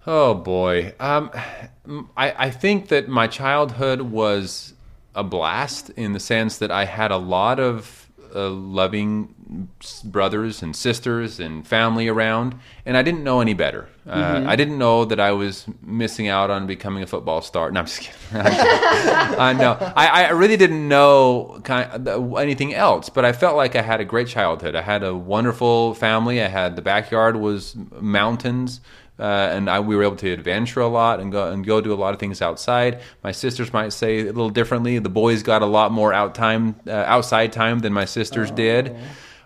Oh boy. Um, I, I think that my childhood was a blast in the sense that I had a lot of uh, loving brothers and sisters and family around, and I didn't know any better. Uh, I didn't know that I was missing out on becoming a football star. No, I'm just kidding. uh, no, I, I really didn't know kind of anything else, but I felt like I had a great childhood. I had a wonderful family. I had the backyard was mountains. Uh, and I, we were able to adventure a lot and go and go do a lot of things outside. My sisters might say a little differently. The boys got a lot more out time, uh, outside time than my sisters did.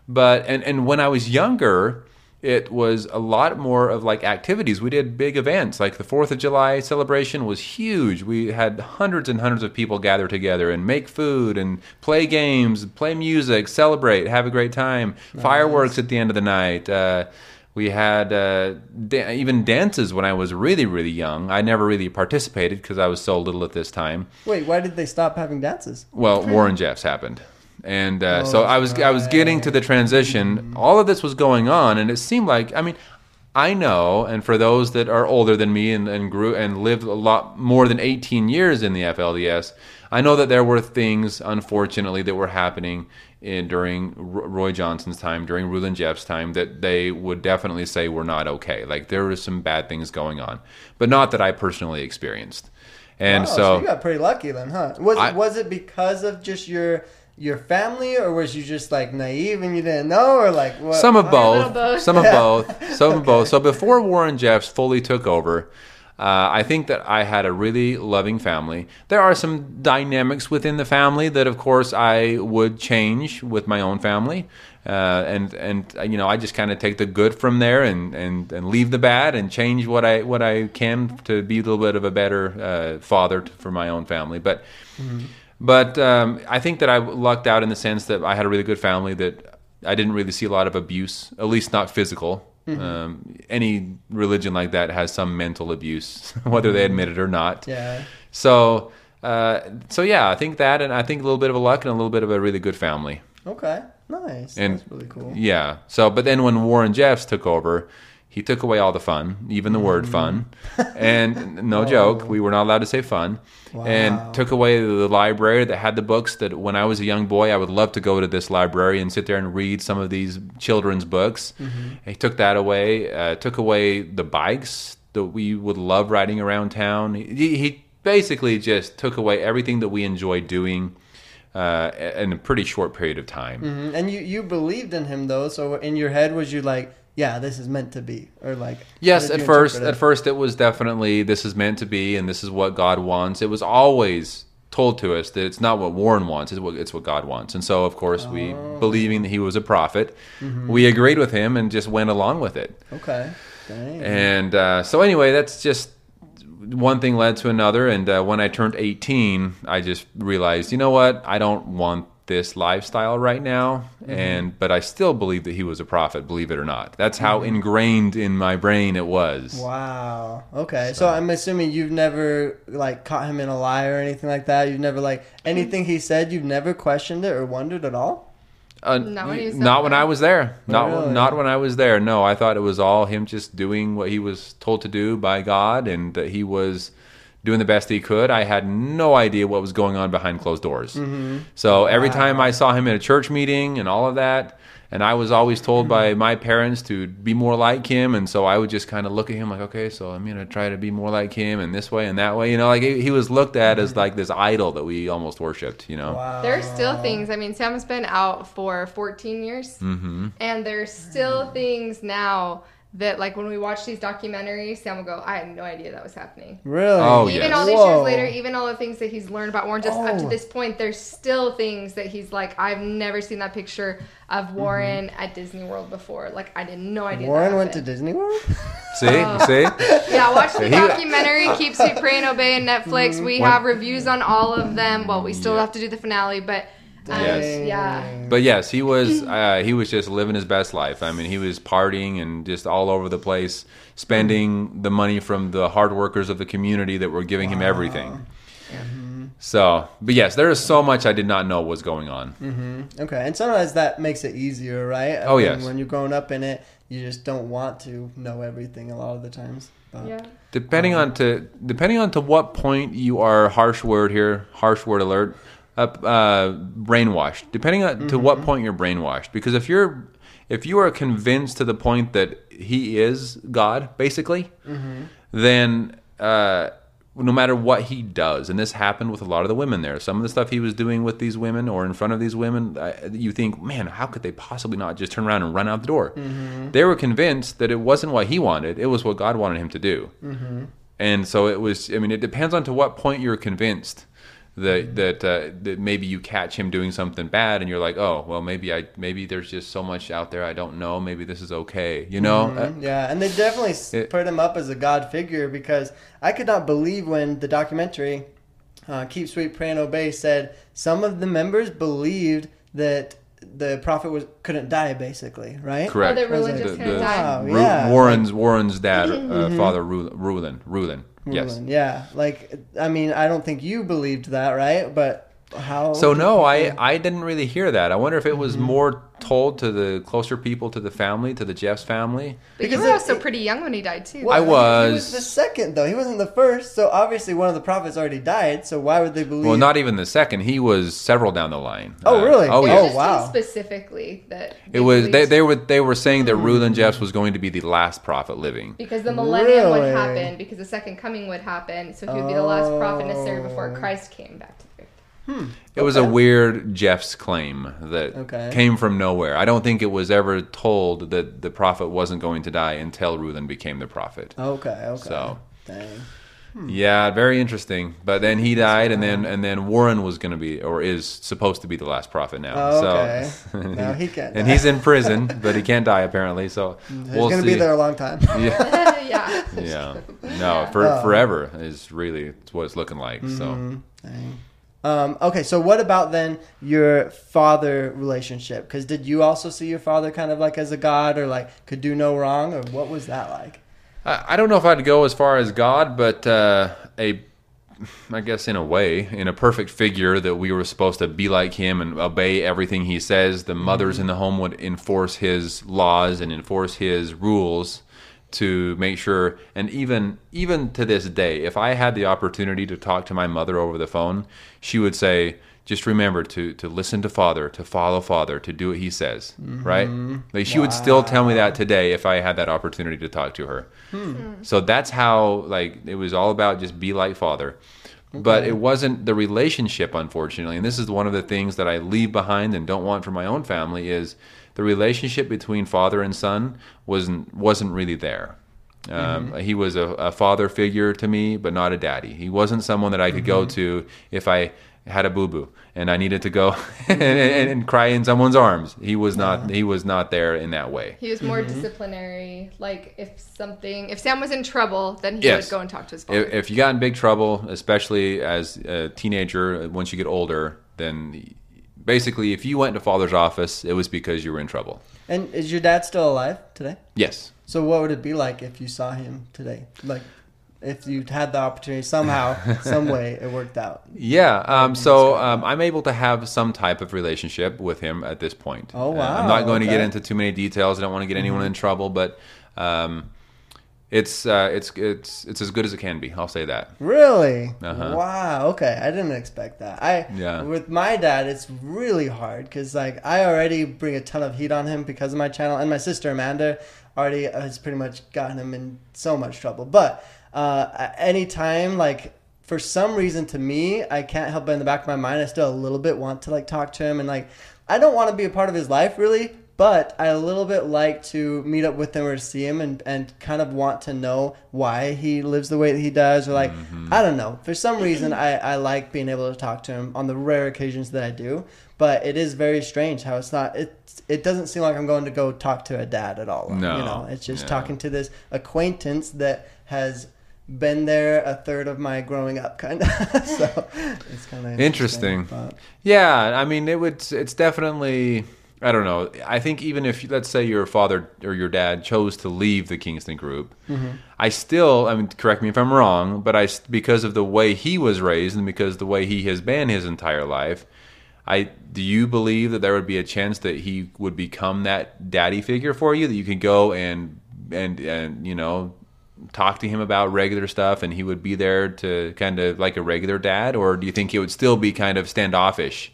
But and and when I was younger, it was a lot more of like activities. We did big events, like the Fourth of July celebration was huge. We had hundreds and hundreds of people gather together and make food and play games, play music, celebrate, have a great time. Fireworks at the end of the night. Uh, we had uh, da- even dances when I was really, really young. I never really participated because I was so little at this time. Wait, why did they stop having dances? Well, Warren Jeffs happened, and uh, so Oh, I was I was getting to the transition. All of this was going on, and it seemed like I mean. I know, and for those that are older than me and, and grew and lived a lot more than 18 years in the FLDS, I know that there were things, unfortunately, that were happening in, during Roy Johnson's time, during Rulon Jeffs' time, that they would definitely say were not okay. Like there was some bad things going on, but not that I personally experienced. And Wow, so, you got pretty lucky then, huh? Was I- it was it because of just your your family, or was you just like naive and you didn't know, or like what? Some of both. both. Some of Yeah. both. Some of both. So before Warren Jeffs fully took over, uh, I think that I had a really loving family. There are some dynamics within the family that, of course, I would change with my own family. Uh, and and uh, you know I just kind of take the good from there and, and, and leave the bad and change what I what I can to be a little bit of a better uh, father for my own family. But but um, I think that I lucked out in the sense that I had a really good family that I didn't really see a lot of abuse, at least not physical. Um, any religion like that has some mental abuse, whether they admit it or not. Yeah. So, uh, so yeah, I think that, and I think a little bit of a luck and a little bit of a really good family. Okay. Nice. And That's really cool. Yeah. So, but then when Warren Jeffs took over, he took away all the fun, even the word fun. And no joke, we were not allowed to say fun. Wow. And took away the library that had the books that when I was a young boy, I would love to go to this library and sit there and read some of these children's books. He took that away, uh, took away the bikes that we would love riding around town. He, he basically just took away everything that we enjoyed doing uh, in a pretty short period of time. Mhm. And you you believed in him though, so in your head was you like, yeah, this is meant to be, or like? Yes, at first, at it? first it was definitely this is meant to be, and this is what God wants. It was always told to us that it's not what Warren wants; it's what it's what God wants. And so, of course, we Oh. believing that he was a prophet, Mm-hmm. we agreed with him and just went along with it. Okay. Dang. And uh, so, anyway, that's just one thing led to another. And uh, when I turned 18, I just realized, you know what? I don't want this lifestyle right now. And but I still believe that he was a prophet, believe it or not. That's how ingrained in my brain it was. Wow. Okay. So. I'm assuming you've never like caught him in a lie or anything like that. You've never like anything he said. You've never questioned it or wondered at all. Uh, Not when he was not when. I was there. Not Really? not when I was there. No, I thought it was all him just doing what he was told to do by God, and that he was doing the best he could. I had no idea what was going on behind closed doors. Mm-hmm. So every time I saw him in a church meeting and all of that, and I was always told by mm-hmm. my parents to be more like him, and so I would just kind of look at him like, okay, so I'm gonna try to be more like him, and this way and that way, you know, like he, he was looked at as mm-hmm. like this idol that we almost worshipped, you know. Wow. There's still things. I mean, Sam's been out for 14 years, hmm and there's still things now that, like, when we watch these documentaries, Sam will go, "I had no idea that was happening." Really? Oh, even yes. all these Whoa. years later, even all the things that he's learned about Warren, just up to Oh. this point, there's still things that he's like, I've never seen that picture of Warren at Disney World before. Like, I had no idea. that Mm-hmm. Warren went to happened. Disney World? See, Oh. see, Yeah, watch the documentary Keep Sweet Pray and Obey on Netflix. We What- have reviews on all of them. Well, we still Yeah. have to do the finale, but Yes. yeah. But yes, he was uh, he was just living his best life. I mean, he was partying and just all over the place, spending mm-hmm. the money from the hard workers of the community that were giving him everything. Mm-hmm. So, but yes, there is so much I did not know was going on. Mm-hmm. Okay, and sometimes that makes it easier, right? I Oh, mean, yes. When you're growing up in it, you just don't want to know everything a lot of the times. But, Yeah. Depending um, on to depending on to what point you are harsh word here, harsh word alert, uh, uh, brainwashed. Depending on to what point you're brainwashed, because if you're if you are convinced to the point that he is God, basically, then uh, no matter what he does, and this happened with a lot of the women there. Some of the stuff he was doing with these women or in front of these women, uh, you think, man, how could they possibly not just turn around and run out the door? They were convinced that it wasn't what he wanted; it was what God wanted him to do. And so it was. I mean, it depends on to what point you're convinced that that uh, that maybe you catch him doing something bad, and you're like, oh, well, maybe I maybe there's just so much out there I don't know. Maybe this is okay. You know. Uh, Mhm, yeah, and they definitely It- put him up as a god figure because I could not believe when the documentary uh, "Keep Sweet, Pray and Obey" said some of the members believed that the prophet was couldn't die, basically, right? Correct. Oh, that I was Rulon like, The- couldn't the- die. Wow, Ru- yeah. Warren's Warren's dad, uh, father Ru- Rulon, Rulon. Yes. Yeah, like I mean, I don't think you believed that, right? But how? So no, I I didn't really hear that. I wonder if it was Mm-hmm. more told to the closer people to the family, to the Jeffs family. But you Because were it- also it- pretty young when he died too. I He was- was the second, though. He wasn't the first. So obviously, one of the prophets already died. So why would they believe? Well, not even the second. He was several down the line. Oh, Uh, really? Oh yeah. Oh, wow. specifically that It was they, believed. they were they were saying that Hmm. Rulon Jeffs was going to be the last prophet living. because the millennium would happen because the second coming would happen so he would be the last prophet necessary before Oh. Christ came back to the earth. It was a weird Jeff's claim that Okay. came from nowhere. I don't think it was ever told that the prophet wasn't going to die until Rulon became the prophet. Okay. Okay. So- Dang. Yeah, very interesting. But then he died, and then and then Warren was going to be or is supposed to be the last prophet now. Oh, okay. So Now he can't and die. he's in prison, but he can't die apparently. So He's we'll gonna be there a long time. Yeah, yeah. yeah. No, for Oh. forever is really what it's looking like. So. Mm-hmm. Dang. Um, okay, so what about then your father relationship? Because did you also see your father kind of like as a god, or like could do no wrong, or what was that like? I I don't know if I'd go as far as God, but uh, a, I guess in a way, in a perfect figure that we were supposed to be like him and obey everything he says. The mothers in the home would enforce his laws and enforce his rules to make sure. And even even to this day, if I had the opportunity to talk to my mother over the phone, she would say. Just remember to to listen to Father, to follow Father, to do what He says. Right? Mm-hmm. Like she would still tell me that today if I had that opportunity to talk to her. Hmm. Hmm. So that's how like it was all about just be like father. But it wasn't the relationship unfortunately. And this is one of the things that I leave behind and don't want for my own family is the relationship between father and son wasn't wasn't really there. Um, mm-hmm. He was a, a father figure to me, but not a daddy. He wasn't someone that I could go mm-hmm. to if I had a boo boo and I needed to go and, and, and cry in someone's arms. He was not. He was not there in that way. He was more mm-hmm. disciplinary. Like if something, if Sam was in trouble, then he Yes. would go and talk to his father. If, if you got in big trouble, especially as a teenager, once you get older, then basically, if you went to father's office, it was because you were in trouble. And is your dad still alive today? Yes. So what would it be like if you saw him today? Like, if you had the opportunity somehow, some way it worked out. Yeah. Um, so um, I'm able to have some type of relationship with him at this point. Oh, Uh, I'm not wow, going to get into too many details. I don't want to get anyone in trouble, but um, it's uh, it's it's it's as good as it can be. I'll say that. Really? Uh-huh. Wow. Okay, I didn't expect that. I Yeah. with my dad, it's really hard because like I already bring a ton of heat on him because of my channel, and my sister Amanda already has pretty much gotten him in so much trouble. But uh, at any time, like for some reason, to me, I can't help but in the back of my mind, I still a little bit want to like talk to him and like I don't want to be a part of his life really. But I a little bit like to meet up with him or see him and, and kind of want to know why he lives the way that he does or like mm-hmm. I don't know. For some reason I, I like being able to talk to him on the rare occasions that I do. But it is very strange how it's not it it doesn't seem like I'm going to go talk to a dad at all. No. You know, it's just Yeah. talking to this acquaintance that has been there a third of my growing up kind of so it's kind of Interesting. but- Yeah, I mean, it would. It's definitely. I don't know. I think even if let's say your father or your dad chose to leave the Kingston Group, mm-hmm. I still. I mean, correct me if I'm wrong, but I because of the way he was raised and because the way he has been his entire life. I do you believe that there would be a chance that he would become that daddy figure for you that you could go and and and you know talk to him about regular stuff and he would be there to kind of like a regular dad or do you think he would still be kind of standoffish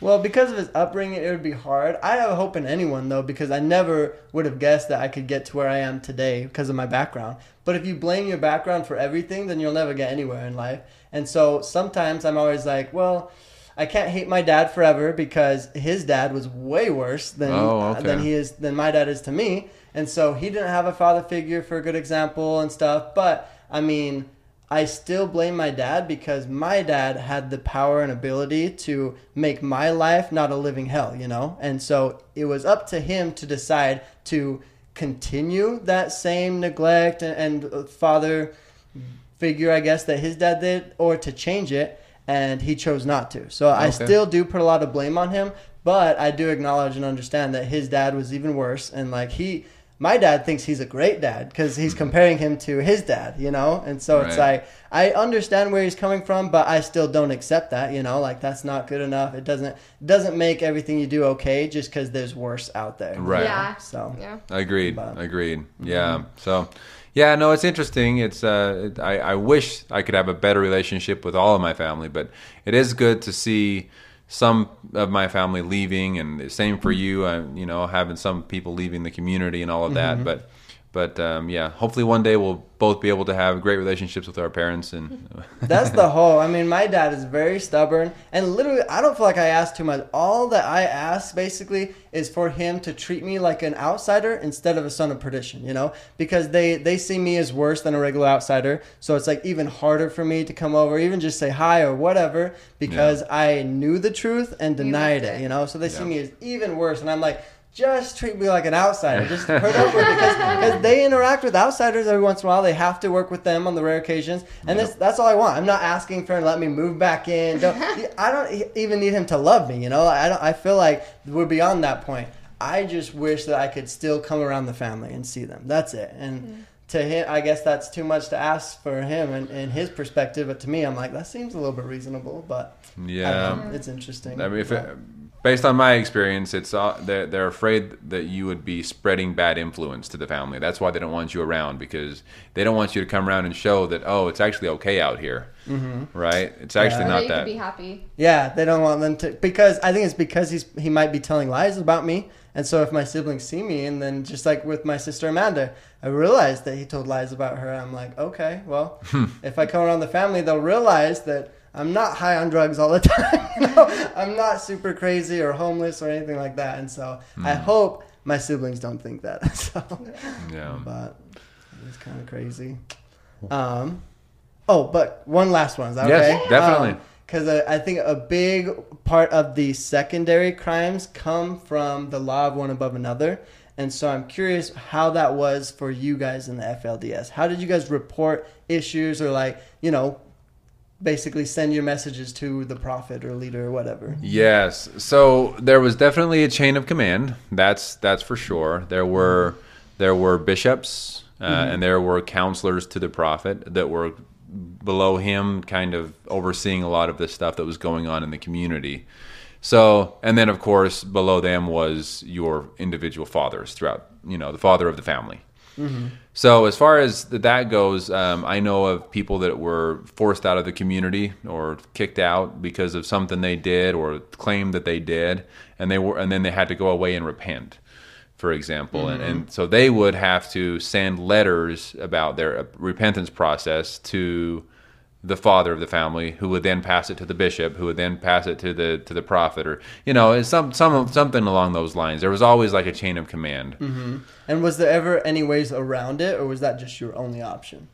Well, because of his upbringing, it would be hard. I have hope in anyone though, because I never would have guessed that I could get to where I am today because of my background. But if you blame your background for everything, then you'll never get anywhere in life. And so sometimes I'm always like, well, I can't hate my dad forever because his dad was way worse than Oh, uh, okay. than he is than my dad is to me. And so he didn't have a father figure for a good example and stuff. But I mean, I still blame my dad because my dad had the power and ability to make my life not a living hell, you know? And so it was up to him to decide to continue that same neglect and, and father figure, I guess, that his dad did, or to change it, and he chose not to. So I still do put a lot of blame on him, but I do acknowledge and understand that his dad was even worse, and like he. My dad thinks he's a great dad because he's comparing him to his dad, you know? And so it's like, I understand where he's coming from, but I still don't accept that, you know? Like, that's not good enough. It doesn't doesn't make everything you do okay just because there's worse out there. Right. Yeah. So, Yeah. agreed But- agreed yeah so yeah no it's interesting it's uh I, I wish i could have a better relationship with all of my family but it is good to see some of my family leaving and the same for you uh, you know having some people leaving the community and all of that but but um, yeah hopefully one day we'll both be able to have great relationships with our parents and That's the whole. I mean, my dad is very stubborn, and literally, I don't feel like I ask too much. All that I ask basically is for him to treat me like an outsider instead of a son of perdition. You know, because they they see me as worse than a regular outsider, so it's like even harder for me to come over, even just say hi or whatever, because I knew the truth and denied it. it. You know, so they see me as even worse, and I'm like. Just treat me like an outsider. Just hurt over because, because they interact with outsiders every once in a while. They have to work with them on the rare occasions, and this, that's all I want. I'm not asking for him to let me move back in. Don't, I don't even need him to love me. You know, I don't. I feel like we're beyond that point. I just wish that I could still come around the family and see them. That's it. And mm-hmm. to him, I guess that's too much to ask for him and, and his perspective. But to me, I'm like that seems a little bit reasonable. But I don't yeah know. it's interesting. I mean, if But- it, based on my experience, it's uh, they're, they're afraid that you would be spreading bad influence to the family. That's why they don't want you around because they don't want you to come around and show that oh, it's actually okay out here, mm-hmm. right? It's actually Or not you that. could be happy. Yeah, they don't want them to because I think it's because he's he might be telling lies about me. And so if my siblings see me and then just like with my sister Amanda, I realized that he told lies about her. I'm like, okay, well, if I come around the family, they'll realize that I'm not high on drugs all the time. you know? I'm not super crazy or homeless or anything like that. And so I hope my siblings don't think that. so yeah. but it's kind of crazy. Um, oh, but one last one. Is that Yes, okay? definitely. Because I, I think a big part of the secondary crimes come from the law of one above another. And so I'm curious how that was for you guys in the FLDS. How did you guys report issues or like, you know, basically send your messages to the prophet or leader or whatever? Yes. So there was definitely a chain of command. That's that's for sure. There were there were bishops uh, and there were counselors to the prophet that were below him, kind of overseeing a lot of the stuff that was going on in the community. So, and then of course below them was your individual fathers throughout, you know, the father of the family. So as far as that goes, um, I know of people that were forced out of the community or kicked out because of something they did or claimed that they did, and they were, and then they had to go away and repent, for example, and, and so they would have to send letters about their uh, repentance process to the father of the family, who would then pass it to the bishop, who would then pass it to the to the prophet, or you know, it's some some something along those lines. There was always like a chain of command. And was there ever any ways around it, or was that just your only option?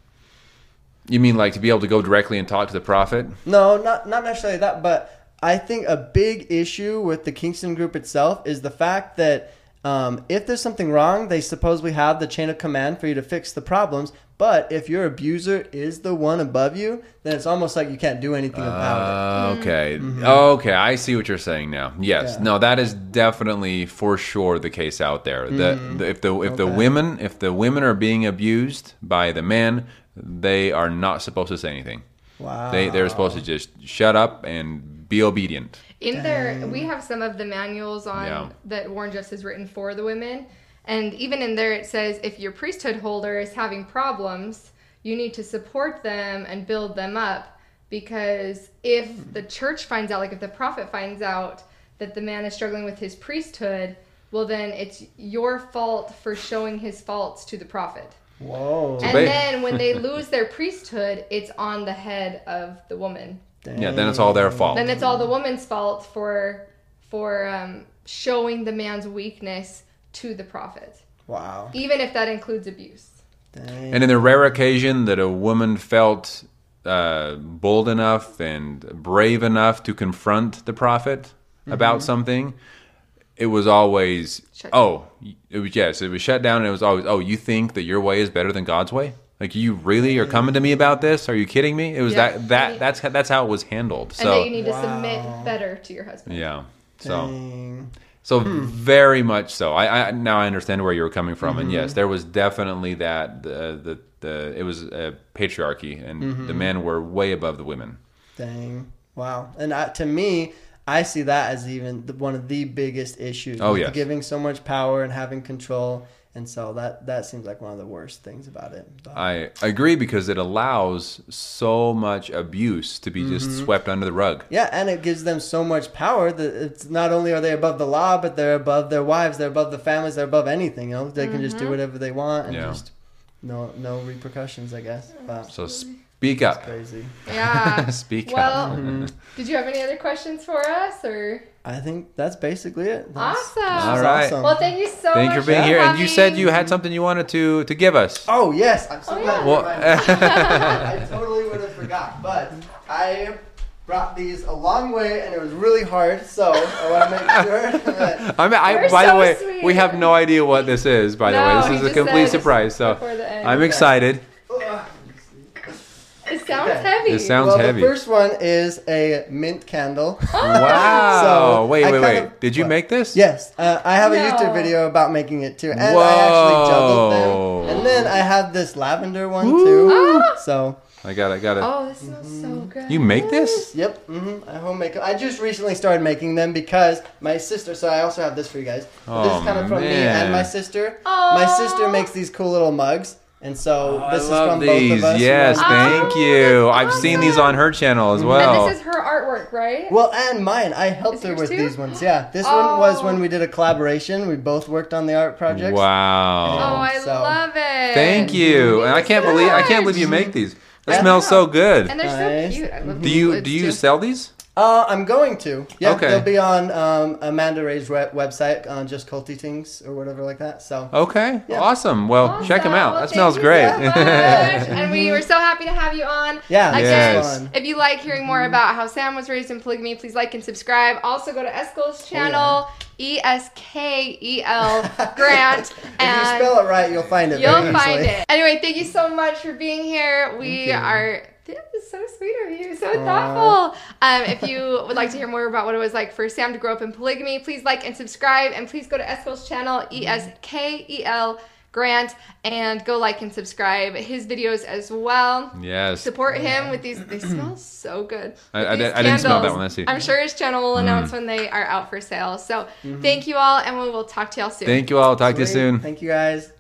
You mean like to be able to go directly and talk to the prophet? No, not not necessarily that, but I think a big issue with the Kingston group itself is the fact that um, if there's something wrong, they supposedly have the chain of command for you to fix the problems. But if your abuser is the one above you, then it's almost like you can't do anything about Uh, okay. Okay, I see what you're saying now. Yes. Mm-hmm. Yeah. No, that is definitely for sure the case out there. The, the if the if the Mm-hmm. Women if the women are being abused by the men, they are not supposed to say anything. Wow. They they're supposed to just shut up and be obedient. In there, we have some of the manuals on Yeah. that Warren Jeffs has written for the women, and even in there it says if your priesthood holder is having problems, you need to support them and build them up because if the church finds out, like if the prophet finds out that the man is struggling with his priesthood, well then it's your fault for showing his faults to the prophet. Whoa. And then when they lose their priesthood, it's on the head of the woman Yeah, then it's all their fault. then it's all the woman's fault for for um, showing the man's weakness to the prophet, Wow. even if that includes abuse. Dang. And in the rare occasion that a woman felt uh, bold enough and brave enough to confront the prophet about something, it was always, Shut oh, it was yes, it was shut down. And it was always, oh, you think that your way is better than God's way? Like you really are coming to me about this? Are you kidding me? It was Yeah. that that that's that's how it was handled. and that you So need to Wow. submit better to your husband. yeah, so. Dang. So very much so. I, I now I understand where you were coming from, and Mm-hmm. yes, there was definitely that the the, the it was a patriarchy, and Mm-hmm. the men were way above the women. Dang. Wow. And I, to me, I see that as even the, one of the biggest issues. Oh, yes. Giving so much power and having control. And so that, that seems like one of the worst things about it. But, I agree because it allows so much abuse to be Mm-hmm. just swept under the rug. yeah, and it gives them so much power that it's not only are they above the law, but they're above their wives, they're above the families, they're above anything. You know, they can just do whatever they want and Yeah. just no no repercussions, I guess. But So speak up, crazy. Yeah. speak up. well, up. did you have any other questions for us, or I think that's basically it. That's, Awesome. this All right. awesome. well, thank you so Thank you for being for here, and you said you had something you wanted to to give us. Oh yes, I'm so Oh, glad. yeah. Well. I totally would have forgot, but I brought these a long way, and it was really hard. So I want to make sure that I mean, I, You're by the way, sweet. we have no idea what this is. By the way, this is a complete surprise. So the end. I'm Okay. excited. It sounds Okay. heavy. It sounds well, heavy. the first one is a mint candle. Wow! So, wait, I wait, wait. of- Did you what? make this? Yes, uh, I have a YouTube video about making it too, and I actually juggled them. And then I have this lavender one too. Ah! So, I got it. I got it. Oh, this smells so good. You make this? yep, Mm-hmm. I home make. I just recently started making them because my sister. So I also have this for you guys. Oh, this Oh, is coming from me and my sister. Aw. My sister makes these cool little mugs, and so Oh, this I is love from these. both of us. Yes, You thank Oh, you. that's I've seen these on her channel as And well. this is her artwork, right? Well, and mine. I helped Is her with too? these ones. Yeah, this one oh. was Oh. when we did a collaboration. We both worked on the art project. Wow. Oh, I so- love it. Thank you. And I can't so believe I can't believe you make these. That Yeah. smells so good. And they're Nice. so cute. I love Do you do you too. sell these? Uh, I'm going to. Yeah, Okay. they'll be on um, Amanda Ray's we- website, on Just Culty Things or whatever like that. So Okay. Yeah. Awesome. Well, Awesome. check them out. Well, that smells great. so and we were so happy to have you on. yeah, Again, Yes. If you like hearing more about how Sam was raised in polygamy, please like and subscribe. Also, go to Eskel's channel, E S K E L Grant, If you and spell it right, you'll find it. you'll find it. Anyway, thank you so much for being here. We are. This is so sweet of you, so thoughtful. Um, if you would like to hear more about what it was like for Sam to grow up in polygamy, please like and subscribe, and please go to Eskel's channel, E S K E L mm-hmm. Grant, and go like and subscribe his videos as well. yes. Support mm-hmm. him with these. They smell so good. I- With I these did- I didn't smell that candles. one, let's see. I'm sure his channel will mm. announce when they are out for sale. So mm-hmm. thank you all, and we will talk to y'all soon. Thank you all. Talk to you soon. Thank you guys.